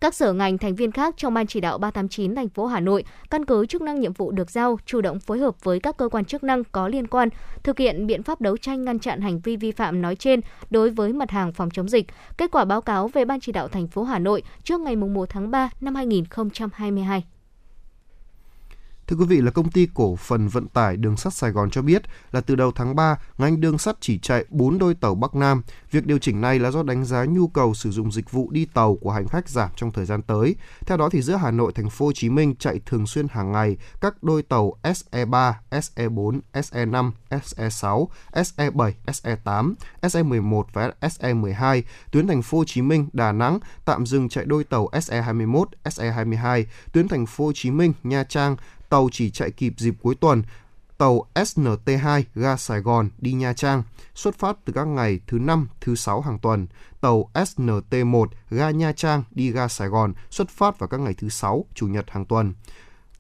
S2: Các sở ngành thành viên khác trong ban chỉ đạo 389 thành phố Hà Nội căn cứ chức năng nhiệm vụ được giao, chủ động phối hợp với các cơ quan chức năng có liên quan thực hiện biện pháp đấu tranh ngăn chặn hành vi vi phạm nói trên đối với mặt hàng phòng chống dịch. Kết quả báo cáo về ban chỉ đạo thành phố Hà Nội trước ngày 1 tháng 3 năm 2022.
S3: Thưa quý vị là công ty cổ phần vận tải đường sắt Sài Gòn cho biết là từ đầu tháng 3, ngành đường sắt chỉ chạy 4 đôi tàu Bắc Nam. Việc điều chỉnh này là do đánh giá nhu cầu sử dụng dịch vụ đi tàu của hành khách giảm trong thời gian tới. Theo đó thì giữa Hà Nội thành phố Hồ Chí Minh chạy thường xuyên hàng ngày các đôi tàu SE3, SE4, SE5, SE6, SE7, SE8, SE11 và SE12 tuyến thành phố Hồ Chí Minh Đà Nẵng tạm dừng chạy đôi tàu SE21, SE22, tuyến thành phố Hồ Chí Minh Nha Trang tàu chỉ chạy kịp dịp cuối tuần. Tàu SNT2 ga Sài Gòn đi Nha Trang xuất phát từ các ngày thứ năm, thứ sáu hàng tuần. Tàu SNT1 ga Nha Trang đi ga Sài Gòn xuất phát vào các ngày thứ sáu, chủ nhật hàng tuần.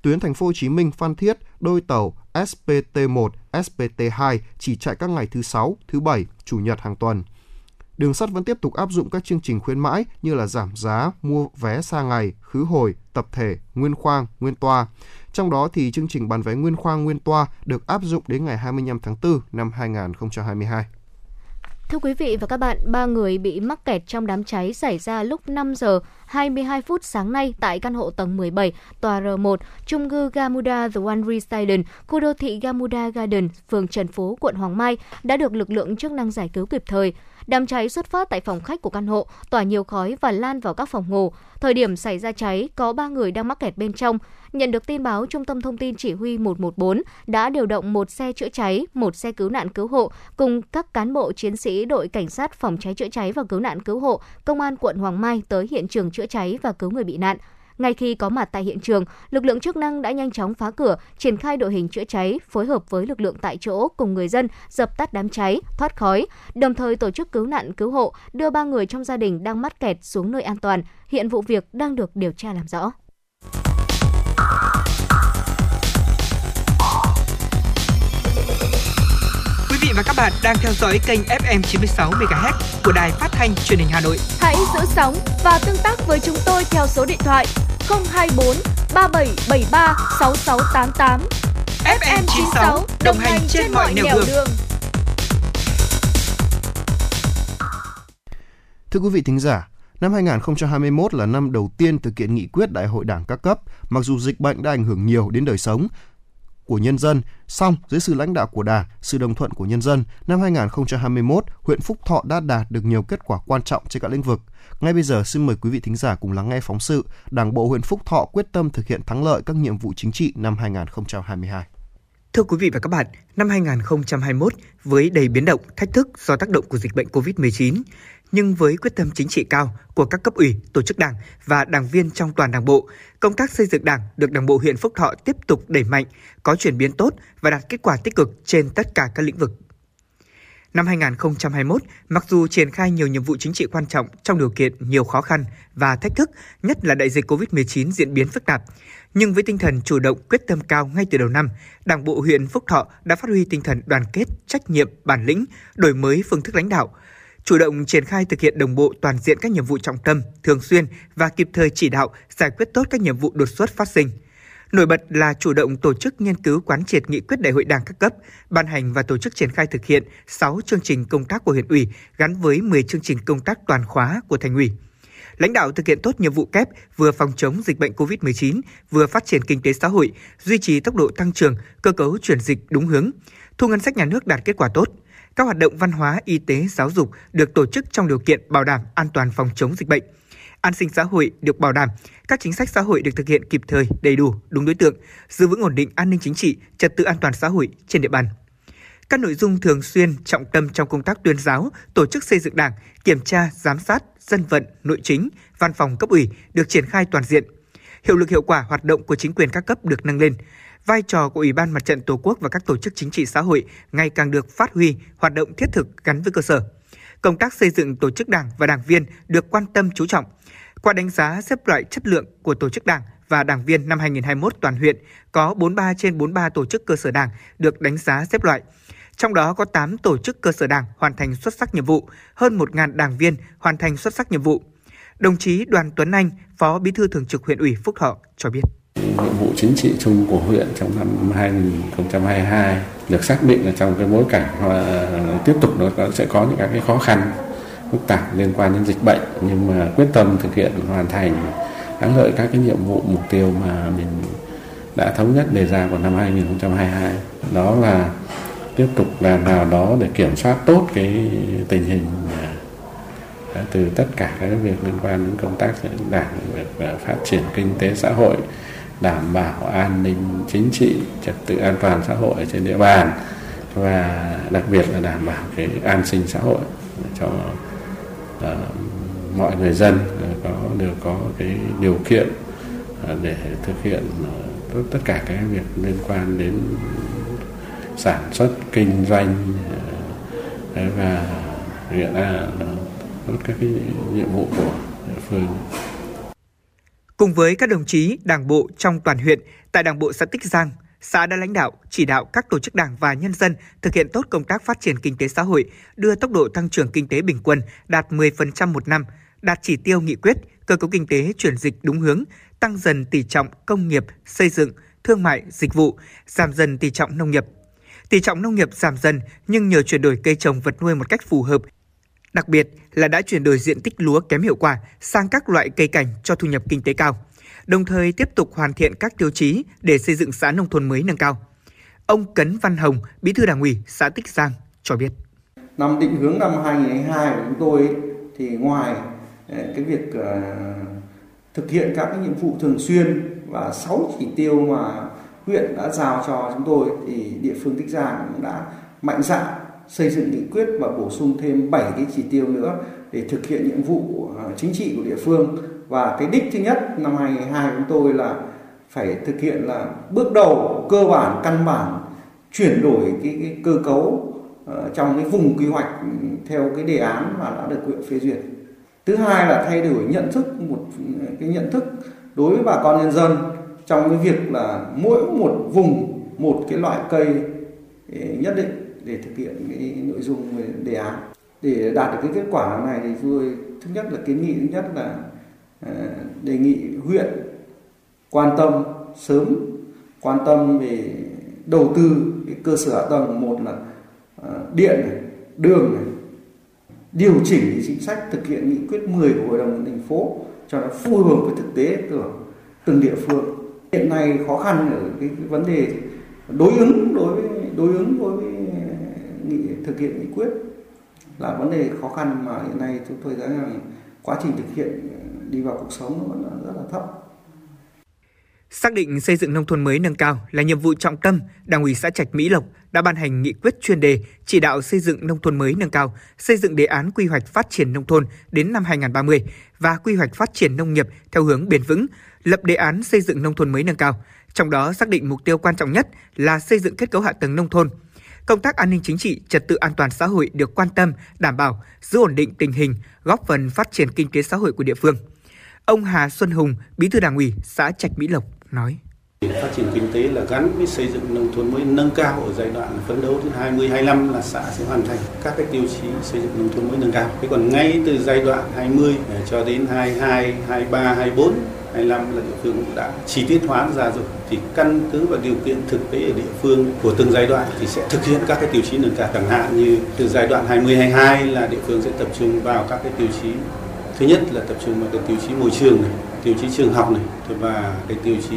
S3: Tuyến thành phố Hồ Chí Minh Phan Thiết đôi tàu SPT1, SPT2 chỉ chạy các ngày thứ sáu, thứ bảy, chủ nhật hàng tuần đường sắt vẫn tiếp tục áp dụng các chương trình khuyến mãi như là giảm giá, mua vé xa ngày, khứ hồi, tập thể, nguyên khoang, nguyên toa. Trong đó thì chương trình bán vé nguyên khoang nguyên toa được áp dụng đến ngày 25 tháng 4 năm 2022.
S2: Thưa quý vị và các bạn, ba người bị mắc kẹt trong đám cháy xảy ra lúc 5 giờ 22 phút sáng nay tại căn hộ tầng 17, tòa R1, trung cư Gamuda The One Residence, khu đô thị Gamuda Garden, phường Trần Phú, quận Hoàng Mai đã được lực lượng chức năng giải cứu kịp thời. Đám cháy xuất phát tại phòng khách của căn hộ, tỏa nhiều khói và lan vào các phòng ngủ. Thời điểm xảy ra cháy, có 3 người đang mắc kẹt bên trong. Nhận được tin báo, Trung tâm Thông tin Chỉ huy 114 đã điều động một xe chữa cháy, một xe cứu nạn cứu hộ cùng các cán bộ chiến sĩ đội cảnh sát phòng cháy chữa cháy và cứu nạn cứu hộ, công an quận Hoàng Mai tới hiện trường chữa cháy và cứu người bị nạn. Ngay khi có mặt tại hiện trường, lực lượng chức năng đã nhanh chóng phá cửa, triển khai đội hình chữa cháy, phối hợp với lực lượng tại chỗ cùng người dân dập tắt đám cháy, thoát khói, đồng thời tổ chức cứu nạn cứu hộ, đưa ba người trong gia đình đang mắc kẹt xuống nơi an toàn. Hiện vụ việc đang được điều tra làm rõ.
S4: Quý vị và các bạn đang theo dõi kênh FM 96 MHz của đài phát thanh truyền hình Hà Nội.
S5: Hãy giữ sóng và tương tác với chúng tôi theo số điện thoại 024 3773 6688. FM 96 đồng hành trên mọi nẻo đường. đường.
S3: Thưa quý vị thính giả, Năm 2021 là năm đầu tiên thực hiện nghị quyết Đại hội Đảng các cấp, mặc dù dịch bệnh đã ảnh hưởng nhiều đến đời sống của nhân dân, song dưới sự lãnh đạo của Đảng, sự đồng thuận của nhân dân, năm 2021, huyện Phúc Thọ đã đạt được nhiều kết quả quan trọng trên các lĩnh vực. Ngay bây giờ xin mời quý vị thính giả cùng lắng nghe phóng sự Đảng bộ huyện Phúc Thọ quyết tâm thực hiện thắng lợi các nhiệm vụ chính trị năm 2022.
S4: Thưa quý vị và các bạn, năm 2021 với đầy biến động, thách thức do tác động của dịch bệnh COVID-19, nhưng với quyết tâm chính trị cao của các cấp ủy, tổ chức đảng và đảng viên trong toàn đảng bộ, công tác xây dựng đảng được đảng bộ huyện Phúc Thọ tiếp tục đẩy mạnh, có chuyển biến tốt và đạt kết quả tích cực trên tất cả các lĩnh vực. Năm 2021, mặc dù triển khai nhiều nhiệm vụ chính trị quan trọng trong điều kiện nhiều khó khăn và thách thức, nhất là đại dịch COVID-19 diễn biến phức tạp, nhưng với tinh thần chủ động, quyết tâm cao ngay từ đầu năm, Đảng bộ huyện Phúc Thọ đã phát huy tinh thần đoàn kết, trách nhiệm, bản lĩnh, đổi mới phương thức lãnh đạo, chủ động triển khai thực hiện đồng bộ toàn diện các nhiệm vụ trọng tâm, thường xuyên và kịp thời chỉ đạo giải quyết tốt các nhiệm vụ đột xuất phát sinh. Nổi bật là chủ động tổ chức nghiên cứu quán triệt nghị quyết đại hội đảng các cấp, ban hành và tổ chức triển khai thực hiện 6 chương trình công tác của huyện ủy gắn với 10 chương trình công tác toàn khóa của thành ủy. Lãnh đạo thực hiện tốt nhiệm vụ kép vừa phòng chống dịch bệnh COVID-19, vừa phát triển kinh tế xã hội, duy trì tốc độ tăng trưởng, cơ cấu chuyển dịch đúng hướng. Thu ngân sách nhà nước đạt kết quả tốt, các hoạt động văn hóa, y tế, giáo dục được tổ chức trong điều kiện bảo đảm an toàn phòng chống dịch bệnh. An sinh xã hội được bảo đảm, các chính sách xã hội được thực hiện kịp thời, đầy đủ, đúng đối tượng, giữ vững ổn định an ninh chính trị, trật tự an toàn xã hội trên địa bàn. Các nội dung thường xuyên trọng tâm trong công tác tuyên giáo, tổ chức xây dựng Đảng, kiểm tra, giám sát, dân vận, nội chính, văn phòng cấp ủy được triển khai toàn diện. Hiệu lực hiệu quả hoạt động của chính quyền các cấp được nâng lên, vai trò của Ủy ban Mặt trận Tổ quốc và các tổ chức chính trị xã hội ngày càng được phát huy, hoạt động thiết thực gắn với cơ sở. Công tác xây dựng tổ chức đảng và đảng viên được quan tâm chú trọng. Qua đánh giá xếp loại chất lượng của tổ chức đảng và đảng viên năm 2021 toàn huyện có 43 trên 43 tổ chức cơ sở đảng được đánh giá xếp loại. Trong đó có 8 tổ chức cơ sở đảng hoàn thành xuất sắc nhiệm vụ, hơn 1.000 đảng viên hoàn thành xuất sắc nhiệm vụ. Đồng chí Đoàn Tuấn Anh, Phó Bí thư Thường trực huyện ủy Phúc Thọ cho biết
S16: nhiệm vụ chính trị chung của huyện trong năm 2022 được xác định là trong cái bối cảnh và tiếp tục nó sẽ có những cái khó khăn phức tạp liên quan đến dịch bệnh. Nhưng mà quyết tâm thực hiện, hoàn thành, thắng lợi các cái nhiệm vụ, mục tiêu mà mình đã thống nhất đề ra của năm 2022 đó là tiếp tục làm nào đó để kiểm soát tốt cái tình hình à, từ tất cả các việc liên quan đến công tác đảng, việc à, phát triển kinh tế xã hội đảm bảo an ninh chính trị trật tự an toàn xã hội trên địa bàn và đặc biệt là đảm bảo cái an sinh xã hội cho uh, mọi người dân ờ, có đều có cái điều kiện ờ, để thực hiện tất cả các việc liên quan đến sản xuất kinh doanh và hiện là tốt các cái nhiệm vụ của địa phương.
S4: Cùng với các đồng chí đảng bộ trong toàn huyện, tại đảng bộ xã Tích Giang, xã đã lãnh đạo, chỉ đạo các tổ chức đảng và nhân dân thực hiện tốt công tác phát triển kinh tế xã hội, đưa tốc độ tăng trưởng kinh tế bình quân đạt 10% một năm, đạt chỉ tiêu nghị quyết, cơ cấu kinh tế chuyển dịch đúng hướng, tăng dần tỷ trọng công nghiệp, xây dựng, thương mại, dịch vụ, giảm dần tỷ trọng nông nghiệp. Tỷ trọng nông nghiệp giảm dần nhưng nhờ chuyển đổi cây trồng vật nuôi một cách phù hợp, đặc biệt là đã chuyển đổi diện tích lúa kém hiệu quả sang các loại cây cảnh cho thu nhập kinh tế cao đồng thời tiếp tục hoàn thiện các tiêu chí để xây dựng xã nông thôn mới nâng cao. Ông Cấn Văn Hồng, Bí thư Đảng ủy xã Tích Giang cho biết.
S17: Năm định hướng năm 2022 của chúng tôi thì ngoài ờ, cái việc ờ, thực hiện các cái nhiệm vụ thường xuyên và 6 chỉ tiêu mà huyện đã giao cho chúng tôi thì địa phương Tích Giang cũng đã mạnh dạn xây dựng nghị quyết và bổ sung thêm 7 cái chỉ tiêu nữa để thực hiện nhiệm vụ ờ, chính trị của địa phương. Và cái đích thứ nhất năm 2022 chúng tôi là phải thực hiện là bước đầu cơ bản căn bản chuyển đổi cái, cái cơ cấu uh, trong cái vùng quy hoạch theo cái đề án mà đã được huyện phê duyệt. Thứ hai là thay đổi nhận thức một ờ, cái nhận thức đối với bà con nhân dân trong cái việc là mỗi một vùng một cái loại cây nhất định để thực hiện cái nội dung về đề án. Để đạt được cái kết quả này thì tôi thứ nhất là kiến nghị thứ nhất là ờ, đề nghị huyện quan tâm sớm quan tâm về đầu tư cái cơ sở hạ tầng một là ờ, điện này, đường này, điều chỉnh chính sách thực hiện nghị quyết 10 của hội đồng thành phố cho nó phù hợp với thực tế của từng địa phương. Hiện nay khó khăn ở cái, cái vấn đề đối ứng đối với đối ứng đối với nghị thực hiện nghị quyết là vấn đề khó khăn mà hiện nay chúng tôi thấy rằng quá trình thực hiện ờ, đi vào cuộc sống nó vẫn rất là thấp.
S4: Xác định xây dựng nông thôn mới nâng cao là nhiệm vụ trọng tâm, Đảng ủy xã Trạch Mỹ Lộc đã ban hành nghị quyết chuyên đề chỉ đạo xây dựng nông thôn mới nâng cao, xây dựng đề án quy hoạch phát triển nông thôn đến năm 2030 và quy hoạch phát triển nông nghiệp theo hướng bền vững, lập đề án xây dựng nông thôn mới nâng cao. Trong đó xác định mục tiêu quan trọng nhất là xây dựng kết cấu hạ tầng nông thôn. Công tác an ninh chính trị, trật tự an toàn xã hội được quan tâm, đảm bảo, giữ ổn định tình hình, góp phần phát triển kinh tế xã hội của địa phương. Ông Hà Xuân Hùng, Bí thư Đảng ủy xã Trạch Mỹ Lộc nói:
S18: Phát triển kinh tế là gắn với xây dựng nông thôn mới nâng cao ở giai đoạn phấn đấu đến 20 25 là xã sẽ hoàn thành các cái tiêu chí xây dựng nông thôn mới nâng cao. Thế còn ngay từ giai đoạn 20 à, cho đến 22, 23, 24 25 là địa phương cũng đã chi tiết hóa ra rồi. Thì căn cứ vào điều kiện thực tế ở địa phương của từng giai đoạn thì sẽ thực hiện các cái tiêu chí nâng cao. Chẳng hạn như từ giai đoạn 20 22 là địa phương sẽ tập trung vào các cái tiêu chí. Thứ nhất là tập trung vào cái tiêu chí môi trường này tiêu chí trường học này và cái tiêu chí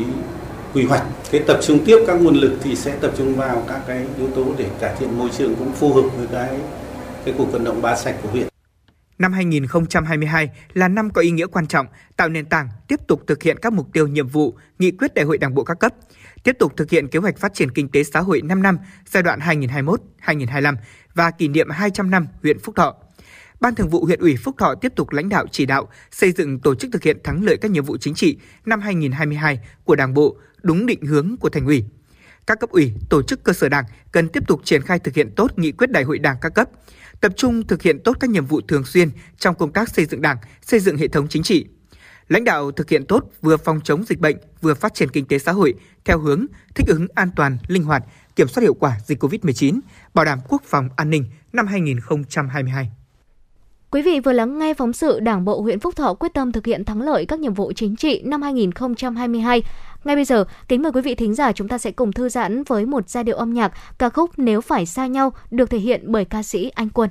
S18: quy hoạch cái tập trung tiếp các nguồn lực thì sẽ tập trung vào các cái yếu tố để cải thiện môi trường cũng phù hợp với cái cái cuộc vận động ba sạch của huyện
S4: Năm 2022 là năm có ý nghĩa quan trọng, tạo nền tảng tiếp tục thực hiện các mục tiêu nhiệm vụ, nghị quyết đại hội Đảng bộ các cấp, tiếp tục thực hiện kế hoạch phát triển kinh tế xã hội 5 năm giai đoạn 2021-2025 và kỷ niệm 200 năm huyện Phúc Thọ. Ban Thường vụ huyện ủy Phúc Thọ tiếp tục lãnh đạo chỉ đạo xây dựng tổ chức thực hiện thắng lợi các nhiệm vụ chính trị năm 2022 của Đảng bộ đúng định hướng của thành ủy. Các cấp ủy, tổ chức cơ sở Đảng cần tiếp tục triển khai thực hiện tốt nghị quyết đại hội Đảng các cấp, tập trung thực hiện tốt các nhiệm vụ thường xuyên trong công tác xây dựng Đảng, xây dựng hệ thống chính trị. Lãnh đạo thực hiện tốt vừa phòng chống dịch bệnh, vừa phát triển kinh tế xã hội theo hướng thích ứng an toàn, linh hoạt, kiểm soát hiệu quả dịch COVID-19, bảo đảm quốc phòng an ninh năm 2022.
S2: Quý vị vừa lắng nghe phóng sự Đảng bộ huyện Phúc Thọ quyết tâm thực hiện thắng lợi các nhiệm vụ chính trị năm 2022. Ngay bây giờ, kính mời quý vị thính giả chúng ta sẽ cùng thư giãn với một giai điệu âm nhạc ca khúc Nếu phải xa nhau được thể hiện bởi ca sĩ Anh Quân.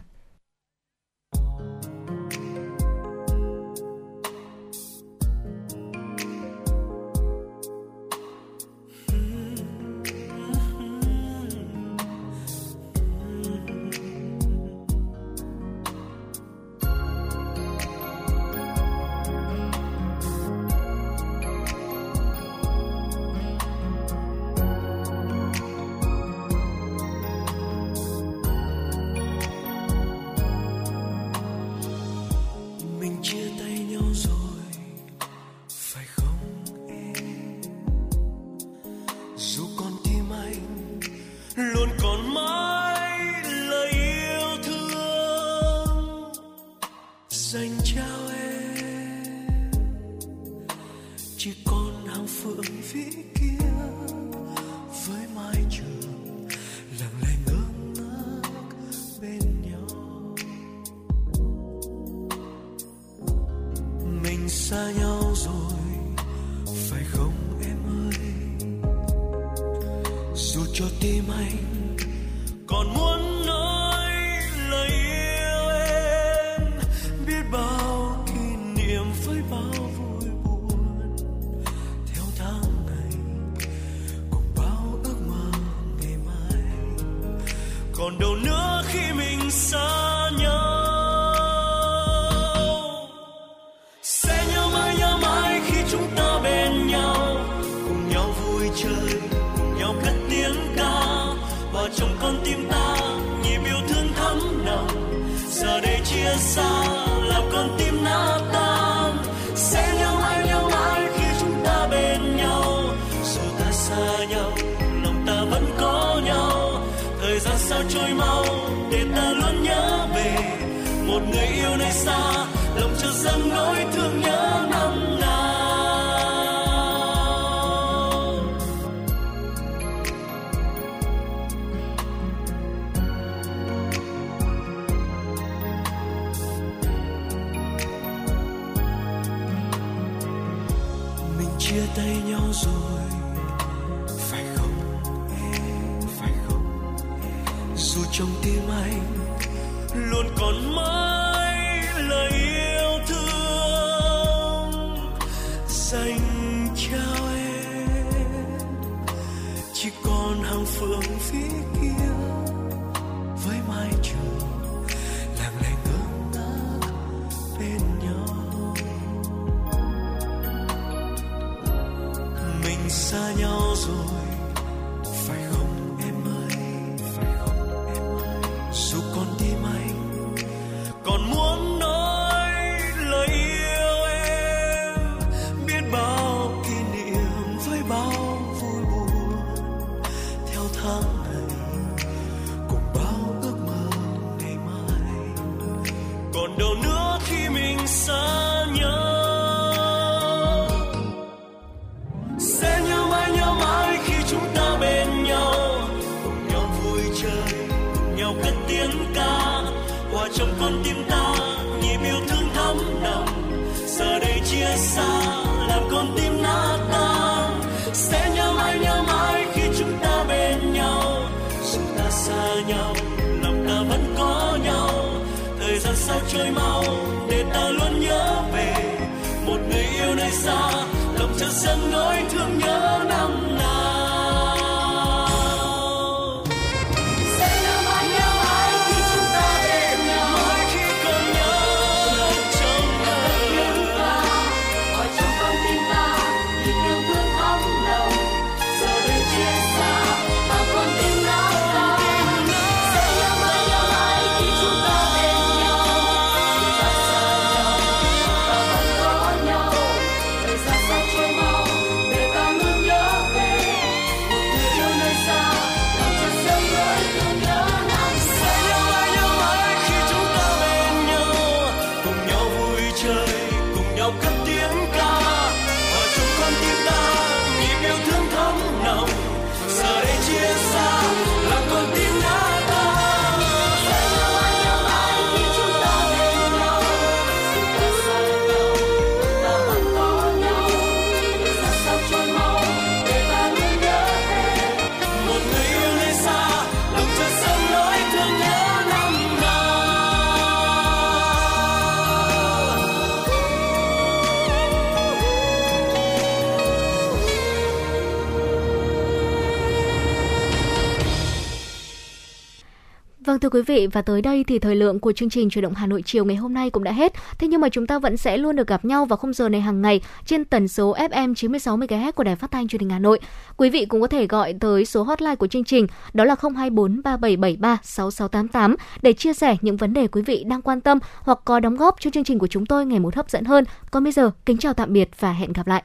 S2: Vâng thưa quý vị, và tới đây thì thời lượng của chương trình Chuyển động Hà Nội chiều ngày hôm nay cũng đã hết. Thế nhưng mà chúng ta vẫn sẽ luôn được gặp nhau vào khung giờ này hàng ngày trên tần số FM 96 MHz của Đài Phát thanh Truyền hình Hà Nội. Quý vị cũng có thể gọi tới số hotline của chương trình, đó là 024 3773 6688 để chia sẻ những vấn đề quý vị đang quan tâm hoặc có đóng góp cho chương trình của chúng tôi ngày một hấp dẫn hơn. Còn bây giờ, kính chào tạm biệt và hẹn gặp lại.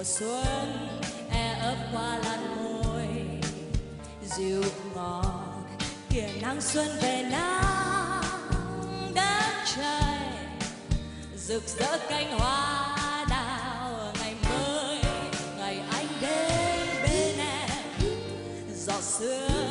S7: mùa xuân e ấp qua làn môi. Dịu ngọt kìa nắng xuân về nắng đất trời rực rỡ cánh hoa đào ngày mới, ngày anh đến bên em. Giọt sương